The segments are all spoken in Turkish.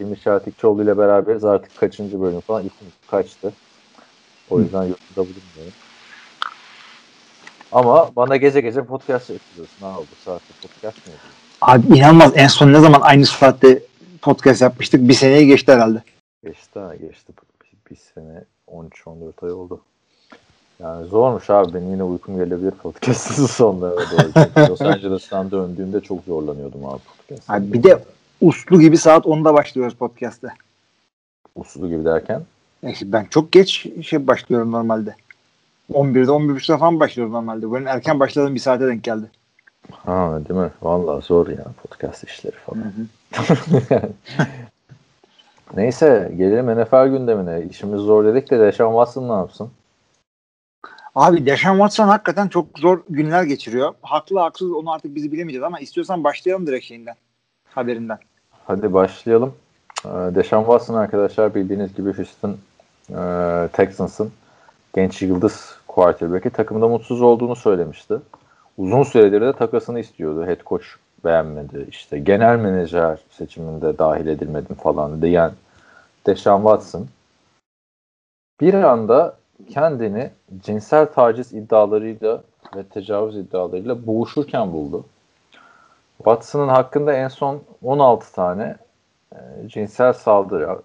Hilmi Şatikçioğlu ile beraberiz. Artık kaçıncı bölüm falan? İlk kaçtı. O yüzden yorumda bulunmuyorum. Ama bana gece gece podcast yapıyorsun. Ne oldu? Saatte podcast mı yapıyorsun? Abi inanılmaz. En son ne zaman aynı saatte podcast yapmıştık? Bir seneye geçti herhalde. Geçti ha geçti. Bir, bir sene 13-14 ay oldu. Yani zormuş abi. Benim yine uykum gelebilir podcast'ın sonlarına doğru. Los Angeles'tan döndüğümde çok zorlanıyordum abi podcast. Abi bir de uslu gibi saat 10'da başlıyoruz podcast'te. Uslu gibi derken. Neyse ben çok geç şey başlıyorum normalde. 11'de 11.30'da falan başlıyoruz normalde. Benim erken başladığım bir saate denk geldi. Ha değil mi? Vallahi zor ya podcast işleri falan. Neyse gelelim NFL gündemine. İşimiz zor dedik de Deshaun Watson ne yapsın? Abi Deshaun Watson hakikaten çok zor günler geçiriyor. Haklı haksız onu artık bizi bilemeyeceğiz ama istiyorsan başlayalım direkt şeyinden. Haberinden. Hadi başlayalım. Ee, Deshaun Watson arkadaşlar bildiğiniz gibi Houston e, Texans'ın genç yıldız quarterback'i takımda mutsuz olduğunu söylemişti. Uzun süredir de takasını istiyordu. Head coach beğenmedi. İşte genel menajer seçiminde dahil edilmedim falan diyen Deshaun Watson bir anda kendini cinsel taciz iddialarıyla ve tecavüz iddialarıyla boğuşurken buldu. Watson'ın hakkında en son 16 tane e, cinsel saldırı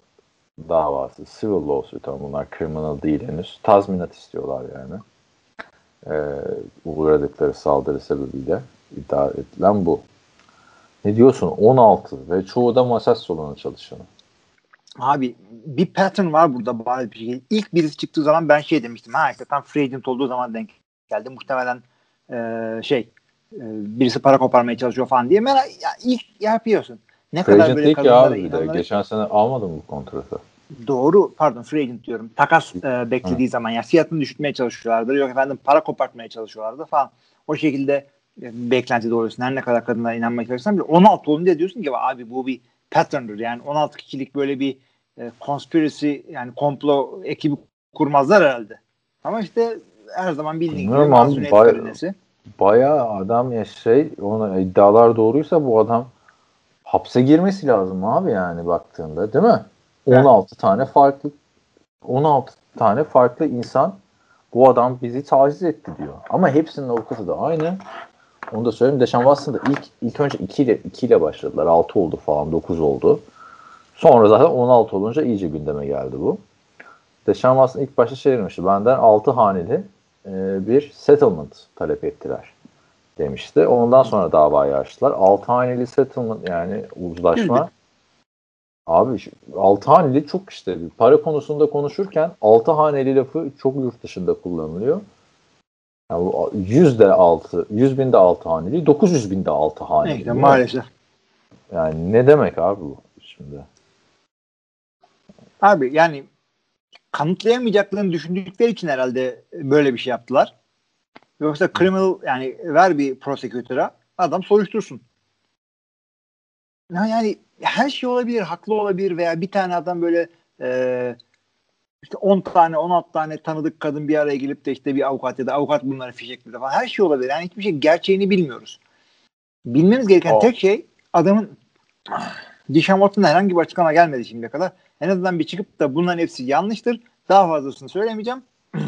davası, civil lawsuit ama bunlar criminal değil henüz. Tazminat istiyorlar yani. E, uğradıkları saldırı sebebiyle iddia edilen bu. Ne diyorsun? 16 ve çoğu da masaj salonu çalışanı. Abi bir pattern var burada bariz bir şey. İlk birisi çıktığı zaman ben şey demiştim. Ha işte tam free agent olduğu zaman denk geldi. Muhtemelen e, şey birisi para koparmaya çalışıyor falan diye. Merak, ya ilk yapıyorsun. Ne Free kadar böyle ki abi bir de. Geçen sene almadın mı bu kontratı? Doğru pardon free agent diyorum. Takas e, beklediği zaman ya fiyatını düşürtmeye çalışıyorlardı. Yok efendim para kopartmaya çalışıyorlardı falan. O şekilde e, beklenti doğrultusunda her ne kadar kadınlara inanmaya çalışsan bile 16 olunca diyorsun ki abi bu bir pattern'dır. Yani 16 kişilik böyle bir e, conspiracy yani komplo ekibi kurmazlar herhalde. Ama işte her zaman bildiğin gibi Bilmiyorum abi, bay-. Bayağı adam ya şey ona iddialar doğruysa bu adam hapse girmesi lazım abi yani baktığında değil mi? Evet. 16 tane farklı 16 tane farklı insan bu adam bizi taciz etti diyor. Ama hepsinin avukatı da aynı. Onu da söyleyeyim. Deşan Watson da ilk, ilk önce 2 ile, 2 ile başladılar. 6 oldu falan 9 oldu. Sonra zaten 16 olunca iyice gündeme geldi bu. Deşan Watson ilk başta şey demişti. Benden 6 haneli bir settlement talep ettiler demişti. Ondan sonra davayı açtılar. 6 haneli settlement yani uzlaşma. Abi şu- altı haneli çok işte para konusunda konuşurken altı haneli lafı çok yurt dışında kullanılıyor. Yani bu 100 de 6, 100 bin de 6 haneli, 900 bin de 6 haneli. Neyse, maalesef. Yani ne demek abi bu şimdi? Abi yani kanıtlayamayacaklarını düşündükleri için herhalde böyle bir şey yaptılar. Yoksa criminal yani ver bir prosecutor'a adam soruştursun. Ya Yani her şey olabilir, haklı olabilir veya bir tane adam böyle e, işte 10 tane 16 tane tanıdık kadın bir araya gelip de işte bir avukat ya da avukat bunları fişekledi falan her şey olabilir. Yani hiçbir şey gerçeğini bilmiyoruz. Bilmemiz gereken O- tek şey adamın Dishon Watson'da herhangi bir açıklama gelmedi şimdiye kadar. En azından bir çıkıp da bunların hepsi yanlıştır. Daha fazlasını söylemeyeceğim.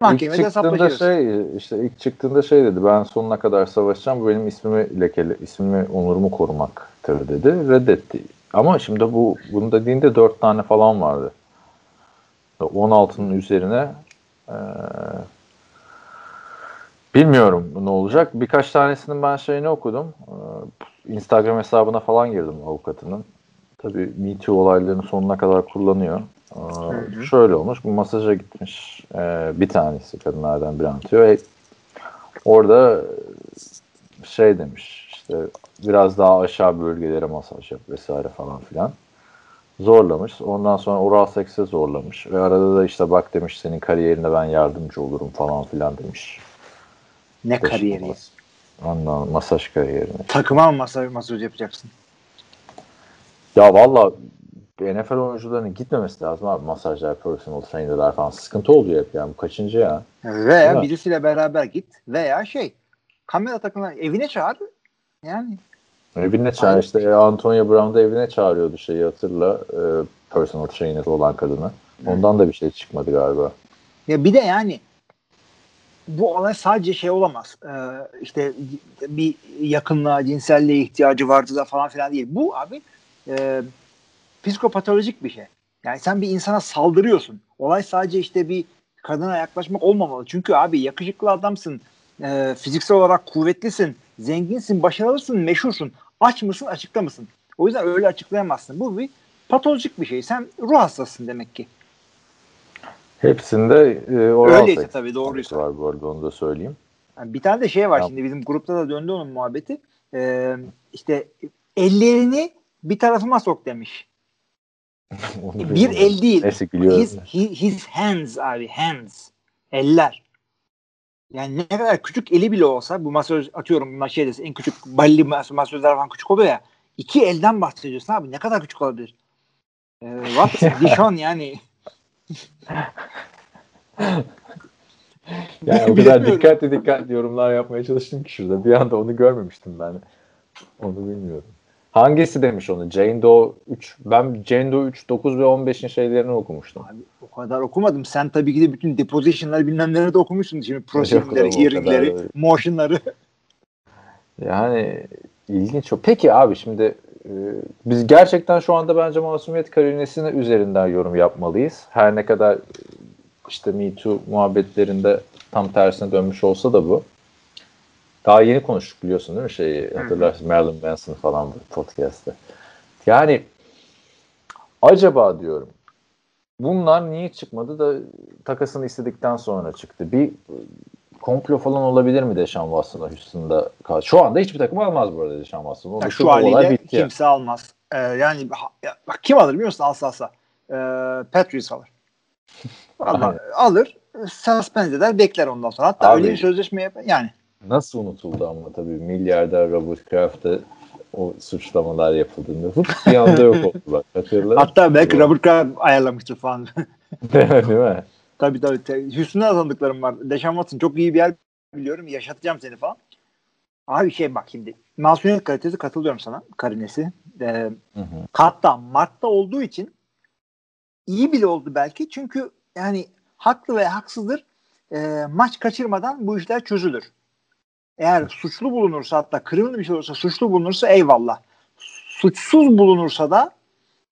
Mahkemede hesaplaşırız. şey işte ilk çıktığında şey dedi ben sonuna kadar savaşacağım bu benim ismimi lekeli ismimi onurumu korumaktır dedi reddetti. Ama şimdi bu bunu dediğinde dört tane falan vardı. 16'nın üzerine eee, bilmiyorum ne olacak. Birkaç tanesinin ben şeyini okudum. Eee, Instagram hesabına falan girdim avukatının. Tabii Me Too olaylarının sonuna kadar kullanıyor. Ee, şöyle olmuş. Bu masaja gitmiş ee, bir tanesi kadınlardan biri anlatıyor. E, orada şey demiş işte biraz daha aşağı bölgelere masaj yap vesaire falan filan. Zorlamış. Ondan sonra oral sekse zorlamış. Ve arada da işte bak demiş senin kariyerine ben yardımcı olurum falan filan demiş. Ne Deşan kariyeri. Ondan masaj kariyerine. Takıma mı masaj, masaj yapacaksın? Ya valla NFL oyuncularının gitmemesi lazım abi. Masajlar, personal trainer'lar falan. Sıkıntı oluyor hep yani. Bu kaçıncı ya? Veya Değil mi? birisiyle beraber git veya şey kamera takımına evine çağır. Yani Evine çağır Aynen. işte Antonio Brown da evine çağırıyordu şeyi hatırla. E, personal trainer olan kadını. Ondan da bir şey çıkmadı galiba. ya bir de yani bu olay sadece şey olamaz. Ee, işte bir yakınlığa, cinselliğe ihtiyacı vardı da falan filan değil. Bu abi e, psikopatolojik bir şey. Yani sen bir insana saldırıyorsun. Olay sadece işte bir kadına yaklaşmak olmamalı. Çünkü abi yakışıklı adamsın. e, fiziksel olarak kuvvetlisin. Zenginsin, başarılısın, meşhursun. Aç mısın, açıkta mısın? O yüzden öyle açıklayamazsın. Bu bir patolojik bir şey. Sen ruh hastasısın demek ki. Hepsinde e, oral Öyleyse seks tabii, doğruysa. var bu arada onu da söyleyeyim. Yani bir tane de şey var Tamam. şimdi bizim grupta da döndü onun muhabbeti. Ee, işte ellerini bir tarafıma sok demiş. Bir el değil. Neyse. His, his, hands abi hands. Eller. Yani ne kadar küçük eli bile olsa bu masöz atıyorum şey desin, en küçük balli mas- masözler falan küçük oluyor ya. iki elden bahsediyorsun abi ne kadar küçük olabilir? Ee, what? Dishon yani. Yani o kadar dikkatli dikkatli yorumlar yapmaya çalıştım ki şurada. Bir anda onu görmemiştim ben. Onu bilmiyorum. Hangisi demiş onu? Jane Doe 3. Ben Jane Doe 3, 9 ve 15'in şeylerini okumuştum. Abi o kadar okumadım. Sen tabii ki de bütün deposition'ları bilmem neleri de okumuşsun. Şimdi prosedürleri, hearing'leri, motion'ları. Yani ilginç. Peki abi şimdi e, biz gerçekten şu anda bence masumiyet karinesine üzerinden yorum yapmalıyız. Her ne kadar e, işte Me Too muhabbetlerinde tam tersine dönmüş olsa da bu. Daha yeni konuştuk biliyorsun değil mi şeyi hatırlarsın Marilyn Manson falan podcast'te. Yani acaba diyorum bunlar niye çıkmadı da takasını istedikten sonra çıktı. Bir komplo falan olabilir mi Deşan Watson'a Houston'da? Şu anda hiçbir takım almaz bu arada Deşan Watson'ı. Ya şu haliyle ya. kimse almaz. Ee, yani ya bak kim alır biliyor musun alsa alsa? Ee, Patriots alır. Allah, Aynen. alır. Suspend eder bekler ondan sonra. Hatta Abi- öyle bir sözleşme yap yani. Nasıl unutuldu ama tabii milyarder Robert Kraft'a o suçlamalar yapıldığında hıp bir anda yok oldular. Hatırlar Hatta belki? Robert Kraft ayarlamıştır falan. Değil mi? tabii tabii. Houston'da tanıdıklarım var. Deşan Watson çok iyi bir yer biliyorum. Yaşatacağım seni falan. Abi şey bak şimdi. Masumiyet kalitesi katılıyorum sana. Karinesi. Ee, Hı hı. hatta Mart'ta olduğu için iyi bile oldu belki. Çünkü yani haklı ve haksızdır. Ee, maç kaçırmadan bu işler çözülür. Eğer suçlu bulunursa hatta kırmızı bir şey olursa suçlu bulunursa eyvallah. Suçsuz bulunursa da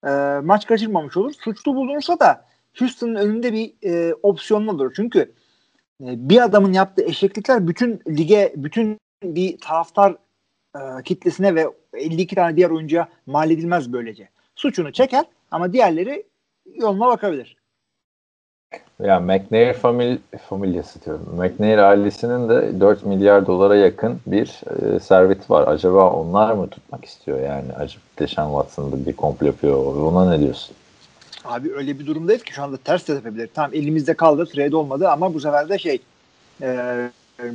e, maç kaçırmamış olur. Suçlu bulunursa da Houston'ın önünde bir e, opsiyonlu olur. Çünkü e, bir adamın yaptığı eşeklikler bütün lige, bütün bir taraftar e, kitlesine ve 52 tane diğer oyuncuya mal edilmez böylece. Suçunu çeker ama diğerleri yoluna bakabilir. Ya McNair famil familyası diyorum. McNair ailesinin de 4 milyar dolara yakın bir e, serveti var. Acaba onlar mı tutmak istiyor yani? Acaba Deşan Watson'da bir komplo yapıyor. Ona ne diyorsun? Abi öyle bir durumdayız ki şu anda ters de yapabilir. Tamam elimizde kaldı, trade olmadı ama bu sefer de şey e,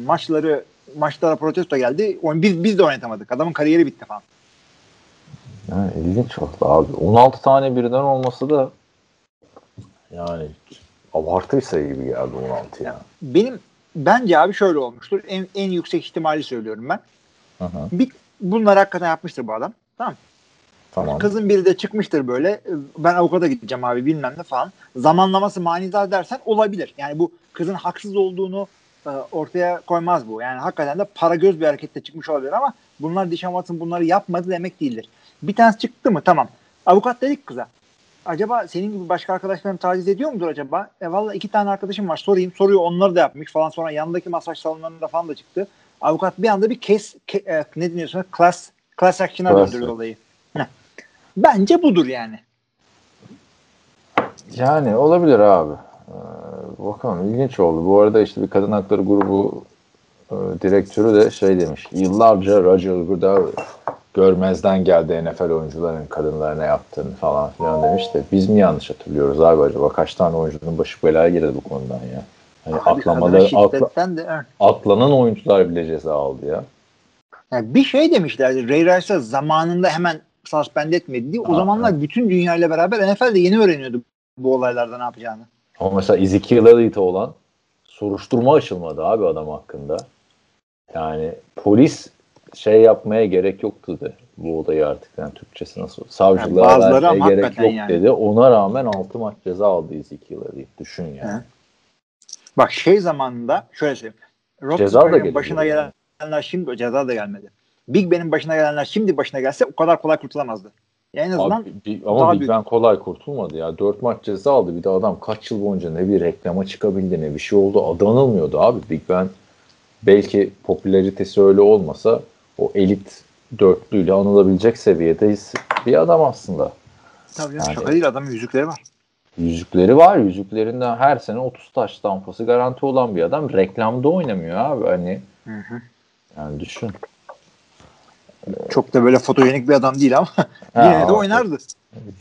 maçları maçlara protesto geldi. Biz, biz de oynatamadık. Adamın kariyeri bitti falan. Ha, ilginç oldu abi. 16 tane birden olması da yani abartı sayı gibi geldi 16 ya. Benim bence abi şöyle olmuştur. En, en yüksek ihtimali söylüyorum ben. Hı hı, Bir, bunları hakikaten yapmıştır bu adam. Tamam. tamam. Kızın biri de çıkmıştır böyle. Ben avukata gideceğim abi bilmem ne falan. Zamanlaması manidar dersen olabilir. Yani bu kızın haksız olduğunu e, ortaya koymaz bu. Yani hakikaten de para göz bir harekette çıkmış olabilir ama bunlar Dishon Watson bunları yapmadı demek değildir. Bir tanesi çıktı mı tamam. Avukat dedik kıza. Acaba senin gibi başka arkadaşlarım taciz ediyor mudur acaba? E valla iki tane arkadaşım var sorayım. Soruyor onları da yapmış falan. Sonra yanındaki masaj salonlarında falan da çıktı. Avukat bir anda bir case, ke- e, ne deniyorsun? Class, class action'a döndürdü olayı. Heh. Bence budur yani. Yani olabilir abi. Ee, bakalım ilginç oldu. Bu arada işte bir kadın hakları grubu e, direktörü de şey demiş. Yıllarca Roger Goodell görmezden geldi NFL oyuncuların kadınlara ne yaptığını falan filan demiş de biz mi yanlış hatırlıyoruz abi acaba kaç tane oyuncunun başı belaya girdi bu konudan ya. Hani Abi atlamaları, atla, de evet. atlanan oyuncular bile ceza aldı ya. Yani bir şey demişlerdi. Ray Rice'a zamanında hemen suspend etmedi diye. O Ha, zamanlar bütün dünya ile beraber NFL de yeni öğreniyordu bu olaylarda ne yapacağını. Ama mesela Ezekiel Elliott'e olan soruşturma açılmadı abi adam hakkında. Yani polis şey yapmaya gerek yoktu dedi. Bu olayı artık yani Türkçesi nasıl? Savcılığa Yani bazıları vermeye gerek yok yani. dedi. Ona rağmen 6 maç ceza aldı Ezekiel Elliott. Düşün yani. He. Bak şey zamanında şöyle söyleyeyim. Ceza da başına yani. gelenler şimdi ceza da gelmedi. Big Ben'in başına gelenler şimdi başına gelse o kadar kolay kurtulamazdı. Yani en azından Abi, bir- ama Big büyük. Ben kolay kurtulmadı ya. 4 maç ceza aldı. Bir de adam kaç yıl boyunca ne bir reklama çıkabildi ne bir şey oldu. Adı anılmıyordu abi. Big Ben belki popülaritesi öyle olmasa o elit dörtlüyle anılabilecek seviyede bir adam aslında. tabii Yani- şaka değil adamın yüzükleri var. Yüzükleri var. Yüzüklerinden her sene 30 taş tampası garanti olan bir adam. Reklamda oynamıyor abi. Hani Hı hı. yani düşün. Çok da böyle fotojenik bir adam değil ama Ha, yine de oynardı.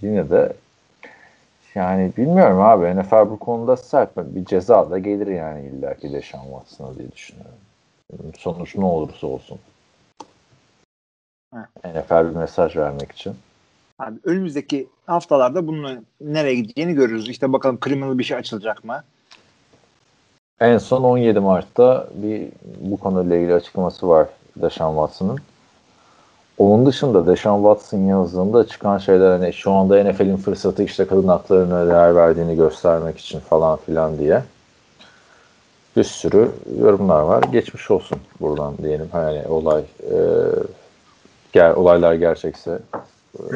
Yine de yani bilmiyorum abi. NFL bu konuda sert. Bir ceza da gelir yani illaki Deşan Watson'a diye düşünüyorum. Sonuç ne olursa olsun. NFL bir mesaj vermek için. Abi önümüzdeki haftalarda bunun nereye gideceğini görürüz. İşte bakalım criminal bir şey açılacak mı? En son 17 Mart'ta bir bu konuyla ilgili açıklaması var Deshaun Watson'ın. Onun dışında Deshaun Watson yazdığında çıkan şeyler hani şu anda NFL'in fırsatı işte kadın haklarına değer verdiğini göstermek için falan filan diye bir sürü yorumlar var. Geçmiş olsun buradan diyelim. Hani olay e, ger, olaylar gerçekse e,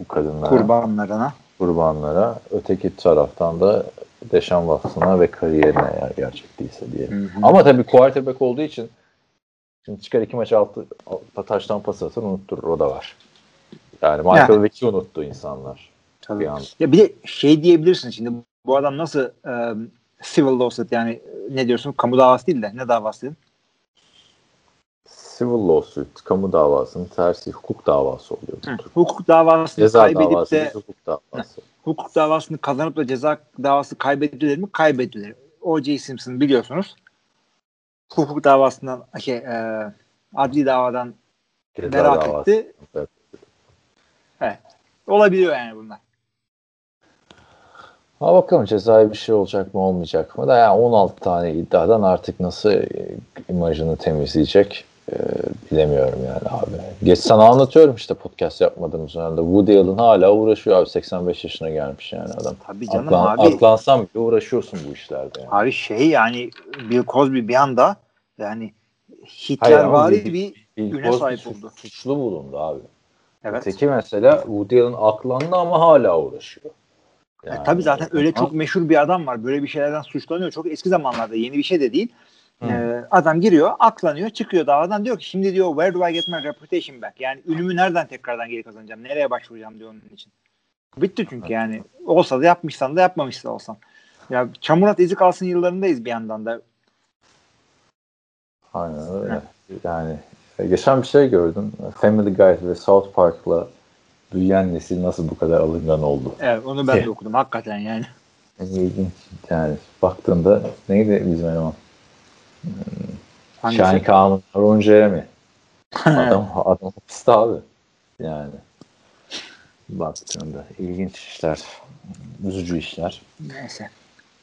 bu kadınlara Kurbanlarına. kurbanlara, öteki taraftan da Deşan Watson'a ve kariyerine eğer gerçek değilse diye. Ama tabii quarterback olduğu için şimdi çıkar iki maç altı, altı taştan pas atır unutturur o da var. Yani Michael Yani. Vick'i unuttu insanlar. Tabii. Bir anda. Ya bir de şey diyebilirsin şimdi bu adam nasıl e, civil lawsuit yani ne diyorsun kamu davası değil de ne davası dedin? Civil lawsuit, kamu davasının tersi hukuk davası oluyor. Hı. Hukuk davasını Ceza kaybedip davası de hukuk davası. hukuk davasını kazanıp da ceza davası kaybedilir mi? Kaybedilir. O.J. Simpson biliyorsunuz. Hukuk davasından şey, e, adli davadan Ceza beraat davası. etti. Evet. Olabiliyor yani bunlar. Ha bakalım cezai bir şey olacak mı olmayacak mı da yani 16 tane iddiadan artık nasıl e, imajını temizleyecek e, bilemiyorum yani abi. Geç sana anlatıyorum işte podcast yapmadığımız dönemde. Woody Allen hala uğraşıyor abi 85 yaşına gelmiş yani adam. Tabii canım Atlan, abi. Atlansam bile uğraşıyorsun bu işlerde yani. Abi şey yani Bill Cosby bir anda yani Hitler vari bir Bill güne Cosby sahip oldu. Suçlu bulundu abi. Evet. Öteki mesela Woody Allen aklandı ama hala uğraşıyor. Yani, tabii zaten öyle çok meşhur bir adam var. Böyle bir şeylerden suçlanıyor. Çok eski zamanlarda yeni bir şey de değil. Ee, adam giriyor, aklanıyor, çıkıyor davadan diyor ki şimdi diyor where do I get my reputation back? Yani ünümü nereden tekrardan geri kazanacağım? Nereye başvuracağım diyor onun için. Bitti çünkü yani. Olsa da yapmışsan da yapmamışsa olsan. Ya çamur at izi kalsın yıllarındayız bir yandan da. Aynen öyle. Yani e, geçen bir şey gördüm. Family Guy ve South Park'la büyüyen nesil nasıl bu kadar alıngan oldu? Evet onu ben de okudum hakikaten yani. Yani ilginç. Yani baktığında neydi bizim eleman? Hangisi? Şahin Kağan'ın Ron Jeremy. Adam, adam hapiste abi. Yani baktığında ilginç işler. Üzücü işler. Neyse.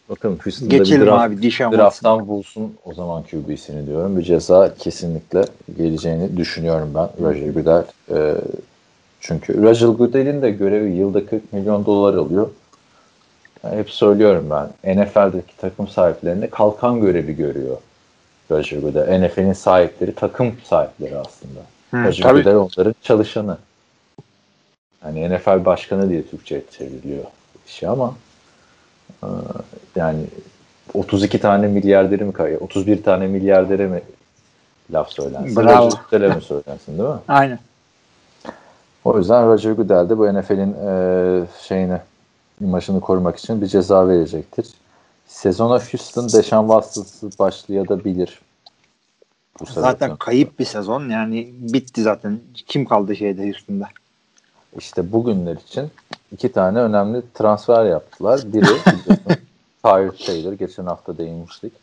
Bakalım Houston'da bir Geçelim draft, abi Dişan drafttan bulsun o zaman QB'sini diyorum. Bir ceza kesinlikle geleceğini düşünüyorum ben. Roger Goodell. E, çünkü Roger Goodell'in de görevi yılda 40 milyon dolar alıyor. Yani hep söylüyorum ben. NFL'deki takım sahiplerinde kalkan görevi görüyor. Roger Goodell. NFL'in sahipleri takım sahipleri aslında. Hı, Roger tabii. Goodell onların çalışanı. Yani NFL başkanı diye Türkçe çevriliyor işi ama e, yani 32 tane milyarderi mi kay 31 tane milyardere mi laf söylensin? Bravo. Roger Goodell'e mi söylensin değil mi? Aynen. O yüzden Roger Goodell de bu NFL'in e, şeyini imajını korumak için bir ceza verecektir. Sezona Houston Deshaun Watson'sız başlayabilir. Bu Zaten sebepten. kayıp bir sezon yani bitti zaten. Kim kaldı şeyde üstünde? İşte bugünler için iki tane önemli transfer yaptılar. Biri Tyrod Taylor geçen hafta değinmiştik.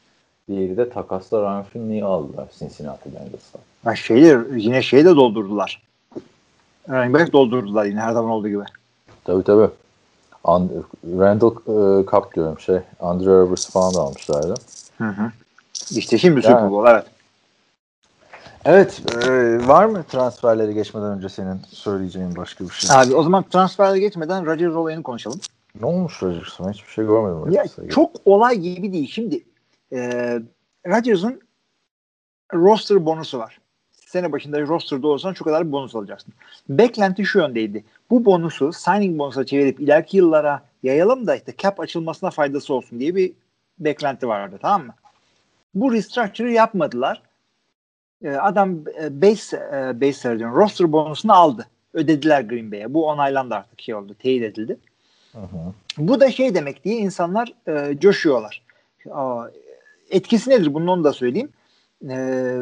Diğeri de takasla Ryan Finley'i aldılar Cincinnati Bengals'tan. Ha şeyler yine şeyi de doldurdular. Running back doldurdular yine her zaman olduğu gibi. Tabii tabii. And Randall e, Cup diyorum şey. Andre Rivers falan da almışlardı. Hı hı. İşte şimdi Super Yani. Bowl evet. Evet. e, var mı transferleri geçmeden önce senin söyleyeceğin başka bir şey? Abi o zaman transferde geçmeden Rodgers olayını konuşalım. Ne olmuş Rodgers'a? Hiçbir şey görmedim. Ya çok olay gibi değil. Şimdi e, Rodgers'ın roster bonusu var. Sene başında rosterda olsan şu kadar bir bonus alacaksın. Beklenti şu yöndeydi. Bu bonusu signing bonusa çevirip ileriki yıllara yayalım da işte cap açılmasına faydası olsun diye bir beklenti vardı tamam mı? Bu restructure'ı yapmadılar. E, adam e, base, e, base diyorum, roster bonusunu aldı. Ödediler Green Bay'e. Bu onaylandı artık şey oldu. Teyit edildi. Hı. Bu da şey demek diye insanlar e, coşuyorlar. Aa, etkisi nedir bunun onu da söyleyeyim. E,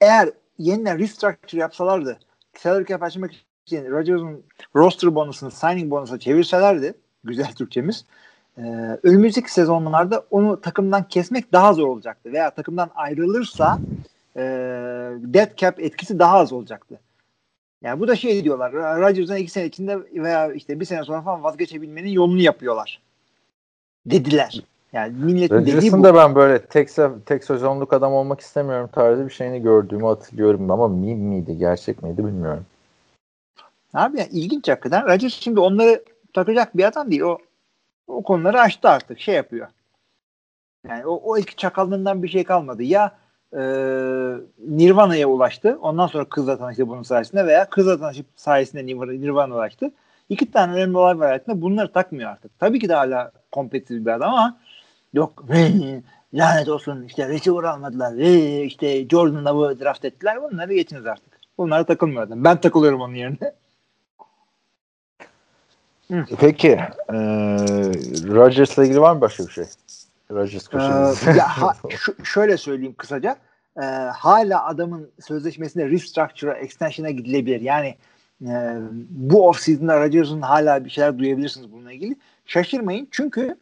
eğer yeniden restructure yapsalardı salary cap açmak için Rodgers'ın roster bonusunu signing bonusuna çevirselerdi güzel Türkçemiz e, önümüzdeki sezonlarda onu takımdan kesmek daha zor olacaktı. Veya takımdan ayrılırsa e, dead cap etkisi daha az olacaktı. Yani bu da şey diyorlar. Rodgers'ın iki sene içinde veya işte bir sene sonra falan vazgeçebilmenin yolunu yapıyorlar. Dediler. Yani milletin Rodgers'ın da ben böyle tek, tek sezonluk adam olmak istemiyorum tarzı bir şeyini gördüğümü hatırlıyorum ama miyim miydi gerçek miydi bilmiyorum. Abi yani ilginç hakikaten. Rodgers şimdi onları takacak bir adam değil. O o konuları açtı artık. Şey yapıyor. Yani o, o ilk çakallığından bir şey kalmadı. Ya e, Nirvana'ya ulaştı. Ondan sonra kızla tanıştı bunun sayesinde veya kızla tanışıp sayesinde Nirvana- Nirvana'ya ulaştı. İki tane önemli olay var hayatında. Bunları takmıyor artık. Tabii ki de hala kompetitif bir adam ama yok lanet olsun işte receiver almadılar. Ee, işte Jordan'la bu draft ettiler. Bunları geçiniz artık. Bunlara takılmıyor adam. Ben takılıyorum onun yerine. Peki e, Rodgers'la ilgili var mı başka bir şey? Rodgers Ee, köşemiz. ya ha- şu- şöyle söyleyeyim kısaca. Ee, hala adamın sözleşmesinde restructure'a, extension'a gidilebilir. Yani e, bu off-season'da Rodgers'ın hala bir şeyler duyabilirsiniz bununla ilgili. Şaşırmayın çünkü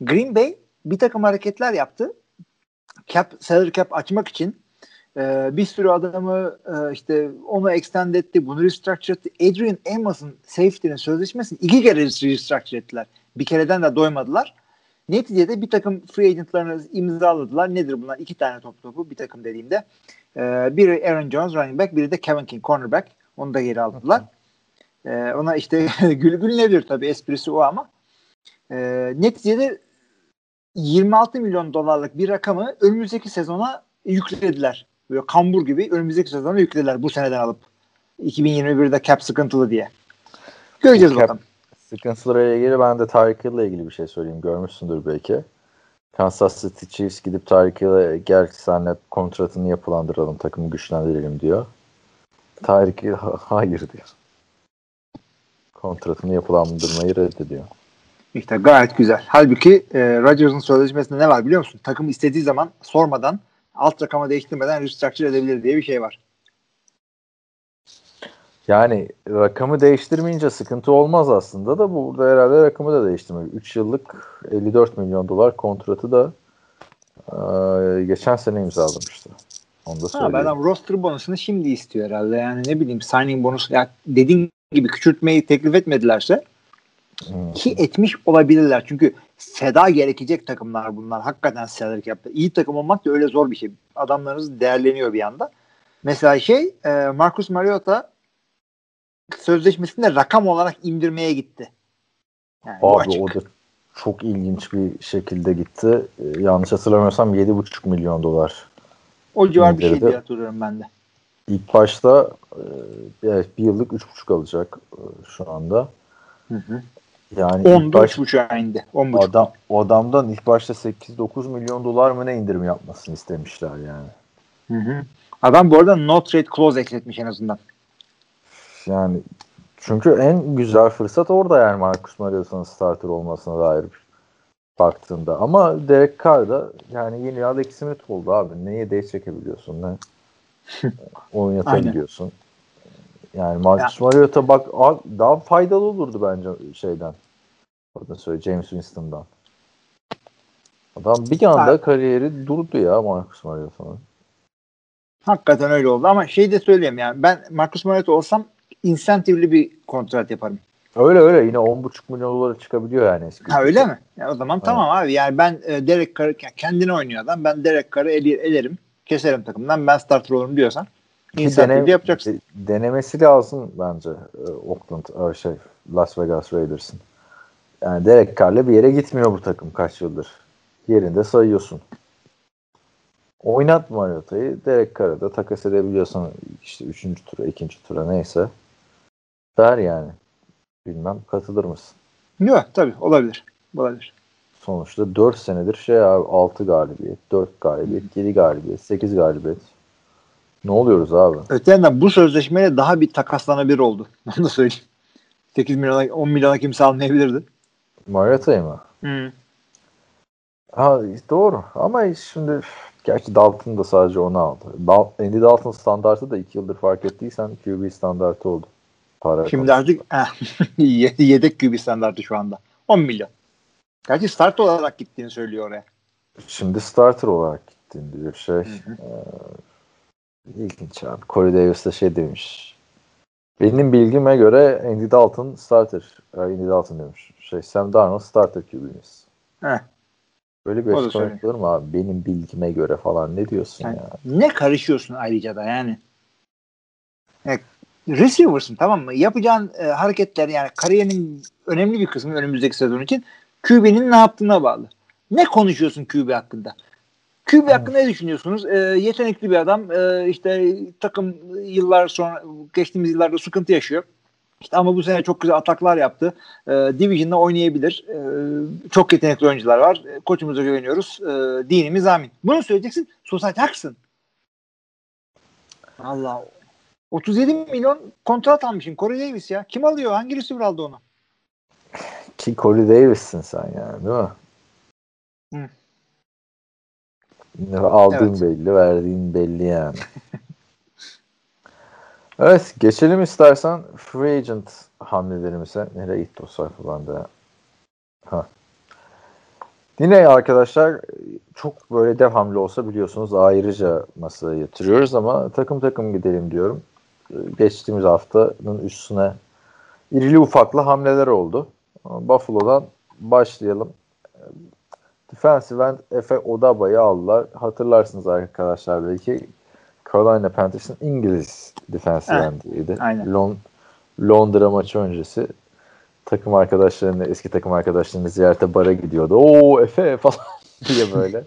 Green Bay bir takım hareketler yaptı. Cap, salary cap açmak için e, bir sürü adamı e, işte onu extend etti, bunu restructure etti. Adrian Amos'un safety'nin sözleşmesini iki kere restructure ettiler. Bir kereden de doymadılar. Neticede bir takım free agentlarını imzaladılar. Nedir bunlar? İki tane top topu bir takım dediğimde. Ee, biri Aaron Jones running back, biri de Kevin King cornerback. Onu da geri aldılar. Ee, ona işte gül gülünebilir tabii esprisi o ama. Ee, neticede 26 milyon dolarlık bir rakamı önümüzdeki sezona yüklediler. Böyle kambur gibi önümüzdeki sezona yüklediler bu seneden alıp. 2021'de cap sıkıntılı diye. Göreceğiz Cap- bakalım. Sıkıntılarıyla ilgili ben de Tyreek Hill'la ilgili bir şey söyleyeyim. Görmüşsündür belki. Kansas City Chiefs gidip Tyreek Hill'e gel senle kontratını yapılandıralım, takımı güçlendirelim diyor. Tyreek Hill "Ha- hayır diyor. Kontratını yapılandırmayı reddediyor. İşte gayet güzel. Halbuki e, Rodgers'ın sözleşmesinde ne var biliyor musun? Takım istediği zaman sormadan alt rakama değiştirmeden restructure edebilir diye bir şey var. Yani rakamı değiştirmeyince sıkıntı olmaz aslında da burada herhalde rakamı da değiştirmek. 3 yıllık 54 milyon dolar kontratı da e, geçen sene imzalamıştı. Onu da Ha, söyleyeyim. adam roster bonusunu şimdi istiyor herhalde. Yani ne bileyim signing bonusu. Ya dediğin gibi küçültmeyi teklif etmedilerse Hmm. ki etmiş olabilirler. Çünkü feda gerekecek takımlar bunlar. Hakikaten salary cap'te. İyi takım olmak da öyle zor bir şey. Adamlarınız değerleniyor bir anda. Mesela şey e, Marcus Mariota sözleşmesinde rakam olarak indirmeye gitti. Yani Abi o da çok ilginç bir şekilde gitti. Ee, yanlış hatırlamıyorsam 7,5 milyon dolar. O civar bir şey indirdi. diye hatırlıyorum ben de. İlk başta e, evet, bir yıllık 3,5 alacak e, şu anda. Hı hı. Yani ilk 10'da baş, 3.5'a indi. 10.5. adam, adamdan ilk başta 8-9 milyon dolar mı ne indirim yapmasını istemişler yani. Hı hı. Adam bu arada no trade clause ekletmiş en azından. Yani çünkü en güzel fırsat orada yani Marcus Mariota'nın starter olmasına dair. baktığında. Ama Derek Carr da yani yeni Alex Smith oldu abi. Neye değiş çekebiliyorsun ne oynatabiliyorsun. Yani Marcus Mariota bak daha faydalı olurdu bence şeyden. O da söyle James Winston'dan. Adam bir anda Ha. kariyeri durdu ya Marcus Mariota'nın. Hakikaten öyle oldu ama şey de söyleyeyim yani ben Marcus Mariota olsam insentivli bir kontrat yaparım. Öyle öyle yine 10,5 milyon dolara çıkabiliyor yani eski. Ha öyle mi? Ya o zaman tamam abi. Yani ben e, Derek Carr'ı kendine oynuyor adam. Ben Derek Carr'ı el, elerim. Keserim takımdan. Ben starter olurum diyorsan Ki dene- yapacaksın. de- denemesi lazım bence e, Oakland e, şey Las Vegas Raiders'ın. Yani Derek Carr'la bir yere gitmiyor bu takım kaç yıldır. Yerinde sayıyorsun. Oynat Mariota'yı Derek Carr'ı da takas edebiliyorsan işte 3. tura, 2. tura neyse ver yani. Bilmem katılır mısın? Yok tabii olabilir. Olabilir. Sonuçta 4 senedir şey abi 6 galibiyet, 4 galibiyet, 7 galibiyet, 8 galibiyet. Ne oluyoruz abi? Öte yandan bu sözleşmeyle daha bir takaslanabilir oldu. Onu da söyleyeyim. 8 milyona 10 milyona kimse almayabilirdi. Mariota'yı mı? Hı. Ha doğru ama şimdi gerçi Dalton da sadece onu aldı. Dal Andy Dalton standartı da 2 yıldır fark ettiysen QB standartı oldu. Para Şimdi artık eh, ye- yedek QB standartı şu anda. 10 milyon. Gerçi start olarak gittiğini söylüyor oraya. Şimdi starter olarak gittin diyor şey. Ee, ilginç abi. Corey Davis de şey demiş. Benim bilgime göre Andy Dalton starter. Ee, Andy Dalton demiş. Şey Sam Darnold starter QB'miz. Heh. Böyle bir O açıklama yapılır mı abi? Benim bilgime göre falan ne diyorsun Yani ya? ne karışıyorsun ayrıca da yani. yani receiver'sın tamam mı? Yapacağın e, hareketler yani kariyerinin önemli bir kısmı önümüzdeki sezon için QB'nin ne yaptığına bağlı. Ne konuşuyorsun QB hakkında? QB hakkında ne düşünüyorsunuz? E, yetenekli bir adam. E, işte takım yıllar sonra geçtiğimiz yıllarda sıkıntı yaşıyor. İşte ama bu sene çok güzel ataklar yaptı. E, Division'da oynayabilir. E, çok yetenekli oyuncular var. E, koçumuza güveniyoruz. E, dinimiz amin. Bunu söyleyeceksin. Susacaksın. Allah 37 milyon kontrat almışsın. Corey Davis ya. Kim alıyor? Hangi receiver aldı onu? Ki Corey Davis'sin sen yani değil mi? Hı. Aldığın Evet. belli, verdiğin belli yani. evet, geçelim istersen free agent hamlelerimize. Nereye gitti o sayfa bende? Ha. Yine arkadaşlar çok böyle dev hamle olsa biliyorsunuz ayrıca masaya yatırıyoruz ama takım takım gidelim diyorum. Geçtiğimiz haftanın üstüne irili ufaklı hamleler oldu. Buffalo'dan başlayalım. Defensive end Efe Odaba'yı aldılar. Hatırlarsınız arkadaşlar belki Carolina Panthers'ın İngiliz defensive Evet, endiydi. Lon- Londra maçı öncesi takım arkadaşlarını, eski takım arkadaşlarını ziyarete bara gidiyordu. Oo Efe falan diye böyle.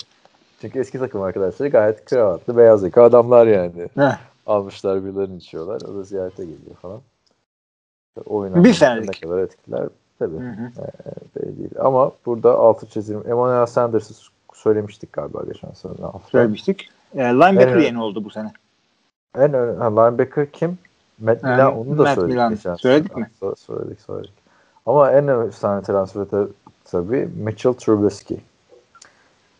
Çünkü eski takım arkadaşları gayet kravatlı, beyaz yaka adamlar yani. Heh. Almışlar birilerini içiyorlar. O da ziyarete geliyor falan. Oyun Bir senelik. Ne kadar etkiler tabii Hı hı. belli değil. Ama burada altı çizim. Emmanuel Sanders'ı söylemiştik galiba geçen sene. Söylemiştik. E, linebacker Evet. yeni oldu bu sene. En önemli linebacker kim? Matt Yani Millan onu da Matt söyledik Millan. geçen Söyledik sene. mi? So- söyledik söyledik. Ama en efsane transfer de tabii Mitchell Trubisky.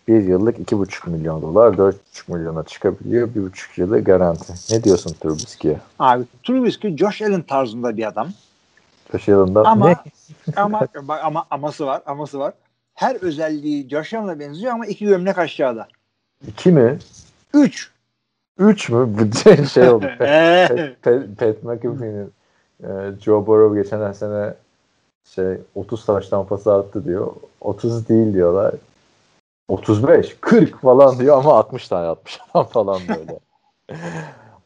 Bir yıllık iki buçuk milyon dolar, dört buçuk milyona çıkabiliyor. Bir buçuk yılı garanti. Ne diyorsun Trubisky'ye? Abi Trubisky Josh Allen tarzında bir adam. Köşe yılında Ama ne? ama bak ama aması var, aması var. Her özelliği Josh Allen'a benziyor ama iki gömlek aşağıda. İki mi? Üç. Üç mü? Bu şey- şey oldu. Pat, Pat, Pat McAfee'nin e, Joe Burrow geçen sene şey 30 taştan pası attı diyor. 30 değil diyorlar. 35, 40 falan diyor ama 60 tane atmış adam falan böyle.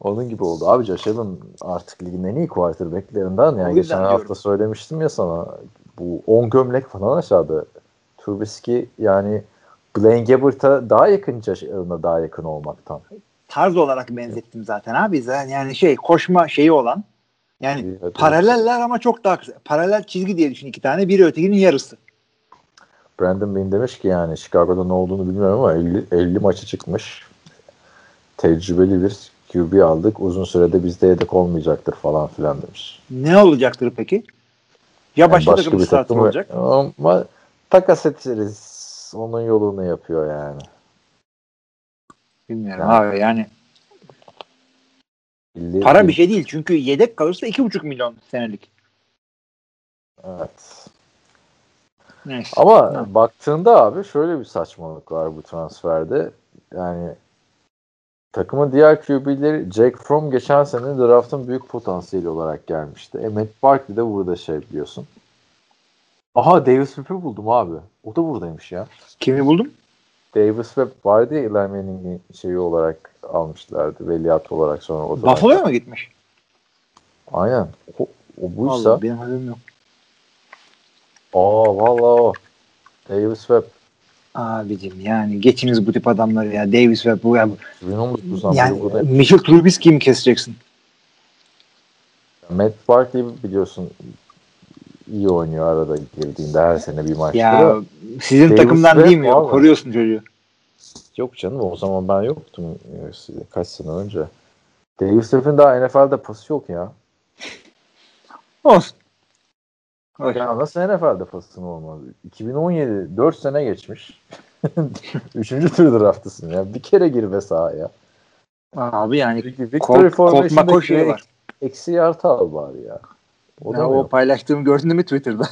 Onun gibi oldu. Abi Josh Allen artık ligin en iyi quarterbacklerinden. Yani geçen diyorum. hafta söylemiştim ya sana. Bu 10 gömlek falan aşağıda. Trubisky yani Blaine Gabbert'a daha yakın Josh Allen'a daha yakın olmaktan. tarz olarak benzettim zaten abi. Zaten Yani şey koşma şeyi olan yani hadi. paraleller ama çok daha kısa. Paralel çizgi diye düşün iki tane. Biri ötekinin yarısı. Brandon Bean demiş ki yani Chicago'da ne olduğunu bilmiyorum ama 50, 50 maçı çıkmış. Tecrübeli bir QB aldık. Uzun sürede bizde yedek olmayacaktır falan filan demiş. Ne olacaktır peki? Ya başka, Yani takım starter olacak. Ama takas ederiz onun yolunu yapıyor yani. Bilmiyorum Yani- abi yani. Para bir şey değil. Çünkü yedek kalırsa 2,5 milyon senelik. Evet. Neyse. Ama Ha. baktığında abi şöyle bir saçmalık var bu transferde. Yani takımın diğer QB'leri Jake Fromm geçen sene draftın büyük potansiyeli olarak gelmişti. E Matt Barkley de burada şey biliyorsun. Aha Davis Webb'i buldum abi. O da buradaymış ya. Kimi buldum? Davis Webb vardı ya Eli Manning'i şeyi olarak almışlardı. Veliaht olarak sonra o. Buffalo'ya mı gitmiş? Aynen. O, o buysa. Allah benim haberim yok. Aa vallahi o. Davis Webb. Abicim yani geçiniz bu tip adamları ya. Davis ve bu ya. 2019'dan Yani. Mitchell Trubisky'yi mi keseceksin? Matt Barkley biliyorsun iyi oynuyor arada girdiğinde her sene bir maçta. Ya sizin Davis takımdan değil mi? ya? Koruyorsun çocuğu. Yok canım o zaman ben yoktum e, kaç sene önce. Davis Webb'in daha NFL'de pası yok ya. Olsun. Hoş. Ya nasıl NFL'de pasın olmaz? 2017 4 sene geçmiş. Üçüncü tur draftlısın ya. Bir kere gir be sahaya. Abi yani Victory McCoy var. Eksi yartı al bari ya. O Ya o yok? paylaştığımı gördün mü Twitter'da?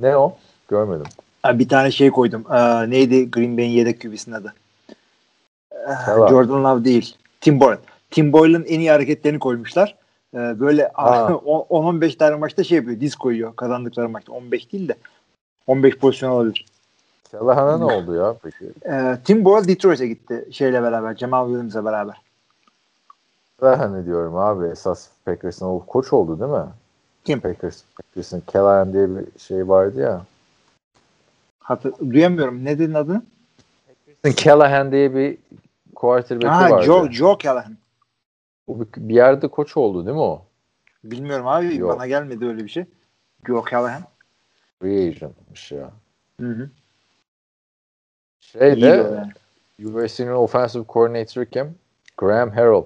Ne o? Görmedim. Ha, bir tane şey koydum. Ee, neydi Green Bay'in yedek kübisinin adı? Ee. Jordan Love değil. Tim Boyle. Tim Boyle'ın en iyi hareketlerini koymuşlar. Ee, böyle Ha. 10-15 tane maçta şey yapıyor. Diz koyuyor kazandıkları maçta. 15 değil de 15 pozisyon alabilir. Callahan'a ne oldu ya peki? Ee, Tim Boyle Detroit'e gitti şeyle beraber. Cemal Williams'la beraber. Callahan ne diyorum abi esas Packers'ın o koç oldu değil mi? Kim? Packers, Packers'ın Callahan diye bir şey vardı ya. Hatır, duyamıyorum. Ne dedin adını? Callahan diye bir quarterback'i Ha, vardı. Joe, Joe Callahan. O bir, yerde koç oldu değil mi o? Bilmiyorum abi. Yok. Bana gelmedi öyle bir şey. Callahan. Free agent'mış ya. Hı hı. Şey de yani. USC'nin offensive coordinator kim? Graham Harrell.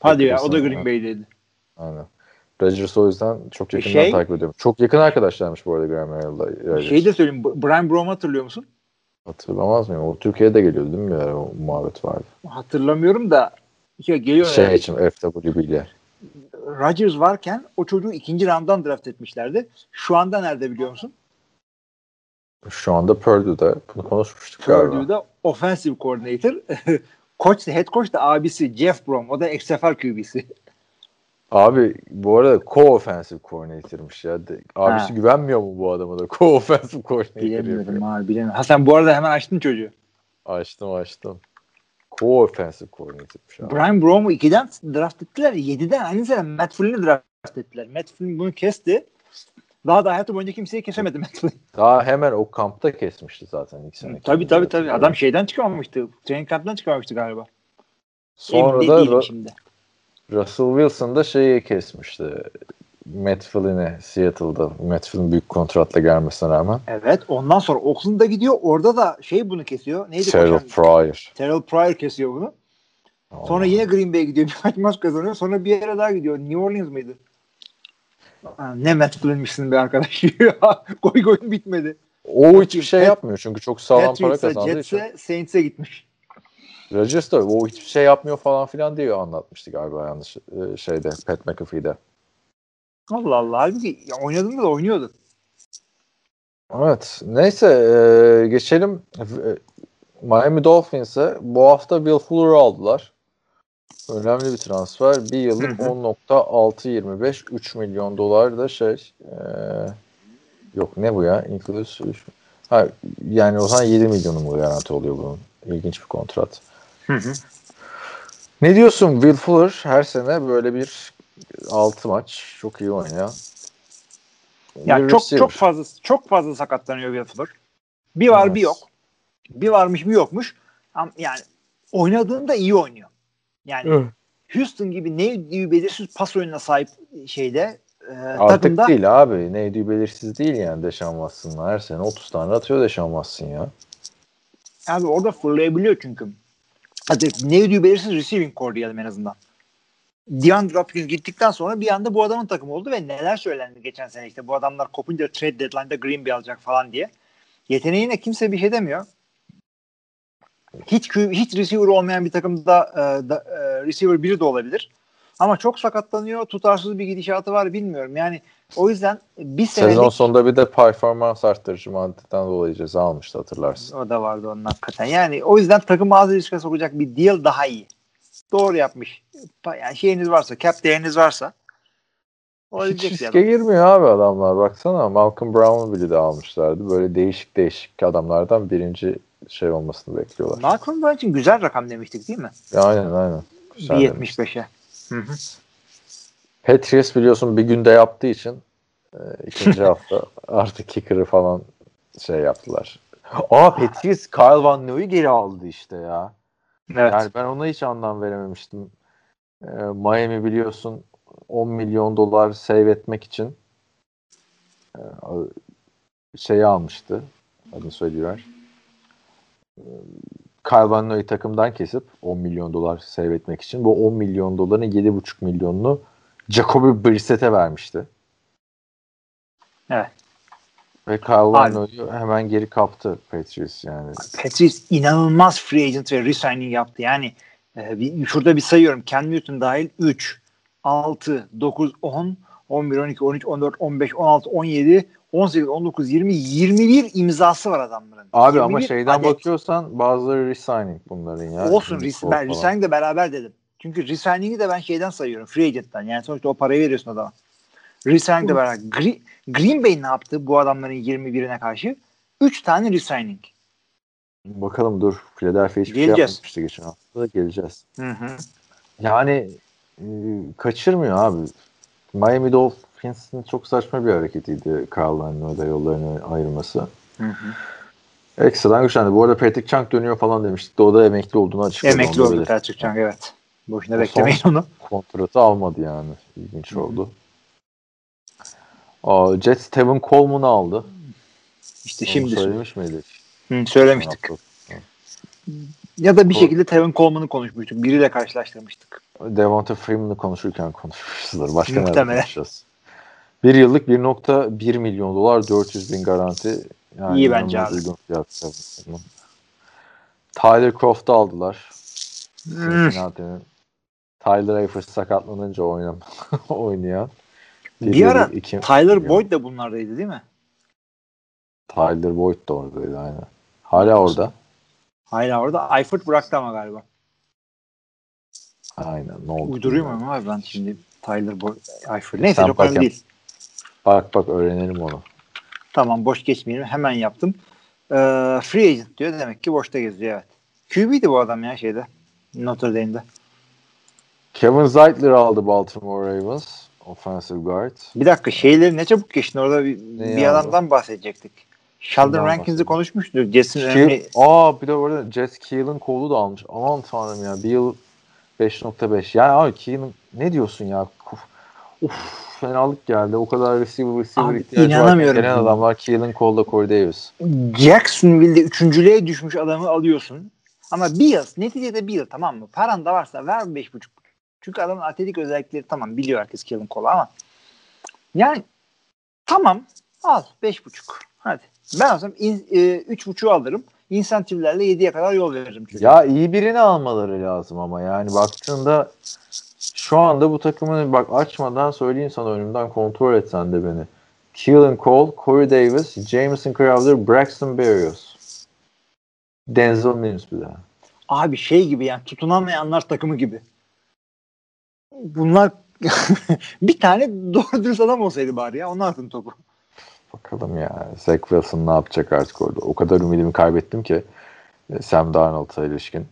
Hadi ya o da Green. Bay'deydi. Aynen. Rodgers o yüzden çok yakından Şey- takip ediyorum. Çok yakın arkadaşlarmış bu arada Graham Harrell'la. Şeyi de söyleyeyim. Brian Brom'u hatırlıyor musun? Hatırlamaz mıyım? O Türkiye'de geliyordu değil mi? o muhabbet vardı. Hatırlamıyorum da şey geliyor Şey yani. için FWB ile. Rodgers varken o çocuğu ikinci rounddan draft etmişlerdi. Şu anda nerede biliyor musun? Şu anda Purdue'da. Bunu konuşmuştuk galiba. Purdue'da offensive coordinator. Koç, head coach da abisi Jeff Brom. O da XFL QB'si. Abi bu arada co-offensive coordinator'mış ya. De- Abisi Ha. güvenmiyor mu bu adama da? Co-offensive coordinator Bilemiyorum yapıyor. abi bilemiyorum. Ha sen bu arada hemen açtın çocuğu. Açtım açtım. Co-offensive coordinator'mış abi. Brian Brom'u 2'den draft ettiler. 7'den aynı sene Matt Flynn'i draft ettiler. Matt Flynn bunu kesti. Daha da hayatı boyunca kimseyi kesemedi Matt Flynn. Daha hemen o kampta kesmişti zaten ilk sene. tabii tabii tabii. Adam şeyden çıkamamıştı. Training camp'tan çıkamamıştı galiba. Sonra Emin da değilim şimdi. Russell Wilson da şeyi kesmişti. Matt Flynn'i Seattle'da. Matt Flynn büyük kontratla gelmesine rağmen. Evet. Ondan sonra Oakland'a gidiyor. Orada da şey bunu kesiyor. Neydi Terrell? Pryor. Terrell Pryor kesiyor bunu. Sonra yine Green Bay'e gidiyor. Birkaç maç kazanıyor. Sonra bir yere daha gidiyor. New Orleans mıydı? Ha, ne Matt Flynn'mişsin be arkadaş. Goy goyun bitmedi. O hiçbir şey yapmıyor çünkü çok sağlam para kazandığı için. Jets'e, Saints'e gitmiş. Rodgers da o hiçbir şey yapmıyor falan filan diye anlatmıştı galiba yanlış e, şeyde Pat McAfee'de. Allah Allah. Halbuki oynadığında da oynuyordu. Evet. Neyse e, geçelim E, Miami Dolphins'e. Bu hafta Will Fuller'ı aldılar. Önemli bir transfer. Bir yıllık Hı hı. 10.625 3 milyon dolar da şey e, yok ne bu ya? Inclusive. Ha, yani o zaman 7 milyonu mu garanti oluyor bunun? İlginç bir kontrat. Ne diyorsun Will Fuller her sene böyle bir 6 maç çok iyi oynayan. Ya bir çok receiver. çok fazla çok fazla sakatlanıyor Fuller. Bir var Evet. bir yok. Bir varmış bir yokmuş. Yani oynadığında iyi oynuyor. Yani Hı. Houston gibi ne gibi belirsiz pas oyununa sahip şeyde e, Artık takımda değil abi. Neydi belirsiz değil yani Deşan Watson'la. Her sene 30 tane atıyor Deşan Watson ya. abi orada fırlayabiliyor çünkü. Hadi ne ödüğü belirsiz receiving core diyelim en azından. DeAndre Hopkins gittikten sonra bir anda bu adamın takımı oldu ve neler söylendi geçen sene işte bu adamlar kopunca trade deadline'da Green Bay alacak falan diye. Yeteneğine kimse bir şey demiyor. Hiç hiç receiver olmayan bir takımda e, da, e, receiver biri de olabilir. Ama çok sakatlanıyor. Tutarsız bir gidişatı var bilmiyorum. Yani o yüzden bir senelik... Sezon sonunda bir de performans arttırıcı maddeden dolayı ceza almıştı hatırlarsın. O da vardı onun hakikaten. Yani o yüzden takım ağzı riske sokacak bir deal daha iyi. Doğru yapmış. Yani şeyiniz varsa, cap değeriniz varsa hiç riske adam. girmiyor abi adamlar. Baksana Malcolm Brown'u bile de almışlardı. Böyle değişik değişik adamlardan birinci şey olmasını bekliyorlar. Malcolm Brown için güzel rakam demiştik değil mi? Aynen aynen. 1.75'e. Patriots biliyorsun bir günde yaptığı için e, ikinci hafta artık kicker'ı falan şey yaptılar. Aa Patriots Kyle Van Noy'u geri aldı işte ya. Evet. Yani ben ona hiç anlam verememiştim. Ee, Miami biliyorsun 10 milyon dolar save etmek için e, şeyi almıştı. Adını söylüyorlar. E, Kyle Van Noy'u takımdan kesip 10 milyon dolar save etmek için bu 10 milyon doların 7,5 milyonunu Jacoby Brissett'e vermişti. Evet. Ve Kyle Van Noy'u hemen geri kaptı Patriots yani. Patriots inanılmaz free agent ve resigning yaptı. Yani e, bir, şurada bir sayıyorum. Ken Newton dahil 3, 6, 9, 10, 11, 12, 13, 14, 15, 16, 17, 18, 19, 20, 21 imzası var adamların. Abi ama şeyden adet. bakıyorsan bazıları resigning bunların ya. Olsun res ben resigning de beraber dedim. Çünkü resigning'i de ben şeyden sayıyorum. Free agent'tan. Yani sonuçta o parayı veriyorsun adama. Resigning de beraber. Green, Green Bay ne yaptı bu adamların 21'ine karşı? 3 tane resigning. Bakalım dur. Philadelphia hiçbir şey geleceğiz. şey yapmamıştı geçen hafta. Geleceğiz. Hı hı. Yani e, kaçırmıyor abi. Miami Dolphins'in çok saçma bir hareketiydi Carl Noy'da yollarını ayırması. Hı hı. Ekstradan güçlendi. Bu arada Patrick Chung dönüyor falan demiştik de o da emekli olduğunu açıkladı. Emekli oldu Patrick Chung evet. Boşuna beklemeyin onu. Kontratı almadı yani. İlginç Hı-hı. oldu. Aa, Jets Tevin Coleman'ı aldı. İşte Onu şimdi söylemiş miydik? Hı, söylemiştik. Ya da bir şekilde Tevin Coleman'ı konuşmuştuk. Biriyle karşılaştırmıştık. Devonta Freeman'ı konuşurken konuşmuşuzdur. Başka Muhtemelen. nerede konuşacağız? Bir yıllık 1.1 milyon dolar 400 bin garanti. Yani İyi bence abi. Tyler Croft'u aldılar. Hmm. Tyler Eifert sakatlanınca oynam oynayan. Bir, ara iki, Tyler iki, Boyd da bunlardaydı değil mi? Tyler Boyd da oradaydı aynen. Hala orada. Hala orada. Eifert bıraktı ama galiba. Aynen. Ne oldu? Uyduruyor muyum abi ben şimdi Tyler Boyd, Eifert. Neyse çok önemli değil. Bak bak öğrenelim onu. Tamam boş geçmeyelim. Hemen yaptım. Ee, free agent diyor. Demek ki boşta geziyor evet. QB'di bu adam ya şeyde. Notre Dame'de. Kevin Zeitler aldı Baltimore Ravens. Offensive guard. Bir dakika şeyleri ne çabuk geçtin orada bir, ne bir adamdan bahsedecektik. Sheldon Rankins'i konuşmuştuk. Jets'in önemli... Aa bir de orada Jets Keelan Cole'u da almış. Aman tanrım ya. Bir yıl 5.5. Yani abi Keelan ne diyorsun ya? Uf fenalık geldi. O kadar receiver receiver abi, ihtiyacı inanamıyorum. var. Gelen adamlar Keelan Cole'da Corey Davis. Jacksonville'de üçüncülüğe düşmüş adamı alıyorsun. Ama bir yıl, neticede bir yıl tamam mı? Paran da varsa ver beş buçuk. Çünkü adamın atletik özellikleri tamam biliyor herkes Keelan Cole ama yani tamam al beş buçuk. Hadi. Ben olsam in, e, üç buçuğu alırım. İnsentiflerle yediye kadar yol veririm. Çünkü. Ya iyi birini almaları lazım ama yani baktığında şu anda bu takımını bak açmadan söyleyeyim sana önümden kontrol etsen de beni. Keelan Cole, Corey Davis, Jameson Crowder, Braxton Berrios. Denzel Mims bir daha. Abi şey gibi yani tutunamayanlar takımı gibi. Bunlar bir tane doğru dürüst adam olsaydı bari ya. Onu atın topu. Bakalım ya. Zach Wilson ne yapacak artık orada. O kadar ümidimi kaybettim ki e, Sam Darnold'a ilişkin.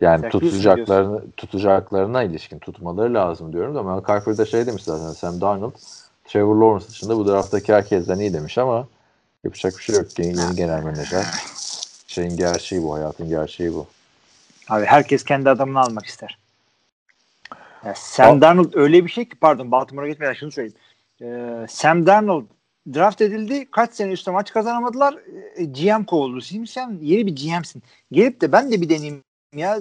Yani Zach tutacaklarını tutacaklarına ilişkin tutmaları lazım diyorum da Mel Kiper şey demiş zaten Sam Darnold Trevor Lawrence dışında bu drafttaki herkesten iyi demiş ama yapacak bir şey yok. Yeni, yeni genel menajer. Şeyin gerçeği bu. Hayatın gerçeği bu. Abi herkes kendi adamını almak ister. Ya Sam Darnold öyle bir şey ki pardon Baltimore'a gitmeden şunu söyleyeyim. Ee, Sam Darnold draft edildi. Kaç sene üstte maç kazanamadılar. Ee, GM kovuldu. Şimdi sen yeni bir GM'sin. Gelip de ben de bir deneyeyim ya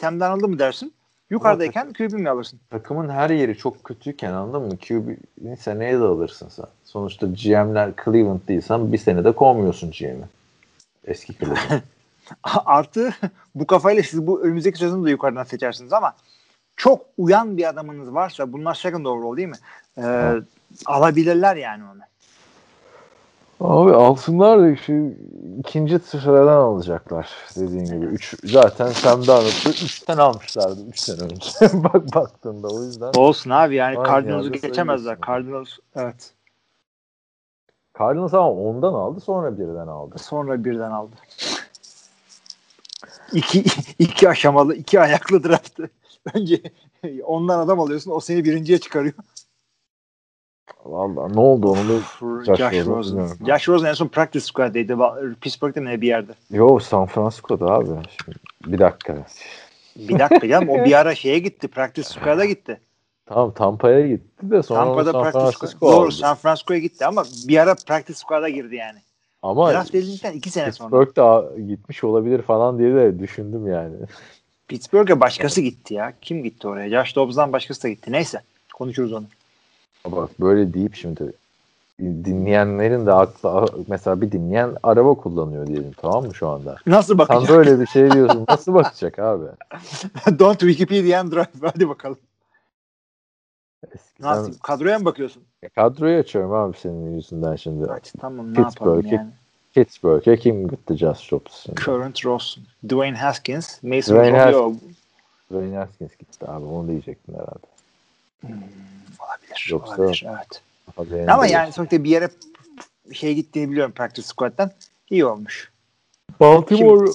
Sam Darnold'u mu dersin? Yukarıdayken QB mi alırsın? Takımın her yeri çok kötüyken anladın mı? QB'ni seneye de alırsın sen. Sonuçta GM'ler Cleveland değilsen bir senede kovmuyorsun GM'i. Eski Cleveland. Artı bu kafayla siz bu önümüzdeki sezonu da yukarıdan seçersiniz ama çok uyan bir adamınız varsa bunlar second overall değil mi? Ee, alabilirler yani onu. Abi alsınlar da şu ikinci sıradan alacaklar dediğin gibi. Üç, zaten Sam Darnold'u 3 sene almışlardı 3 sene önce. Bak baktığında o yüzden. Olsun abi yani Cardinals'ı geçemezler. Cardinals evet. Cardinals ama ondan aldı sonra birden aldı. Sonra birden aldı. İki, iki aşamalı, iki ayaklı draftı. Önce ondan adam alıyorsun. O seni birinciye çıkarıyor. Vallahi ne oldu onu da Josh, Rosen. Josh Rosen en son practice squad'daydı. Ba- Pittsburgh'de mi ne bir yerde. Yo San Francisco'da abi. Şimdi, bir dakika. Bir dakika canım o bir ara şeye gitti. Practice squad'a gitti. Tamam Tampa'ya gitti de sonra Tampa'da San practice Francisco. Doğru. San Francisco'ya gitti ama bir ara practice squad'a girdi yani. Ama Draft edildikten iki sene sonra. Pittsburgh'da gitmiş olabilir falan diye de düşündüm yani. Pittsburgh'e başkası gitti ya. Kim gitti oraya? Josh Dobbs'dan başkası da gitti. Neyse. Konuşuruz onu. Bak böyle deyip şimdi dinleyenlerin de aklı mesela bir dinleyen araba kullanıyor diyelim tamam mı şu anda? Nasıl Sen bakacak? böyle bir şey diyorsun. Nasıl bakacak abi? Don't Wikipedia Drive. Hadi bakalım. Eskiden Nasıl? Kadroya mı bakıyorsun? kadroyu açıyorum abi senin yüzünden şimdi. Aç tamam ne yapalım Pittsburgh'e yani. Pittsburgh'e kim gitti Josh Jobs şimdi? Current Rosen. Dwayne Haskins. Mason Dwayne Rubio. Dwayne Haskins gitti abi onu diyecektin herhalde. Olabilir. Yoksa- olabilir. Evet. Ama yani sonuçta bir yere şey gittiğini biliyorum practice squad'dan. İyi olmuş. Baltimore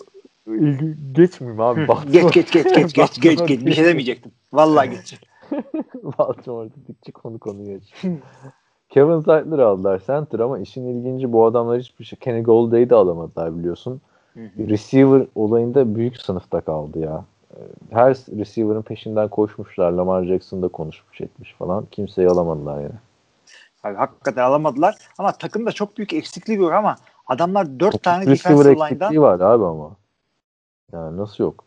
ilgi geçmeyeyim abi. Baltimore. Geç geç geç geç geç geç geç. Bir şey demeyecektim. Vallahi geç. Baltimore dedikçe konu konu geç. Kevin Zeitler aldılar center ama işin ilginci bu adamlar hiçbir şey. Kenny Golladay'i de alamadılar biliyorsun. Receiver olayında büyük sınıfta kaldı ya. Her receiver'ın peşinden koşmuşlar. Lamar Jackson da konuşmuş etmiş falan. Kimseyi alamadılar yani. Abi, hakikaten alamadılar. Ama takımda çok büyük eksiklik yok ama adamlar dört tane receiver line'dan eksikliği var abi ama. Yani nasıl yok?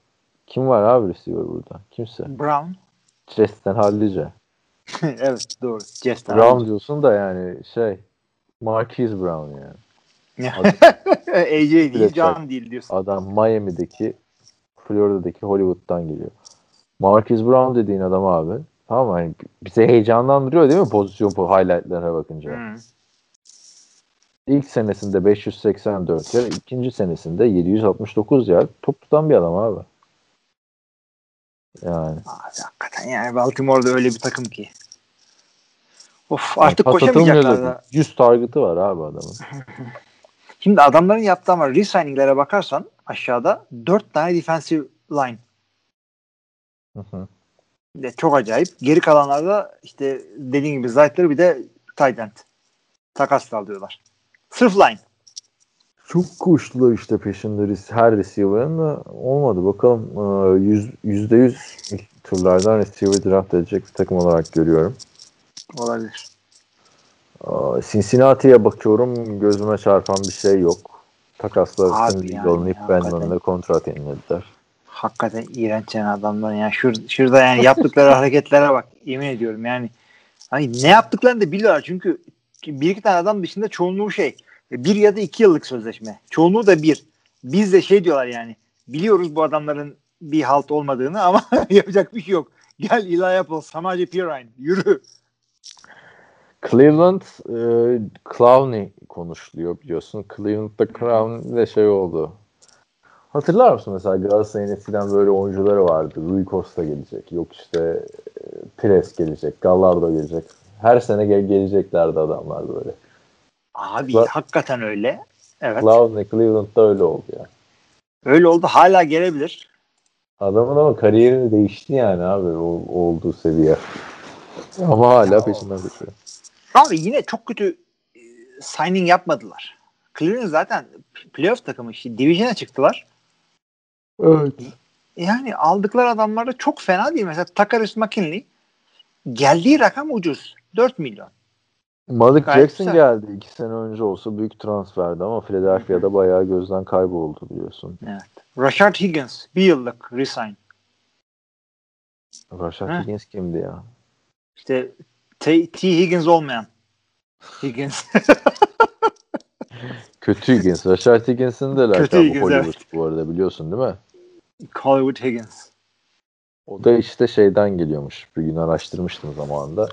Kim var abi receiver burada? Kimse. Brown. Justin Hallice. evet doğru. Jester. Brown diyorsun da yani şey Marquise Brown yani. AJ değil, John değil diyorsun. Adam Miami'deki Florida'daki Hollywood'dan geliyor. Marquise Brown dediğin adam abi. Tamam mı? Hani bize heyecanlandırıyor değil mi pozisyon po highlightlarına bakınca? Hmm. İlk senesinde 584 yer, ikinci senesinde 769 yer top tutan bir adam abi. Yani. Abi, hakikaten yani Baltimore'da öyle bir takım ki. Of artık pas koşamayacaklar da. da 100 target'ı var abi adamın. Şimdi adamların yaptığı ama re-signing'lere bakarsan aşağıda 4 tane defensive line. Hı hı. De çok acayip. Geri kalanlarda işte dediğin gibi Zayt'ları bir de tight end. Takasla alıyorlar. Sırf line. Çok koştular işte peşinde her receiver'ın da olmadı. Bakalım e, yüz- yüzde yüz turlardan receiver draft edecek bir takım olarak görüyorum. Olabilir. Cincinnati'ye bakıyorum gözüme çarpan bir şey yok. Takaslar üstünde yani, hakikaten. Bandman'la kontrat yenilediler. Hakikaten iğrenç yani adamlar. Yani şur, şurada yani yaptıkları hareketlere bak. Yemin ediyorum yani. Hani ne yaptıklarını da biliyorlar çünkü bir iki tane adam dışında çoğunluğu şey bir ya da iki yıllık sözleşme. Çoğunluğu da bir. Biz de şey diyorlar yani biliyoruz bu adamların bir halt olmadığını ama yapacak bir şey yok. Gel Eli Apple, Samaje Perine yürü. Cleveland e, Clowney konuşuluyor biliyorsun. Cleveland'da Clowney de şey oldu. Hatırlar mısın mesela Galatasaray'ın eskiden böyle oyuncuları vardı. Rui Costa gelecek. Yok işte e, Pires gelecek. Gallardo gelecek. Her sene gel geleceklerdi adamlar böyle. Abi Cla- hakikaten öyle. Evet. Clowney Cleveland'da öyle oldu ya. Öyle oldu. Hala gelebilir. Adamın ama kariyerini değişti yani abi o, olduğu seviye. Ama hala peşinden koşuyor. Abi yine çok kötü e, signing yapmadılar. Cleveland zaten playoff takımı işte division'a çıktılar. Evet. Yani aldıkları adamlar da çok fena değil. Mesela Takaris McKinley geldiği rakam ucuz. 4 milyon. Malik Gayet Jackson güzel. geldi. iki sene önce olsa büyük transferdi ama Philadelphia'da bayağı gözden kayboldu biliyorsun. Evet. Rashard Higgins bir yıllık resign. Rashad Heh. Higgins kimdi ya? İşte T, T. Higgins olmayan. Higgins. Kötü Higgins. Rashard Higgins'in de lakabı Higgins, Hollywood evet. bu arada biliyorsun değil mi? Hollywood Higgins. O da işte şeyden geliyormuş. Bir gün araştırmıştım zamanında.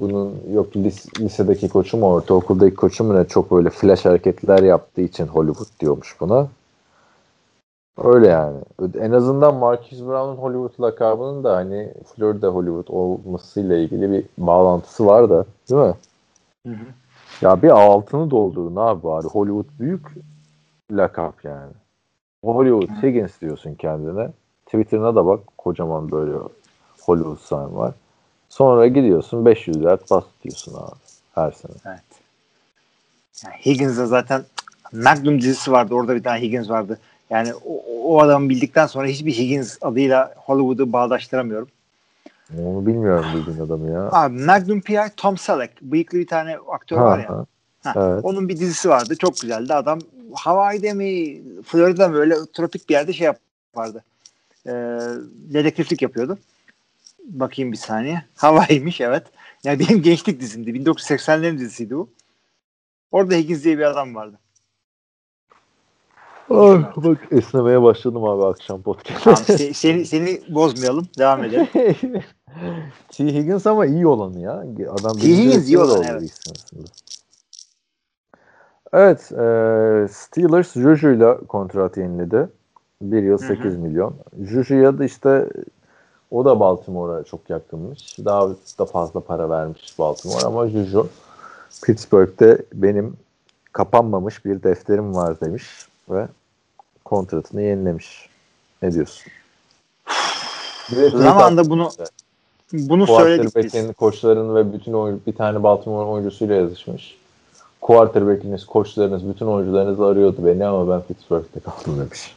Bunun yok lis- lisedeki koçu mu ortaokuldaki koçu mu ne çok böyle flash hareketler yaptığı için Hollywood diyormuş buna. Öyle yani. En azından Marcus Brown'un Hollywood lakabının da hani Florida Hollywood olmasıyla ilgili bir bağlantısı var da değil mi? Hı hı. Ya bir altını doldurun abi bari. Hollywood büyük lakap yani. Hollywood Higgins diyorsun kendine. Twitter'ına da bak. Kocaman böyle Hollywood sign var. Sonra gidiyorsun 500 yard diyorsun abi. Her sene. Evet. Yani Higgins'de zaten Magnum dizisi vardı. Orada bir tane Higgins vardı. Yani o, o adamı bildikten sonra hiçbir Higgins adıyla Hollywood'u bağdaştıramıyorum. Onu bilmiyorum bildiğin adamı ya. Abi Magnum PI Tom Selleck. Bıyıklı bir tane aktör var ya. Ha, Ha, evet. Onun bir dizisi vardı. Çok güzeldi. Adam Hawaii'de mi Florida'da mı öyle tropik bir yerde şey yapardı. Ee, dedektiflik yapıyordu. Bakayım bir saniye. Hawaii'ymiş evet. Yani benim gençlik dizimdi. 1980'lerin dizisiydi bu. Orada Higgins diye bir adam vardı. Ay, bak esnemeye başladım abi akşam podcast. Tamam, se- seni, seni bozmayalım. Devam edelim. T. Higgins ama iyi olanı ya. Adam T. Higgins iyi olan, oldu evet. aslında. Evet. e, Steelers Juju'yla kontrat yeniledi. Bir yıl Hı hı. 8 milyon. Juju'ya da işte o da Baltimore'a çok yakınmış. Daha da fazla para vermiş Baltimore ama Juju Pittsburgh'te benim kapanmamış bir defterim var demiş ve kontratını yenilemiş. Ne diyorsun? Zamanında bunu bunu söyledik biz. Koçlarının ve bütün oyun, bir tane Baltimore oyuncusuyla yazışmış. Quarterback'iniz, koçlarınız, bütün oyuncularınız arıyordu beni ama ben Pittsburgh'te kaldım demiş.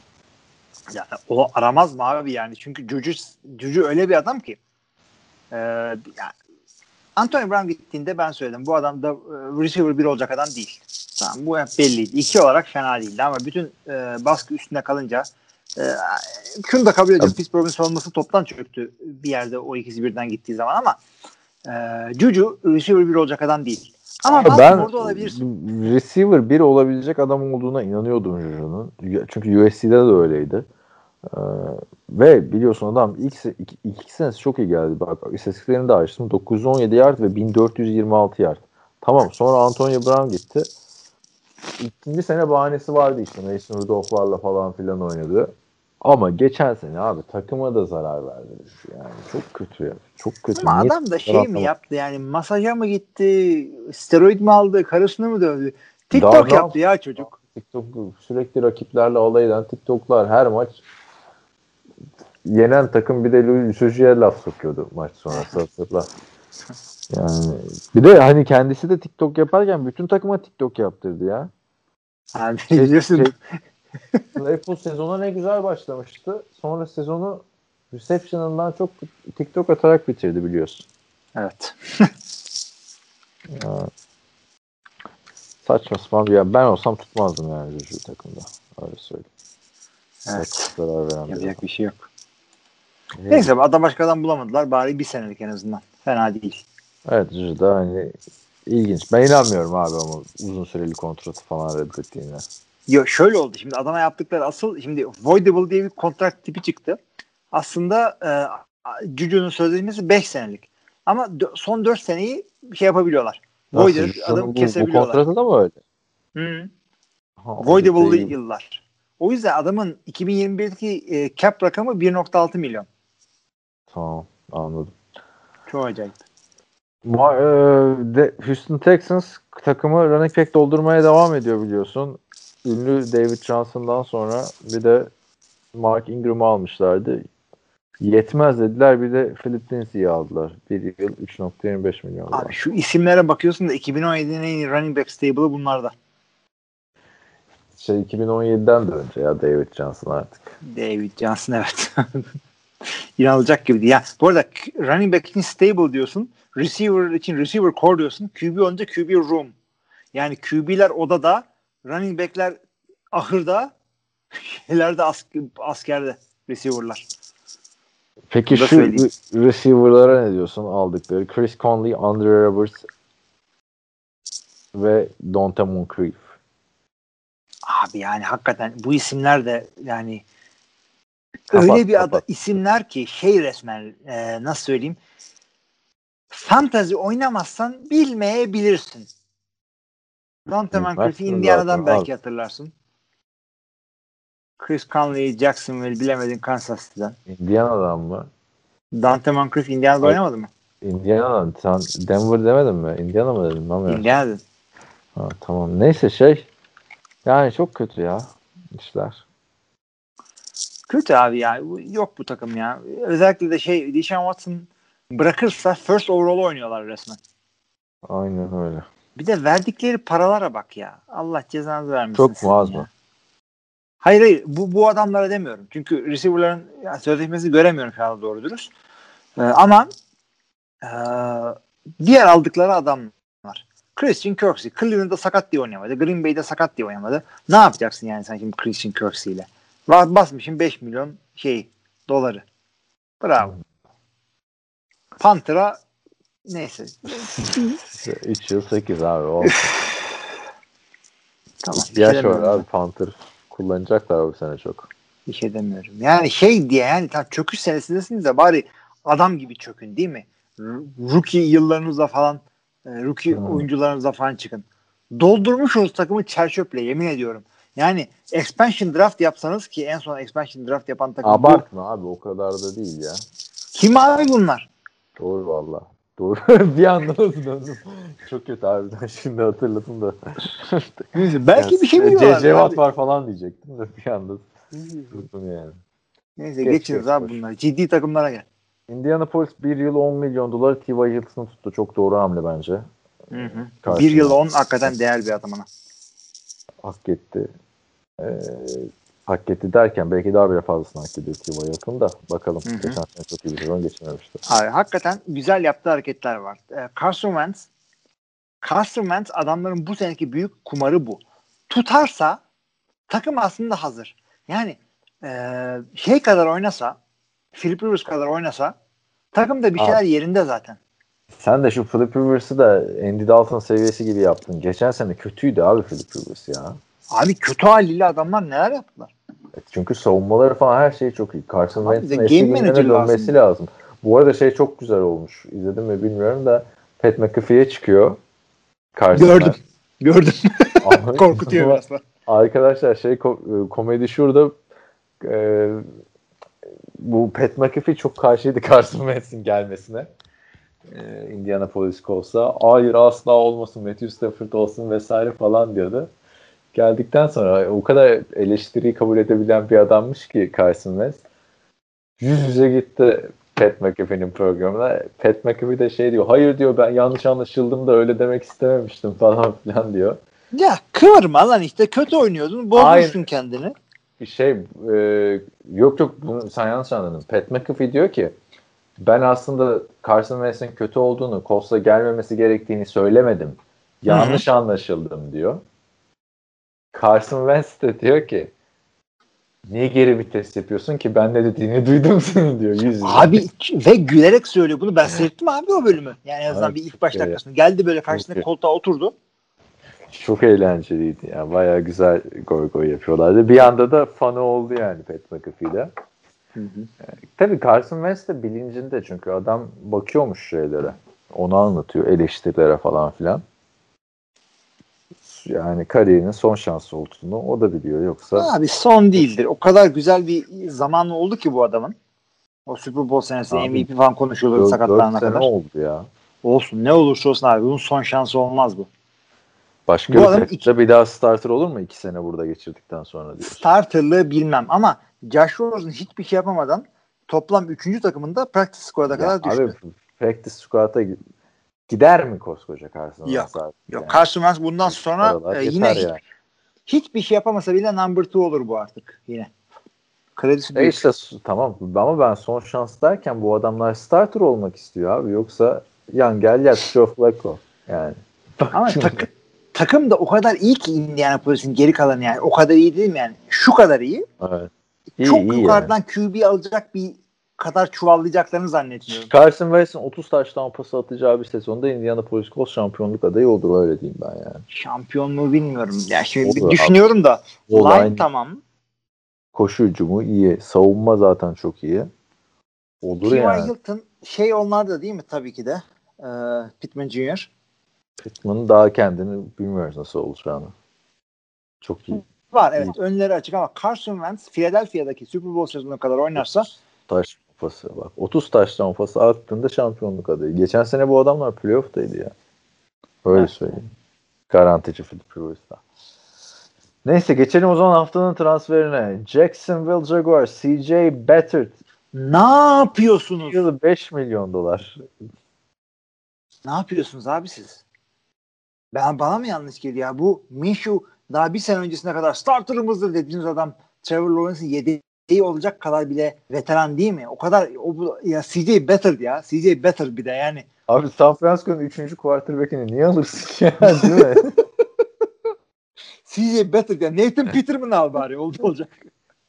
Yani o aramaz mı abi yani? Çünkü Cucu, Cucu öyle bir adam ki. Ee, yani Anthony Brown gittiğinde ben söyledim. Bu adam da e, receiver bir olacak adam değil. Tamam bu hep belliydi. İki olarak fena değildi ama bütün e, baskı üstünde kalınca e, şunu da kabul ediyorum. Pittsburgh'un savunması toptan çöktü bir yerde o ikisi birden gittiği zaman ama e, Juju receiver bir olacak adam değil. Ama Ama ben olabilirsin. receiver bir olabilecek adam olduğuna inanıyordum Juju'nun. Çünkü USC'de de öyleydi. Ee, ve biliyorsun adam ilk iki, iki senesi çok iyi geldi. Bak istatistiklerini de açtım. 917 yard ve 1426 yard. Tamam sonra Antonio Brown gitti. İkinci sene bahanesi vardı işte. Mason Rudolph'larla falan filan oynadı. Ama geçen sene abi takıma da zarar verdi. Yani çok kötü. Çok kötü. Ama Niye adam da şey mi yaptı yani masaja mı gitti, steroid mi aldı, karısını mı dövdü? Daha TikTok ne yaptı ya çocuk. TikTok sürekli rakiplerle alay eden TikTok'lar her maç yenen takım bir de Joji'ye laf sokuyordu maç sonrası hatırla. Yani bir de hani kendisi de TikTok yaparken bütün takıma TikTok yaptırdı ya. Yani Şey- şey- Claypool sezona ne güzel başlamıştı. Sonra sezonu reception'ından çok TikTok atarak bitirdi biliyorsun. evet. Ya. Saçma sapan bir ya. Ben olsam tutmazdım yani Juju takımda. Öyle söyleyeyim. Evet. Yapacak bir şey yok. adam. Neyse adam başka adam bulamadılar. Bari bir senelik en azından. Fena değil. Evet Juju da hani ilginç. Ben inanmıyorum abi ama uzun süreli kontratı falan reddettiğine. Yo, şöyle oldu. Şimdi adama yaptıkları asıl şimdi voidable diye bir kontrat tipi çıktı. Aslında e, Juju'nun sözleşmesi 5 senelik. Ama son 4 seneyi şey yapabiliyorlar. Juju'nun adamı bu, bu kesebiliyorlar. kontratı da mı öyle? Hı. Ha, Voidable değil. yıllar. O yüzden adamın 2021'deki e, cap rakamı 1.6 milyon. Tamam anladım. Çok acayip. Ma- e, de, Houston Texans takımı running back doldurmaya devam ediyor biliyorsun. Ünlü David Johnson'dan sonra bir de Mark Ingram'ı almışlardı. Yetmez dediler bir de Philip Lindsay'i aldılar. Bir yıl 3.25 milyon. Abi şu isimlere bakıyorsun da 2017'nin en iyi running back stable'ı bunlarda. Şey 2017'den de önce ya David Johnson artık. David Johnson evet. İnanılacak gibi değil. Ya, bu arada running back için stable diyorsun. Receiver için receiver core diyorsun. QB olunca QB room. Yani QB'ler odada, running back'ler ahırda, şeylerde as- askerde receiver'lar. Peki Bunu da şu söyleyeyim. re- receiver'lara ne diyorsun aldıkları? Chris Conley, Andre Roberts ve Donta Moncrief. Abi yani hakikaten bu isimler de yani Kapat, öyle bir ada, kapat. isimler ki şey resmen e, nasıl söyleyeyim fantazi oynamazsan bilmeyebilirsin. Dante Moncrief'i Indiana'dan belki hatırlarsın. Chris Conley, Jacksonville bilemedin Kansas City'den. Indiana'dan mı? Dante Moncrief Indiana'da Hayır. oynamadı mı? Indiana'dan. Sen Denver demedin mi? Indiana mı dedin? Bilmiyorum. Indiana'da. Ha, tamam. Neyse şey. Yani çok kötü ya işler. Kötü abi ya. Yok bu takım ya. Özellikle de şey Deshaun Watson bırakırsa first overall oynuyorlar resmen. Aynen öyle. Bir de verdikleri paralara bak ya. Allah cezanızı vermesin. Çok sizin mu az ya. mı? Hayır hayır. Bu, bu adamlara demiyorum. Çünkü receiver'ların sözleşmesi göremiyorum şu anda doğru dürüst. Ee, ama ee, diğer aldıkları adamlar. Christian Kirksey. Cleveland'da sakat diye oynamadı. Green Bay'de sakat diye oynamadı. Ne yapacaksın yani sen şimdi Christian Kirksey ile? Rahat basmışsın 5 milyon şey doları. Bravo. Panther'a neyse. 3 yıl 8 abi. Olsun. tamam. şey Yaş var abi Panther. Kullanacaklar bu sene çok. Bir şey demiyorum. Yani şey diye yani tam çöküş senesindesiniz de bari adam gibi çökün değil mi? R- Rookie yıllarınızda falan e, rookie Hmm. oyuncularınızda falan çıkın. Doldurmuşsunuz takımı çerçöple yemin ediyorum. Yani expansion draft yapsanız ki en son expansion draft yapan takım bu. Abartma abi o kadar da değil ya. Kim abi bunlar? Doğru valla. Doğru. bir anda nasıl döndüm. Çok kötü harbiden şimdi hatırladım da. Neyse, belki Yani, bir şey biliyorlar. Abi. var falan diyecektim de bir anda durdum yani. Neyse Geç, geçiniz geç, abi bunlar. Ciddi takımlara gel. Indianapolis bir yıl 10 milyon dolar T.Y. Hilton'ı tuttu. Çok doğru hamle bence. Hı hı. Karşına. Bir yıl on hakikaten değer bir adamına. Hak etti. Ee, hak etti derken belki daha bile fazlasını hak ediyor T.Y. Hilton da. Bakalım. Hı hı. Geçen sene çok iyi bir sezon geçirmemişti. Abi hakikaten güzel yaptığı hareketler var. Ee, Carson Wentz Carson Wentz adamların bu seneki büyük kumarı bu. Tutarsa takım aslında hazır. Yani ee, şey kadar oynasa Philip Rivers kadar oynasa takım da bir Abi. şeyler yerinde zaten. Sen de şu Philip Rivers'ı da Andy Dalton seviyesi gibi yaptın. Geçen sene kötüydü abi Philip Rivers ya. Abi kötü haliyle adamlar neler yaptılar? Çünkü savunmaları falan her şey çok iyi. Carson Wentz'in eski günlerine dönmesi lazım. Bu arada şey çok güzel olmuş. İzledim mi bilmiyorum da Pat McAfee'ye çıkıyor. Carson Gördüm. Wentz. Gördüm. Korkutuyor biraz da. Arkadaşlar şey e, komedi şurada e, bu Pat McAfee çok karşıydı Carson Wentz'in gelmesine. E, Indianapolis Colts'a. Hayır asla olmasın Matthew Stafford olsun vesaire falan diyordu. Geldikten sonra o kadar eleştiriyi kabul edebilen bir adammış ki Carson Wentz. Yüz yüze gitti Pat McAfee'nin programına. Pat McAfee de şey diyor. Hayır diyor ben yanlış anlaşıldım da öyle demek istememiştim falan filan diyor. Ya kıvırma lan işte kötü oynuyordun. Bozmuşsun kendini. şey e, yok yok bunu sen yanlış anladın. Pat McAfee diyor ki ben aslında Carson Wentz'in kötü olduğunu, Colts'a gelmemesi gerektiğini söylemedim. Yanlış anlaşıldım diyor. Carson Wentz de diyor ki niye geri vites yapıyorsun ki ben ne dediğini duydum senin diyor. Yüz. Abi ve gülerek söylüyor bunu. Ben seyrettim abi o bölümü. Yani en azından Evet, bir ilk baş dakikasını. Geldi böyle iyi. koltuğa oturdu. Çok eğlenceliydi ya. Bayağı güzel goy goy yapıyorlardı. Bir anda da fanı oldu yani Pat McAfee'de. Tabii Carson Wentz de bilincinde çünkü adam bakıyormuş şeylere. Onu anlatıyor eleştirilere falan filan. Yani kariyerinin son şansı olduğunu o da biliyor. Yoksa Abi son değildir. O kadar güzel bir zaman oldu ki bu adamın. O Super Bowl senesi Abi, MVP falan konuşuyordu 4, sakatlanana sene kadar. oldu ya. Olsun ne olursa olsun abi bunun son şansı olmaz bu. Başka Bu bir adam takımda bir daha starter olur mu iki sene burada geçirdikten sonra diyorsun. Starterlığı bilmem ama Josh Rosen hiçbir şey yapamadan toplam 3. takımında practice squad'a kadar düştü. abi practice squad'a gider mi koskoca Carson Yok, Wentz artık Yok yani? Carson Wentz bundan sonra e, yine yani. hiçbir şey yapamasa bile number two olur bu artık yine. Kredisi E işte tamam ama ben son şans derken bu adamlar starter olmak istiyor abi. Yoksa yan gel yat Joe Flacco. Yani. Ama tak- takım da o kadar iyi ki Indianapolis'in geri kalanı yani. O kadar iyi değil mi yani? Şu kadar iyi. Evet. İyi, Çok iyi yukarıdan QB alacak bir kadar çuvallayacaklarını zannetmiyorum. Carson Wentz'in 30 taştan pası atacağı bir sezonda Indianapolis Colts şampiyonluk adayı olur öyle diyeyim ben yani. Şampiyonluğu bilmiyorum. Ya şimdi Olur düşünüyorum da O line line- tamam. Koşu hücumu iyi. Savunma zaten çok iyi. Olur T.Y. yani. Hilton şey onlar da değil mi tabii ki de. Ee, Pittman Jr. Pittman'ın daha kendini bilmiyoruz nasıl olacağını. Çok iyi. Var evet önleri açık ama Carson Wentz Philadelphia'daki Super Bowl sezonuna kadar oynarsa Taş pası bak. 30 taştan pası attığında şampiyonluk adayı. Geçen sene bu adamlar playoff'taydı ya. Öyle Evet. söyleyeyim. Garantici Philip Rivers'ta. Neyse geçelim o zaman haftanın transferine. Jacksonville Jaguars CJ Beathard ne yapıyorsunuz? yılı 5 milyon dolar. Ne yapıyorsunuz abi siz? Ben bana mı yanlış geliyor ya? Bu Minshew daha bir sene öncesine kadar starterımızdır dediğiniz adam Trevor Lawrence'ın yedeği olacak kadar bile veteran değil mi? O kadar o bu- ya CJ Better ya. CJ Better bir de yani. Abi San Francisco'nun 3. quarterback'ini niye alırsın ya değil mi? CJ Better ya. Nathan Peterman al bari oldu olacak.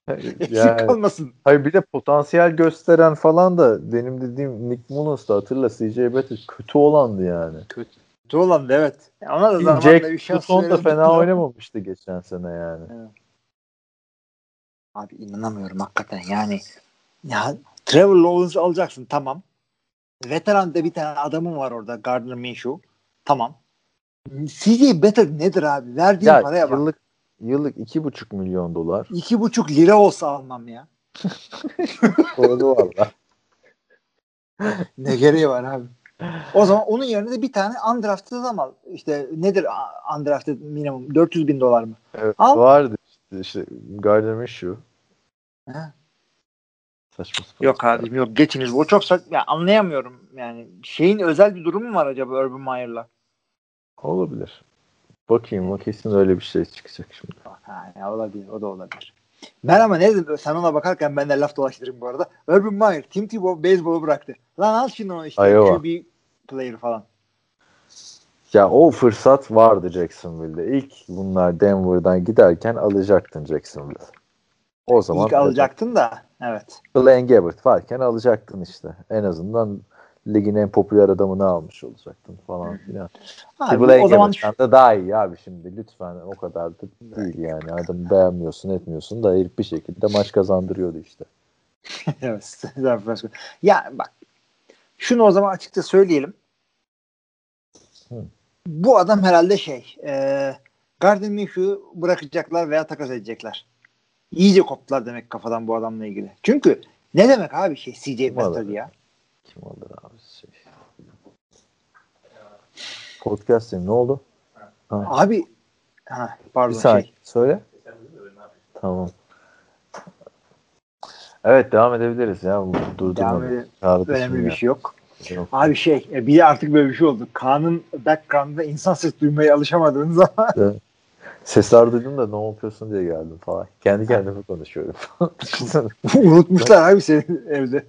Eksik yani, kalmasın. hayır bir de potansiyel gösteren falan da benim dediğim Nick Mullins da hatırla CJ Beathard kötü olandı yani. Kötü olan da evet. Ona da zamanla Jack bir şans Tutton da fena oynamamıştı geçen sene yani. Abi inanamıyorum hakikaten yani. Ya Trevor Lawrence alacaksın tamam. Veteran da bir tane adamın var orada Gardner Minshew. Tamam. CJ Better nedir abi? Verdiğin Ya paraya bak. yıllık yıllık iki buçuk milyon dolar. İki buçuk lira olsa almam ya. Doğru valla. Ne gereği var abi? O zaman onun yerine de bir tane undrafted adam al. İşte nedir undrafted minimum? 400 bin dolar mı? Evet, Al. vardı işte, Gardner Minshew. He. Saçma sapan. Yok abi yok geçiniz. Bu çok saçma. Ya anlayamıyorum yani. Şeyin özel bir durumu mu var acaba Urban Meyer'la? Olabilir. Bakayım o kesin öyle bir şey çıkacak şimdi. Ha, ya olabilir. O da olabilir. Ben ama ne dedim sen ona bakarken ben de laf dolaştırayım bu arada. Urban Meyer, Tim Tebow beyzbolu bıraktı. Lan al şimdi o işte Iowa. QB player falan. Ya o fırsat vardı Jacksonville'de. İlk bunlar Denver'dan giderken alacaktın Jacksonville. O zaman İlk alacaktın da evet. Blaine Gabbert varken alacaktın işte. En azından ligin en popüler adamını almış olacaktın falan filan. Ki Abi, Blaine o zaman Gabbert'ten de daha iyi abi şimdi lütfen o kadar da değil yani. Adamı beğenmiyorsun etmiyorsun da herif bir şekilde maç kazandırıyordu işte. evet. Ya bak şunu o zaman açıkça söyleyelim. Hı. Bu adam herhalde şey e, Gardner Minshew'u bırakacaklar veya takas edecekler. İyice koptular demek kafadan bu adamla ilgili. Çünkü ne demek abi şey CJ Beathard ya. Kim alır abi şey. Podcast'im ne oldu? Ha. Abi ha, pardon Bir saniye. şey. Söyle. Tamam. Evet devam edebiliriz ya. Bu Devam edelim. Önemli bir ya. şey yok. Abi şey e, bir de artık böyle bir şey oldu. Kaan'ın background'da insan ses duymaya alışamadığınız zaman Sesler duydum da ne yapıyorsun diye geldim falan. Kendi kendime konuşuyorum. Unutmuşlar abi senin evde.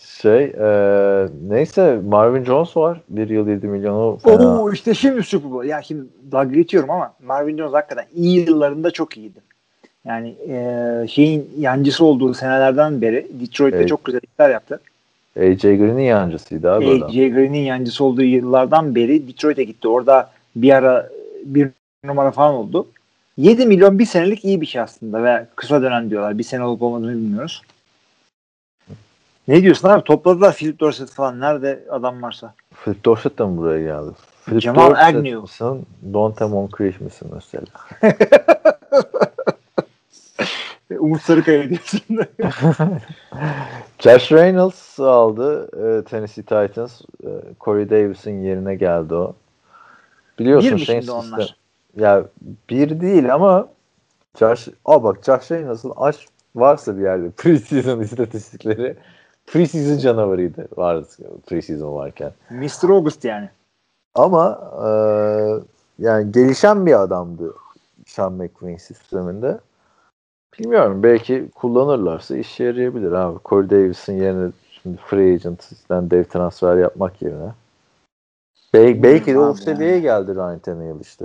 şey e, neyse Marvin Jones var. Bir yıl 7 milyonu fena. Oo işte şimdi Super Bowl. Ya şimdi dalga geçiyorum ama Marvin Jones hakikaten iyi yıllarında çok iyiydi. Yani e, şeyin yancısı olduğu senelerden beri Detroit'te Evet. çok güzel işler yaptı. AJ Green'in yancısıydı abi adam. AJ Green'in yancısı olduğu yıllardan beri Detroit'e gitti. Orada bir ara bir numara falan oldu. 7 milyon bir senelik iyi bir şey aslında ve kısa dönem diyorlar. Bir sene olup olmadığını bilmiyoruz. Ne diyorsun abi? Topladılar Philip Dorsett falan. Nerede adam varsa. Philip Dorsett de mi buraya geldi? Philip Jamal Dorsett Agnew. Mısın? Donte Moncrief misin mesela? Umut Sarıkaya diyorsun. Josh Reynolds aldı e, Tennessee Titans. E, Corey Davis'in yerine geldi o. Biliyorsun Bir mi şimdi sistem- onlar? Ya bir değil ama Josh, aa bak Josh Reynolds'ın aç varsa bir yerde preseason istatistikleri preseason canavarıydı vardı preseason varken. Mr. August yani. Ama e, yani gelişen bir adamdı Sean McVay sisteminde. Bilmiyorum belki kullanırlarsa işe yarayabilir abi. Corey Davis'in yerine şimdi free agent'den dev transfer yapmak yerine. Bel- belki de o seviyeye geldi Ryan Tannehill işte.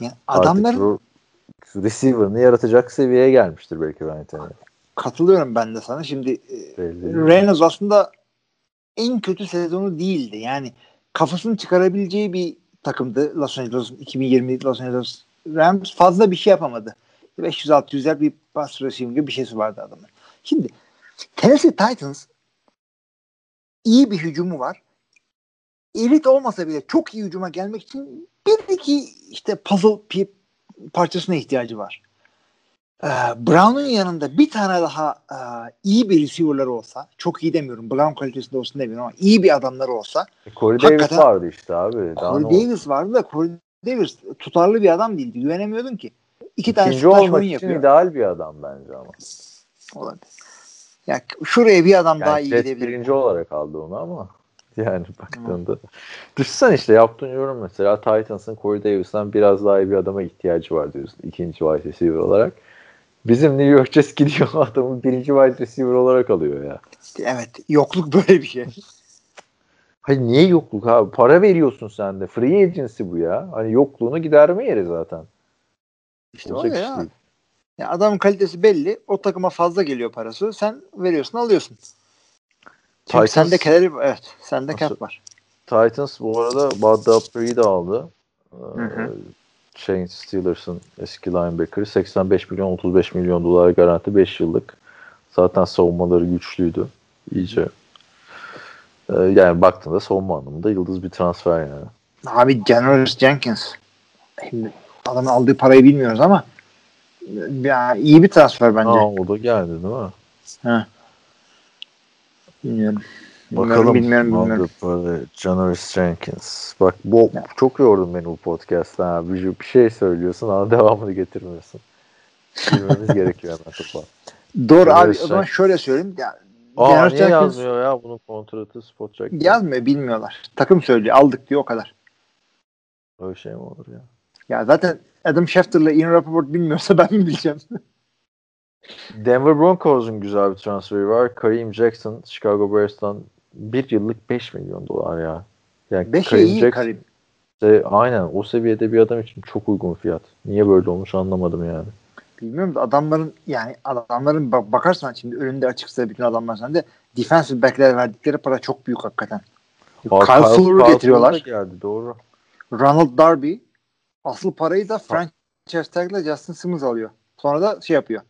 yani adamların receiver'ını yaratacak seviyeye gelmiştir belki Ryan Tannehill. katılıyorum ben de sana. Şimdi e, Belli. Reynolds aslında en kötü sezonu değildi. Yani kafasını çıkarabileceği bir takımdı Los Angeles 2020 Los Angeles Rams fazla bir şey yapamadı. 500-600 yer bir pass receiving gibi bir şeysi vardı adamın. Şimdi Tennessee Titans iyi bir hücumu var. Elit olmasa bile çok iyi hücuma gelmek için bir iki işte puzzle parçasına ihtiyacı var. Ee, Brown'un yanında bir tane daha e, iyi bir receiver'ları olsa, çok iyi demiyorum, Brown kalitesinde olsun demiyorum ama iyi bir adamları olsa, Corey Davis vardı işte abi. Daha Corey? Davis vardı da Corey Davis tutarlı bir adam değildi. Güvenemiyordun ki. İki tane İkinci splash olmak oyun için yapıyor. ideal bir adam bence ama. Olabilir. Ya şuraya bir adam daha Yani iyi Jets gidebilir. birinci olarak aldı onu ama yani baktığında. Düşünsen işte yaptığın yorum mesela Titans'ın Corey Davis'ten biraz daha iyi bir adama ihtiyacı var diyorsun ikinci wide receiver olarak. Bizim New York Jets gidiyor adamı birinci wide receiver olarak alıyor ya. Evet. Yokluk böyle bir şey. Hayır niye yokluk abi? Para veriyorsun sen de. Free agency bu ya. Hani yokluğunu giderme yeri zaten. İşte Olacak ya. değil. ya. Adamın kalitesi belli. O takıma fazla geliyor parası. Sen veriyorsun alıyorsun. Titans- sende keleri evet. Sende cap var. Titans bu arada Bud Dupree'yi de aldı. Ee, hı. Shane Steelers'ın eski linebacker'ı. 85 milyon 35 milyon dolar garanti 5 yıllık. Zaten savunmaları güçlüydü. İyice. Ee, yani baktığında savunma anlamında yıldız bir transfer yani. Abi Janoris Jenkins. Şimdi adamın aldığı parayı bilmiyoruz ama ya iyi bir transfer bence. Aa, o da geldi değil mi? Ha. Bilmiyorum. Bilmiyorum, Bakalım. bilmiyorum, bilmiyorum. Para. Janoris Jenkins. Bak bu Ya. çok yordun beni bu podcast'ta. Ha. Bir, bir şey söylüyorsun ama devamını getirmiyorsun. Bilmemiz gerekiyor hemen topa. Doğru abi Janoris o zaman Jenkins. şöyle söyleyeyim. Ya, Aa Janoris niye Jenkins- yazmıyor ya bunun kontratı spot? Yazmıyor bilmiyorlar. Takım söylüyor aldık diyor o kadar. Öyle şey mi olur ya? Ya zaten Adam Schefter'la Ian Rappaport bilmiyorsa ben mi bileceğim? Denver Broncos'un güzel bir transferi var. Kareem Jackson Chicago Bears'tan bir yıllık 5 milyon dolar ya. Yani 5'e Kareem iyi Jackson Karim. de aynen o seviyede bir adam için çok uygun fiyat. Niye böyle olmuş anlamadım yani. Bilmiyorum da adamların yani adamların bak, bakarsan şimdi önünde açıksa bütün adamlar sende defensive back'ler verdikleri para çok büyük hakikaten. Aa, Kyle Fuller'ı Kyle getiriyorlar. Fuller da geldi doğru. Ronald Darby asıl parayı da franchise tag'la Justin Simmons alıyor. Sonra da şey yapıyor.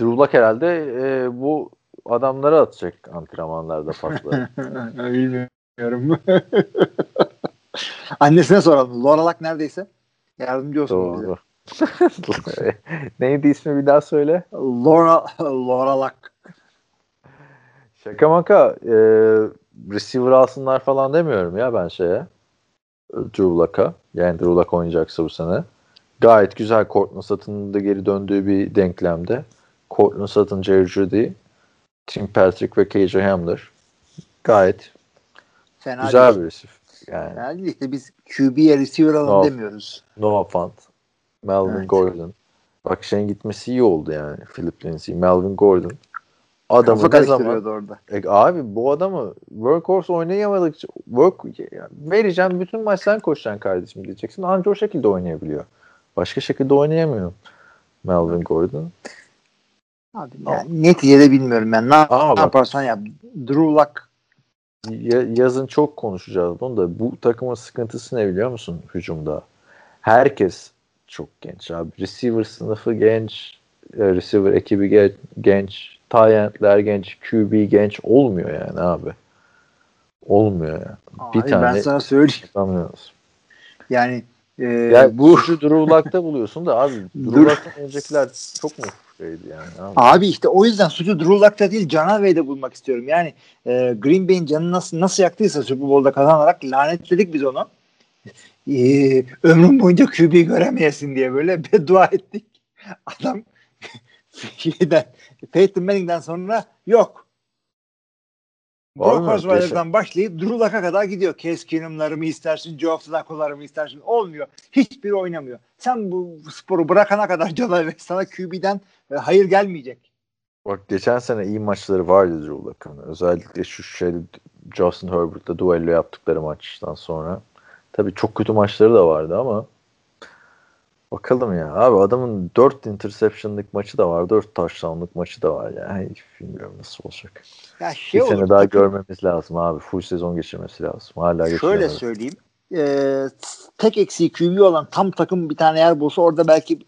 Drew Lock herhalde e, bu adamlara atacak antrenmanlarda pasları. Bilmiyorum. Annesine soralım. Laura Luck neredeyse yardımcı olsun bize. doğru. Neydi ismi bir daha söyle. Laura, Laura Luck. Şaka maka e, receiver alsınlar falan demiyorum ya ben şeye. Drew Luck'a. Yani Drew Luck oynayacaksa bu sene. Gayet güzel Cortland Sutton'ın da geri döndüğü bir denklemde. Cortland Sutton, Jerry Judy, Tim Patrick ve KJ Hamler. Gayet Fena güzel değil. bir receiver. Yani Fena değil. İşte biz QB'ye receiver alın No. demiyoruz. Noah Fant, Melvin Evet. Gordon. Bak şeyin gitmesi iyi oldu yani. Philip Lindsay, Melvin Gordon. Adamı Kafa ne zaman orada. E, abi bu adamı workhorse oynayamadıkça work yani vereceğim bütün maç sen koşacaksın kardeşim diyeceksin. Anca o şekilde oynayabiliyor. Başka şekilde oynayamıyor Melvin Gordon. Abi yani neticede bilmiyorum ben. Ne, Ama ne yaparsan yap. Drew Luck Ya- yazın çok konuşacağız bunu da bu takımın sıkıntısı ne biliyor musun hücumda? Herkes çok genç abi. Receiver sınıfı genç, receiver ekibi gen- genç, end'ler genç, QB genç olmuyor yani abi. Olmuyor yani. Bir Abi tane ben sana söyleyeyim. tutamıyoruz. Yani e, Ya bu şu Drew Luck'ta buluyorsun da abi Drew Dur. Luck'tan öncekiler çok mu şeydi yani abi? Abi işte o yüzden suçu Drew Luck'ta değil Can Bey'de bulmak istiyorum. Yani e, Green Bay'in canını nasıl nasıl yaktıysa Super Bowl'da kazanarak lanetledik biz onu. E, ömrüm boyunca QB göremeyesin diye böyle beddua ettik. Adam şeyden, Peyton Manning'den sonra yok. Brock Osweiler'dan başlayıp Drew Luck'a kadar gidiyor. Case Keenum'ları mı istersin, Joe Flacco'ları mı istersin? Olmuyor. Hiçbiri oynamıyor. Sen bu sporu bırakana kadar Bey sana QB'den e, hayır gelmeyecek. Bak geçen sene iyi maçları vardı Drew Luck'ın. Özellikle şu şeyde Justin Herbert'la duello yaptıkları maçtan sonra. Tabii çok kötü maçları da vardı ama Bakalım ya. Abi adamın 4 interception'lık maçı da var. 4 touchdown'lık maçı da var ya. Hiç bilmiyorum nasıl olacak. Ya şey bir olur, sene daha takım- görmemiz lazım abi. Full sezon geçirmesi lazım. Hala Şöyle söyleyeyim. Ee, tek eksiği QB olan tam takım bir tane yer bulsa orada belki